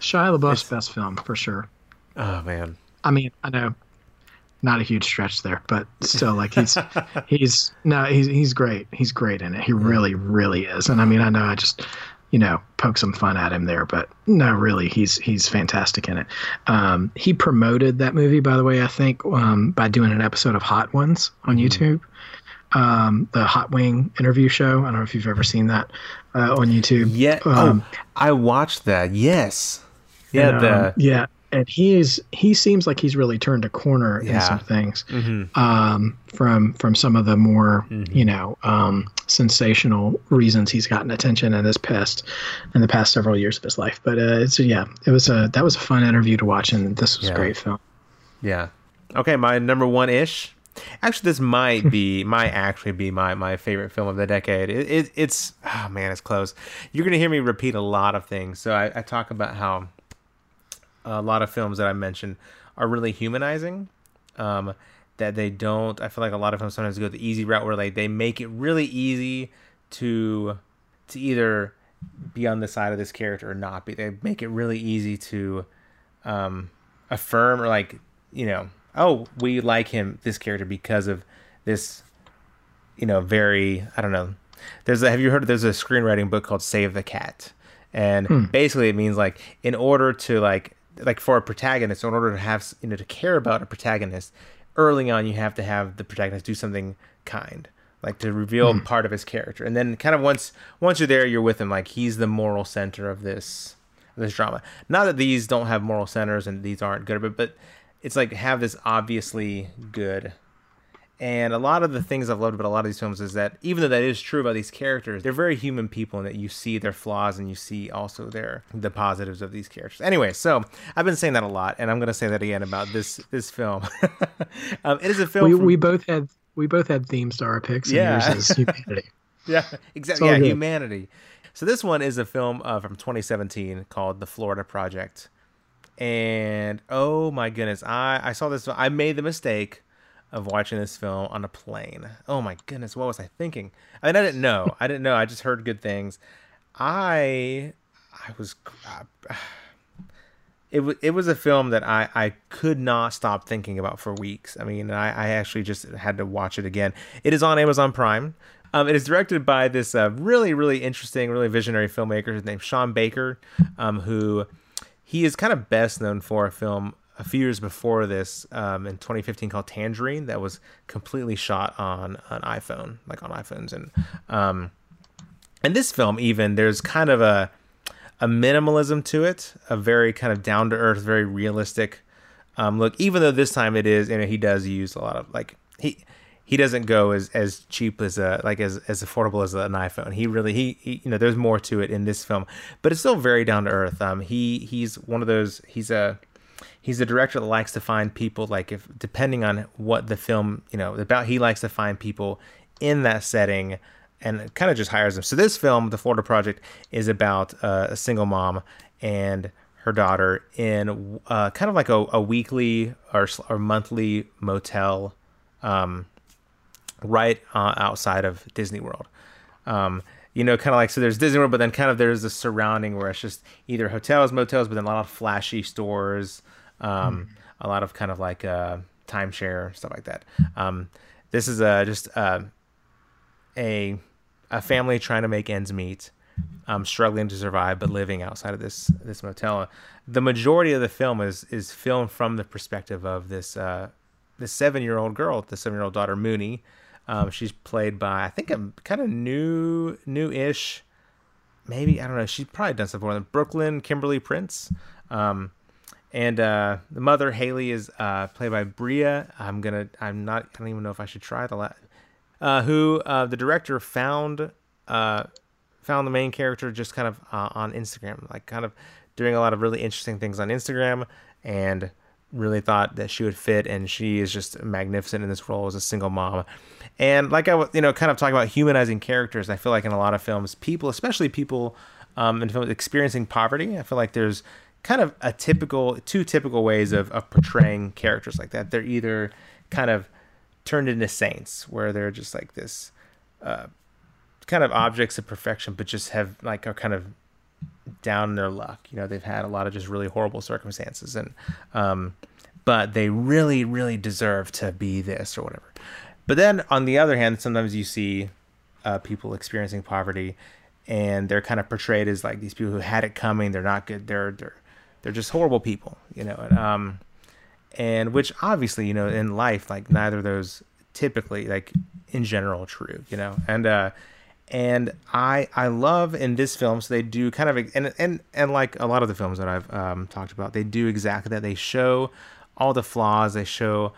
Shia LaBeouf's it's, best film for sure. Oh man. I mean, I know not a huge stretch there, but still, like he's [LAUGHS] he's no, he's he's great. He's great in it. He really, really is. And I mean, I know I just you know poke some fun at him there, but no, really, he's he's fantastic in it. Um, he promoted that movie, by the way, I think um, by doing an episode of Hot Ones on mm-hmm. YouTube. Um, the Hot Wing interview show. I don't know if you've ever seen that uh, on YouTube. Yeah. Um, oh, I watched that. Yes. Yeah. And, the... Um, yeah and he is he seems like he's really turned a corner yeah. in some things mm-hmm. um, from from some of the more mm-hmm. you know um, sensational reasons he's gotten attention in his past in the past several years of his life. But uh, it's yeah, it was a that was a fun interview to watch, and this was yeah. a great film. Yeah. Okay, my number one ish. Actually, this might [LAUGHS] be might actually be my my favorite film of the decade. It, it, it's oh man, it's close. You're gonna hear me repeat a lot of things. So I, I talk about how a lot of films that I mentioned are really humanizing. Um, that they don't. I feel like a lot of films sometimes go the easy route where like they make it really easy to to either be on the side of this character or not be. They make it really easy to um, affirm or like you know, oh, we like him this character because of this, you know, very I don't know. There's a, have you heard? There's a screenwriting book called Save the Cat, and hmm. basically it means like in order to like like for a protagonist, so in order to have you know to care about a protagonist, early on you have to have the protagonist do something kind, like to reveal mm. part of his character, and then kind of once once you're there, you're with him. Like he's the moral center of this of this drama. Not that these don't have moral centers and these aren't good, but but it's like have this obviously good and a lot of the things I've loved about a lot of these films is that even though that is true about these characters, they're very human people and that you see their flaws and you see also their the positives of these characters. Anyway, so I've been saying that a lot, and I'm going to say that again about this this film. [LAUGHS] um, it is a film. We, from... we both had we both had themes to our picks. Yeah, yours is [LAUGHS] humanity. yeah, exactly. Yeah, good. humanity. So this one is a film uh, from 2017 called The Florida Project, and oh my goodness, I I saw this. I made the mistake of watching this film on a plane. Oh my goodness, what was I thinking? I mean, I didn't know. I didn't know. I just heard good things. I I was [SIGHS] it was it was a film that I I could not stop thinking about for weeks. I mean, I I actually just had to watch it again. It is on Amazon Prime. Um, it is directed by this uh, really really interesting, really visionary filmmaker. His name's Sean Baker, um, who he is kind of best known for a film a few years before this um, in 2015 called Tangerine that was completely shot on an iPhone, like on iPhones, and um, and this film even there's kind of a a minimalism to it, a very kind of down to earth, very realistic um, look. Even though this time it is, you know, he does use a lot of like he he doesn't go as as cheap as a like as as affordable as an iPhone. He really he, he you know there's more to it in this film, but it's still very down to earth. Um, he he's one of those he's a he's a director that likes to find people like if depending on what the film you know about he likes to find people in that setting and kind of just hires them. So this film the florida project is about uh, a single mom and her daughter in uh, kind of like a, a weekly or, or monthly motel um, right uh, outside of disney world. Um, you know, kind of like so there's Disney World, but then kind of there's a surrounding where it's just either hotels, motels, but then a lot of flashy stores, um, mm. a lot of kind of like uh, timeshare stuff like that. Um, this is a, just uh, a a family trying to make ends meet, um, struggling to survive, but living outside of this this motel. The majority of the film is is filmed from the perspective of this uh, this seven year old girl, the seven year old daughter Moonee. Um, she's played by I think a kind of new new ish, maybe I don't know. She's probably done stuff before. Brooklynn Kimberly Prince. Um, and uh, the mother Halley is uh, played by Bria. I'm gonna. I'm not. I don't even know if I should try the last. Uh, who uh, the director found uh, found the main character just kind of uh, on Instagram, like kind of doing a lot of really interesting things on Instagram, and really thought that she would fit. And she is just magnificent in this role as a single mom. And like I, was, you know, kind of talking about humanizing characters. I feel like in a lot of films, people, especially people um, in films experiencing poverty, I feel like there's kind of a typical two typical ways of, of portraying characters like that. They're either kind of turned into saints, where they're just like this uh, kind of objects of perfection, but just have like are kind of down in their luck. You know, they've had a lot of just really horrible circumstances, and um, but they really, really deserve to be this or whatever. But then on the other hand, sometimes you see uh, people experiencing poverty, and they're kind of portrayed as like these people who had it coming. They're not good. They're they're they're just horrible people, you know. And, um, and which obviously, you know, in life, like neither of those typically, like in general, true, you know. And uh, and I I love in this film, so they do kind of and and and like a lot of the films that I've um, talked about, they do exactly that. They show all the flaws. They show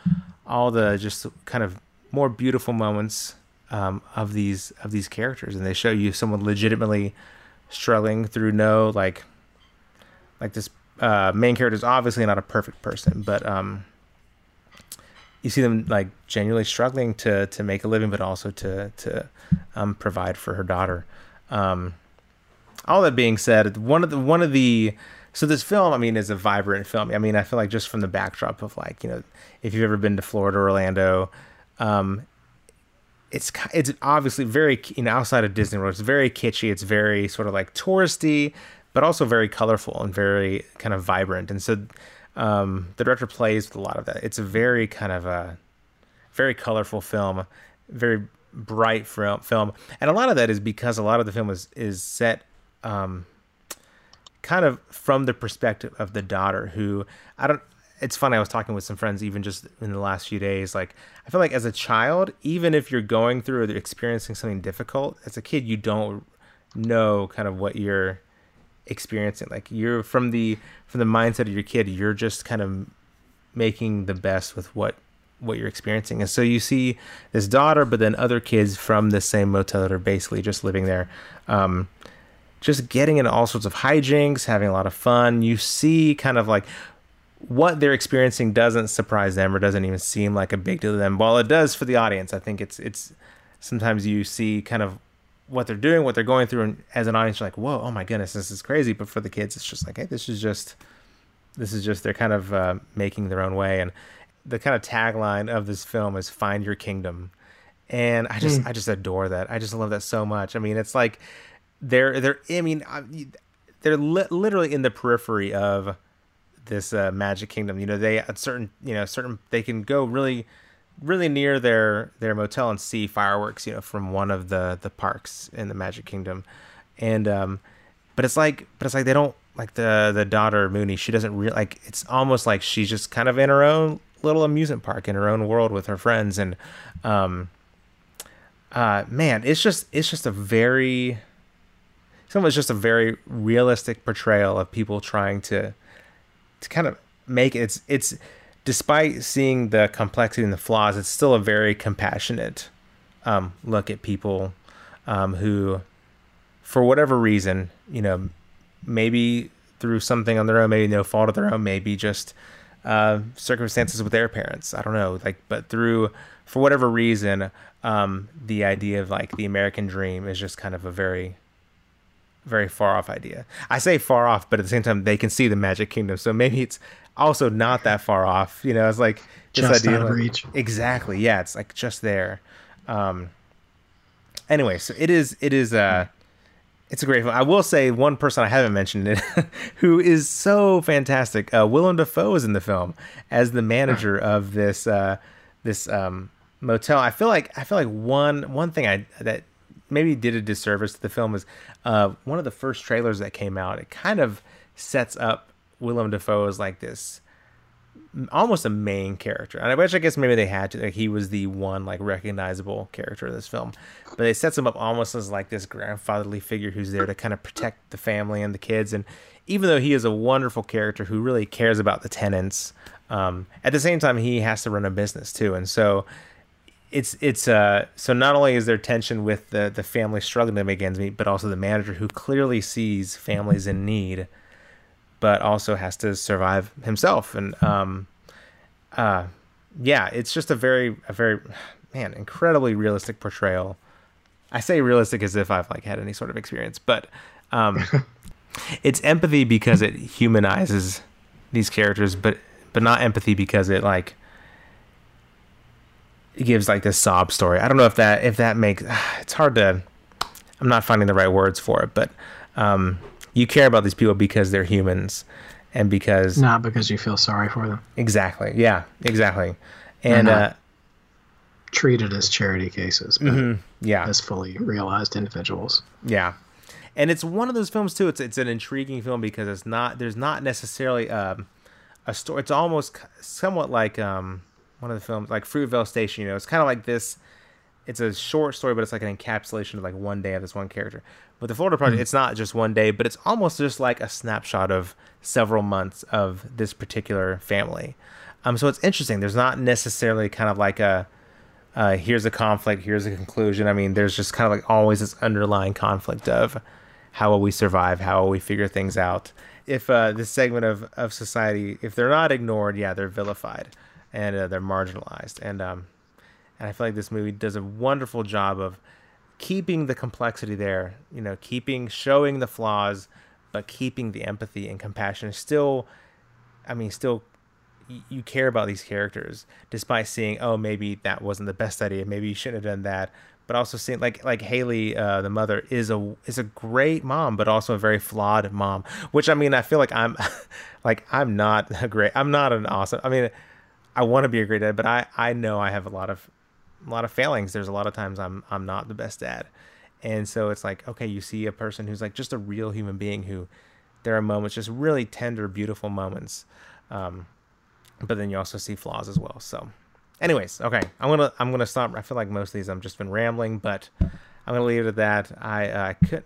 all the just kind of more beautiful moments um, of these of these characters, and they show you someone legitimately struggling through no like like this uh, main character is obviously not a perfect person, but um, you see them like genuinely struggling to to make a living, but also to to um, provide for her daughter. Um, all that being said, one of the one of the so this film, I mean, is a vibrant film. I mean, I feel like just from the backdrop of like, you know, if you've ever been to Florida, Orlando, um, it's it's obviously very you know outside of Disney World, it's very kitschy. It's very sort of like touristy, but also very colorful and very kind of vibrant. And so um, the director plays with a lot of that. It's a very kind of a very colorful film, very bright film, and a lot of that is because a lot of the film is is set. Um, kind of from the perspective of the daughter who I don't it's funny I was talking with some friends even just in the last few days like I feel like as a child even if you're going through or experiencing something difficult as a kid you don't know kind of what you're experiencing like you're from the from the mindset of your kid you're just kind of making the best with what what you're experiencing and so you see this daughter but then other kids from the same motel that are basically just living there um, just getting into all sorts of hijinks, having a lot of fun. You see kind of like what they're experiencing doesn't surprise them or doesn't even seem like a big deal to them. While it does for the audience, I think it's it's sometimes you see kind of what they're doing, what they're going through, and as an audience, you're like, "Whoa, oh my goodness, this is crazy." But for the kids, it's just like, "Hey, this is just, this is just they're kind of uh, making their own way." And the kind of tagline of this film is "Find Your Kingdom," and I just, mm. I just adore that. I just love that so much. I mean, it's like they're they're I mean they're li- literally in the periphery of this uh, Magic Kingdom. You know, they at certain you know certain they can go really really near their their motel and see fireworks. You know, from one of the the parks in the Magic Kingdom, and um, but it's like but it's like they don't like the the daughter Moonee. She doesn't really like. It's almost like she's just kind of in her own little amusement park in her own world with her friends and um uh man it's just it's just a very some of it's just a very realistic portrayal of people trying to to kind of make it. It's it's despite seeing the complexity and the flaws, it's still a very compassionate um, look at people um, who, for whatever reason, you know, maybe through something on their own, maybe no fault of their own, maybe just uh, circumstances with their parents. I don't know, like, but through for whatever reason, um, the idea of like the American dream is just kind of a very very far off idea. I say far off, but at the same time, they can see the Magic Kingdom, so maybe it's also not that far off. You know, it's like this just idea out of like, reach. Exactly. Yeah, it's like just there. Um. Anyway, so it is. It is. Uh. It's a great film. I will say one person I haven't mentioned it, [LAUGHS] who is so fantastic. Uh, Willem Dafoe is in the film as the manager [LAUGHS] of this uh, this um, motel. I feel like I feel like one one thing I that maybe did a disservice to the film is uh, one of the first trailers that came out. It kind of sets up Willem Dafoe is like this almost a main character. And I wish I guess maybe they had to like he was the one like recognizable character of this film. But they sets him up almost as like this grandfatherly figure who's there to kind of protect the family and the kids and even though he is a wonderful character who really cares about the tenants, um, at the same time he has to run a business too. And so it's it's uh so not only is there tension with the the family struggling to make ends meet, but also the manager who clearly sees families in need, but also has to survive himself. And um, uh, yeah, it's just a very a very man incredibly realistic portrayal. I say realistic as if I've like had any sort of experience, but um, [LAUGHS] it's empathy because it humanizes these characters, but but not empathy because it like gives like this sob story. I don't know if that if that makes [SIGHS] it's hard to I'm not finding the right words for it, but um, you care about these people because they're humans, and because not because you feel sorry for them. Exactly. Yeah. Exactly. And uh, treated as charity cases, but mm-hmm, yeah, as fully realized individuals. Yeah. And it's one of those films too. It's it's an intriguing film because it's not there's not necessarily um, a story. It's almost somewhat like um, one of the films like Fruitvale Station. You know, it's kind of like this. It's a short story, but it's like an encapsulation of like one day of this one character. But the Florida Project, mm-hmm. it's not just one day, but it's almost just like a snapshot of several months of this particular family. Um, so it's interesting. There's not necessarily kind of like a uh, here's a conflict, here's a conclusion. I mean, there's just kind of like always this underlying conflict of how will we survive, how will we figure things out. If uh, this segment of, of society, if they're not ignored, yeah, they're vilified and uh, they're marginalized. And um, and I feel like this movie does a wonderful job of keeping the complexity there. You know, keeping showing the flaws, but keeping the empathy and compassion. Still, I mean, still you care about these characters despite seeing oh maybe that wasn't the best idea maybe you shouldn't have done that but also seeing like like Halley uh, the mother is a is a great mom but also a very flawed mom which I mean I feel like I'm [LAUGHS] like I'm not a great I'm not an awesome I mean I want to be a great dad but I I know I have a lot of a lot of failings there's a lot of times I'm I'm not the best dad and so it's like okay you see a person who's like just a real human being who there are moments just really tender beautiful moments um, but then you also see flaws as well. So, anyways, okay, I'm gonna I'm gonna stop. I feel like most of these I've just been rambling, but I'm gonna leave it at that. I uh, could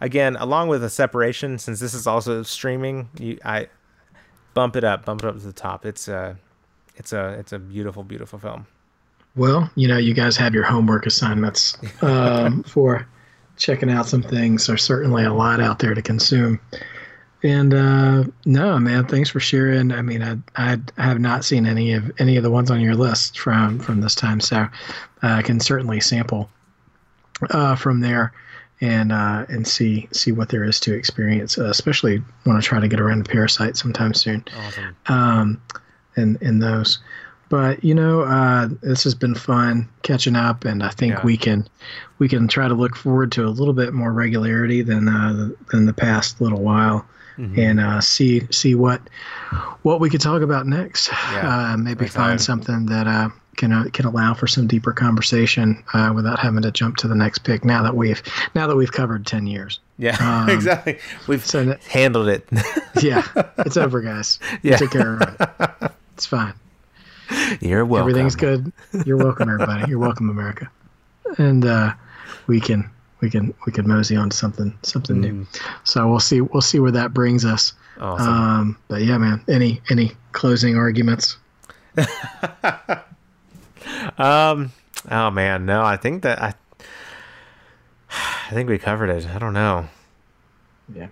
again, along with the separation, since this is also streaming, you I bump it up, bump it up to the top. It's a it's a it's a beautiful, beautiful film. Well, you know, you guys have your homework assignments [LAUGHS] um, for checking out some things. There's certainly a lot out there to consume. And uh, no, man, thanks for sharing. I mean, I, I have not seen any of any of the ones on your list from from this time, so I can certainly sample uh, from there and uh, and see see what there is to experience. Uh, especially when I try to get around to Parasite sometime soon. Awesome. Um, in in those. But you know, uh, this has been fun catching up, and I think yeah. we can we can try to look forward to a little bit more regularity than uh, than the past little while mm-hmm. and uh, see see what what we could talk about next. Yeah. Uh, maybe find something that uh, can uh, can allow for some deeper conversation uh, without having to jump to the next pick. Now that we've now that we've covered ten years. Yeah, [LAUGHS] um, exactly. We've so handled it. yeah, [LAUGHS] it's over, guys. Yeah, take care of it. It's fine. You're welcome. Everything's good. You're welcome, everybody. You're welcome, America. And uh, we can we can we can mosey on to something something mm. new. So we'll see we'll see where that brings us. Awesome. Um, but yeah, man. Any any closing arguments? [LAUGHS] um. Oh man, no. I think that I. I think we covered it. I don't know. Yeah.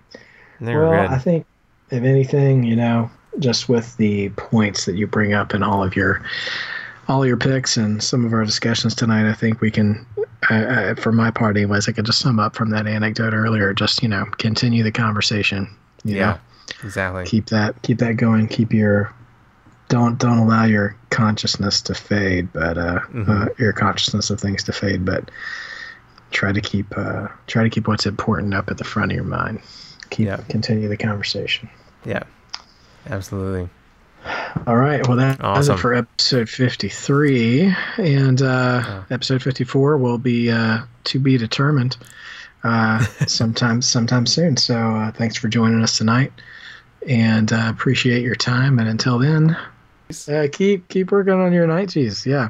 well, I think if anything, you know, just with the points that you bring up in all of your all your picks and some of our discussions tonight, I think we can I, I, for my part, anyways, I could just sum up from that anecdote earlier. Just you know, continue the conversation. yeah, know? exactly. Keep that keep that going. Keep your don't don't allow your consciousness to fade, but uh, mm-hmm. uh, your consciousness of things to fade. But try to keep uh, try to keep what's important up at the front of your mind. Keep yeah. continue the conversation. Yeah, absolutely. All right. Well, that awesome. does it for episode 53. And uh, oh. episode 54 will be uh, to be determined uh, [LAUGHS] sometime, sometime soon. So uh, thanks for joining us tonight and uh, appreciate your time. And until then, uh, keep keep working on your night cheese. Yeah.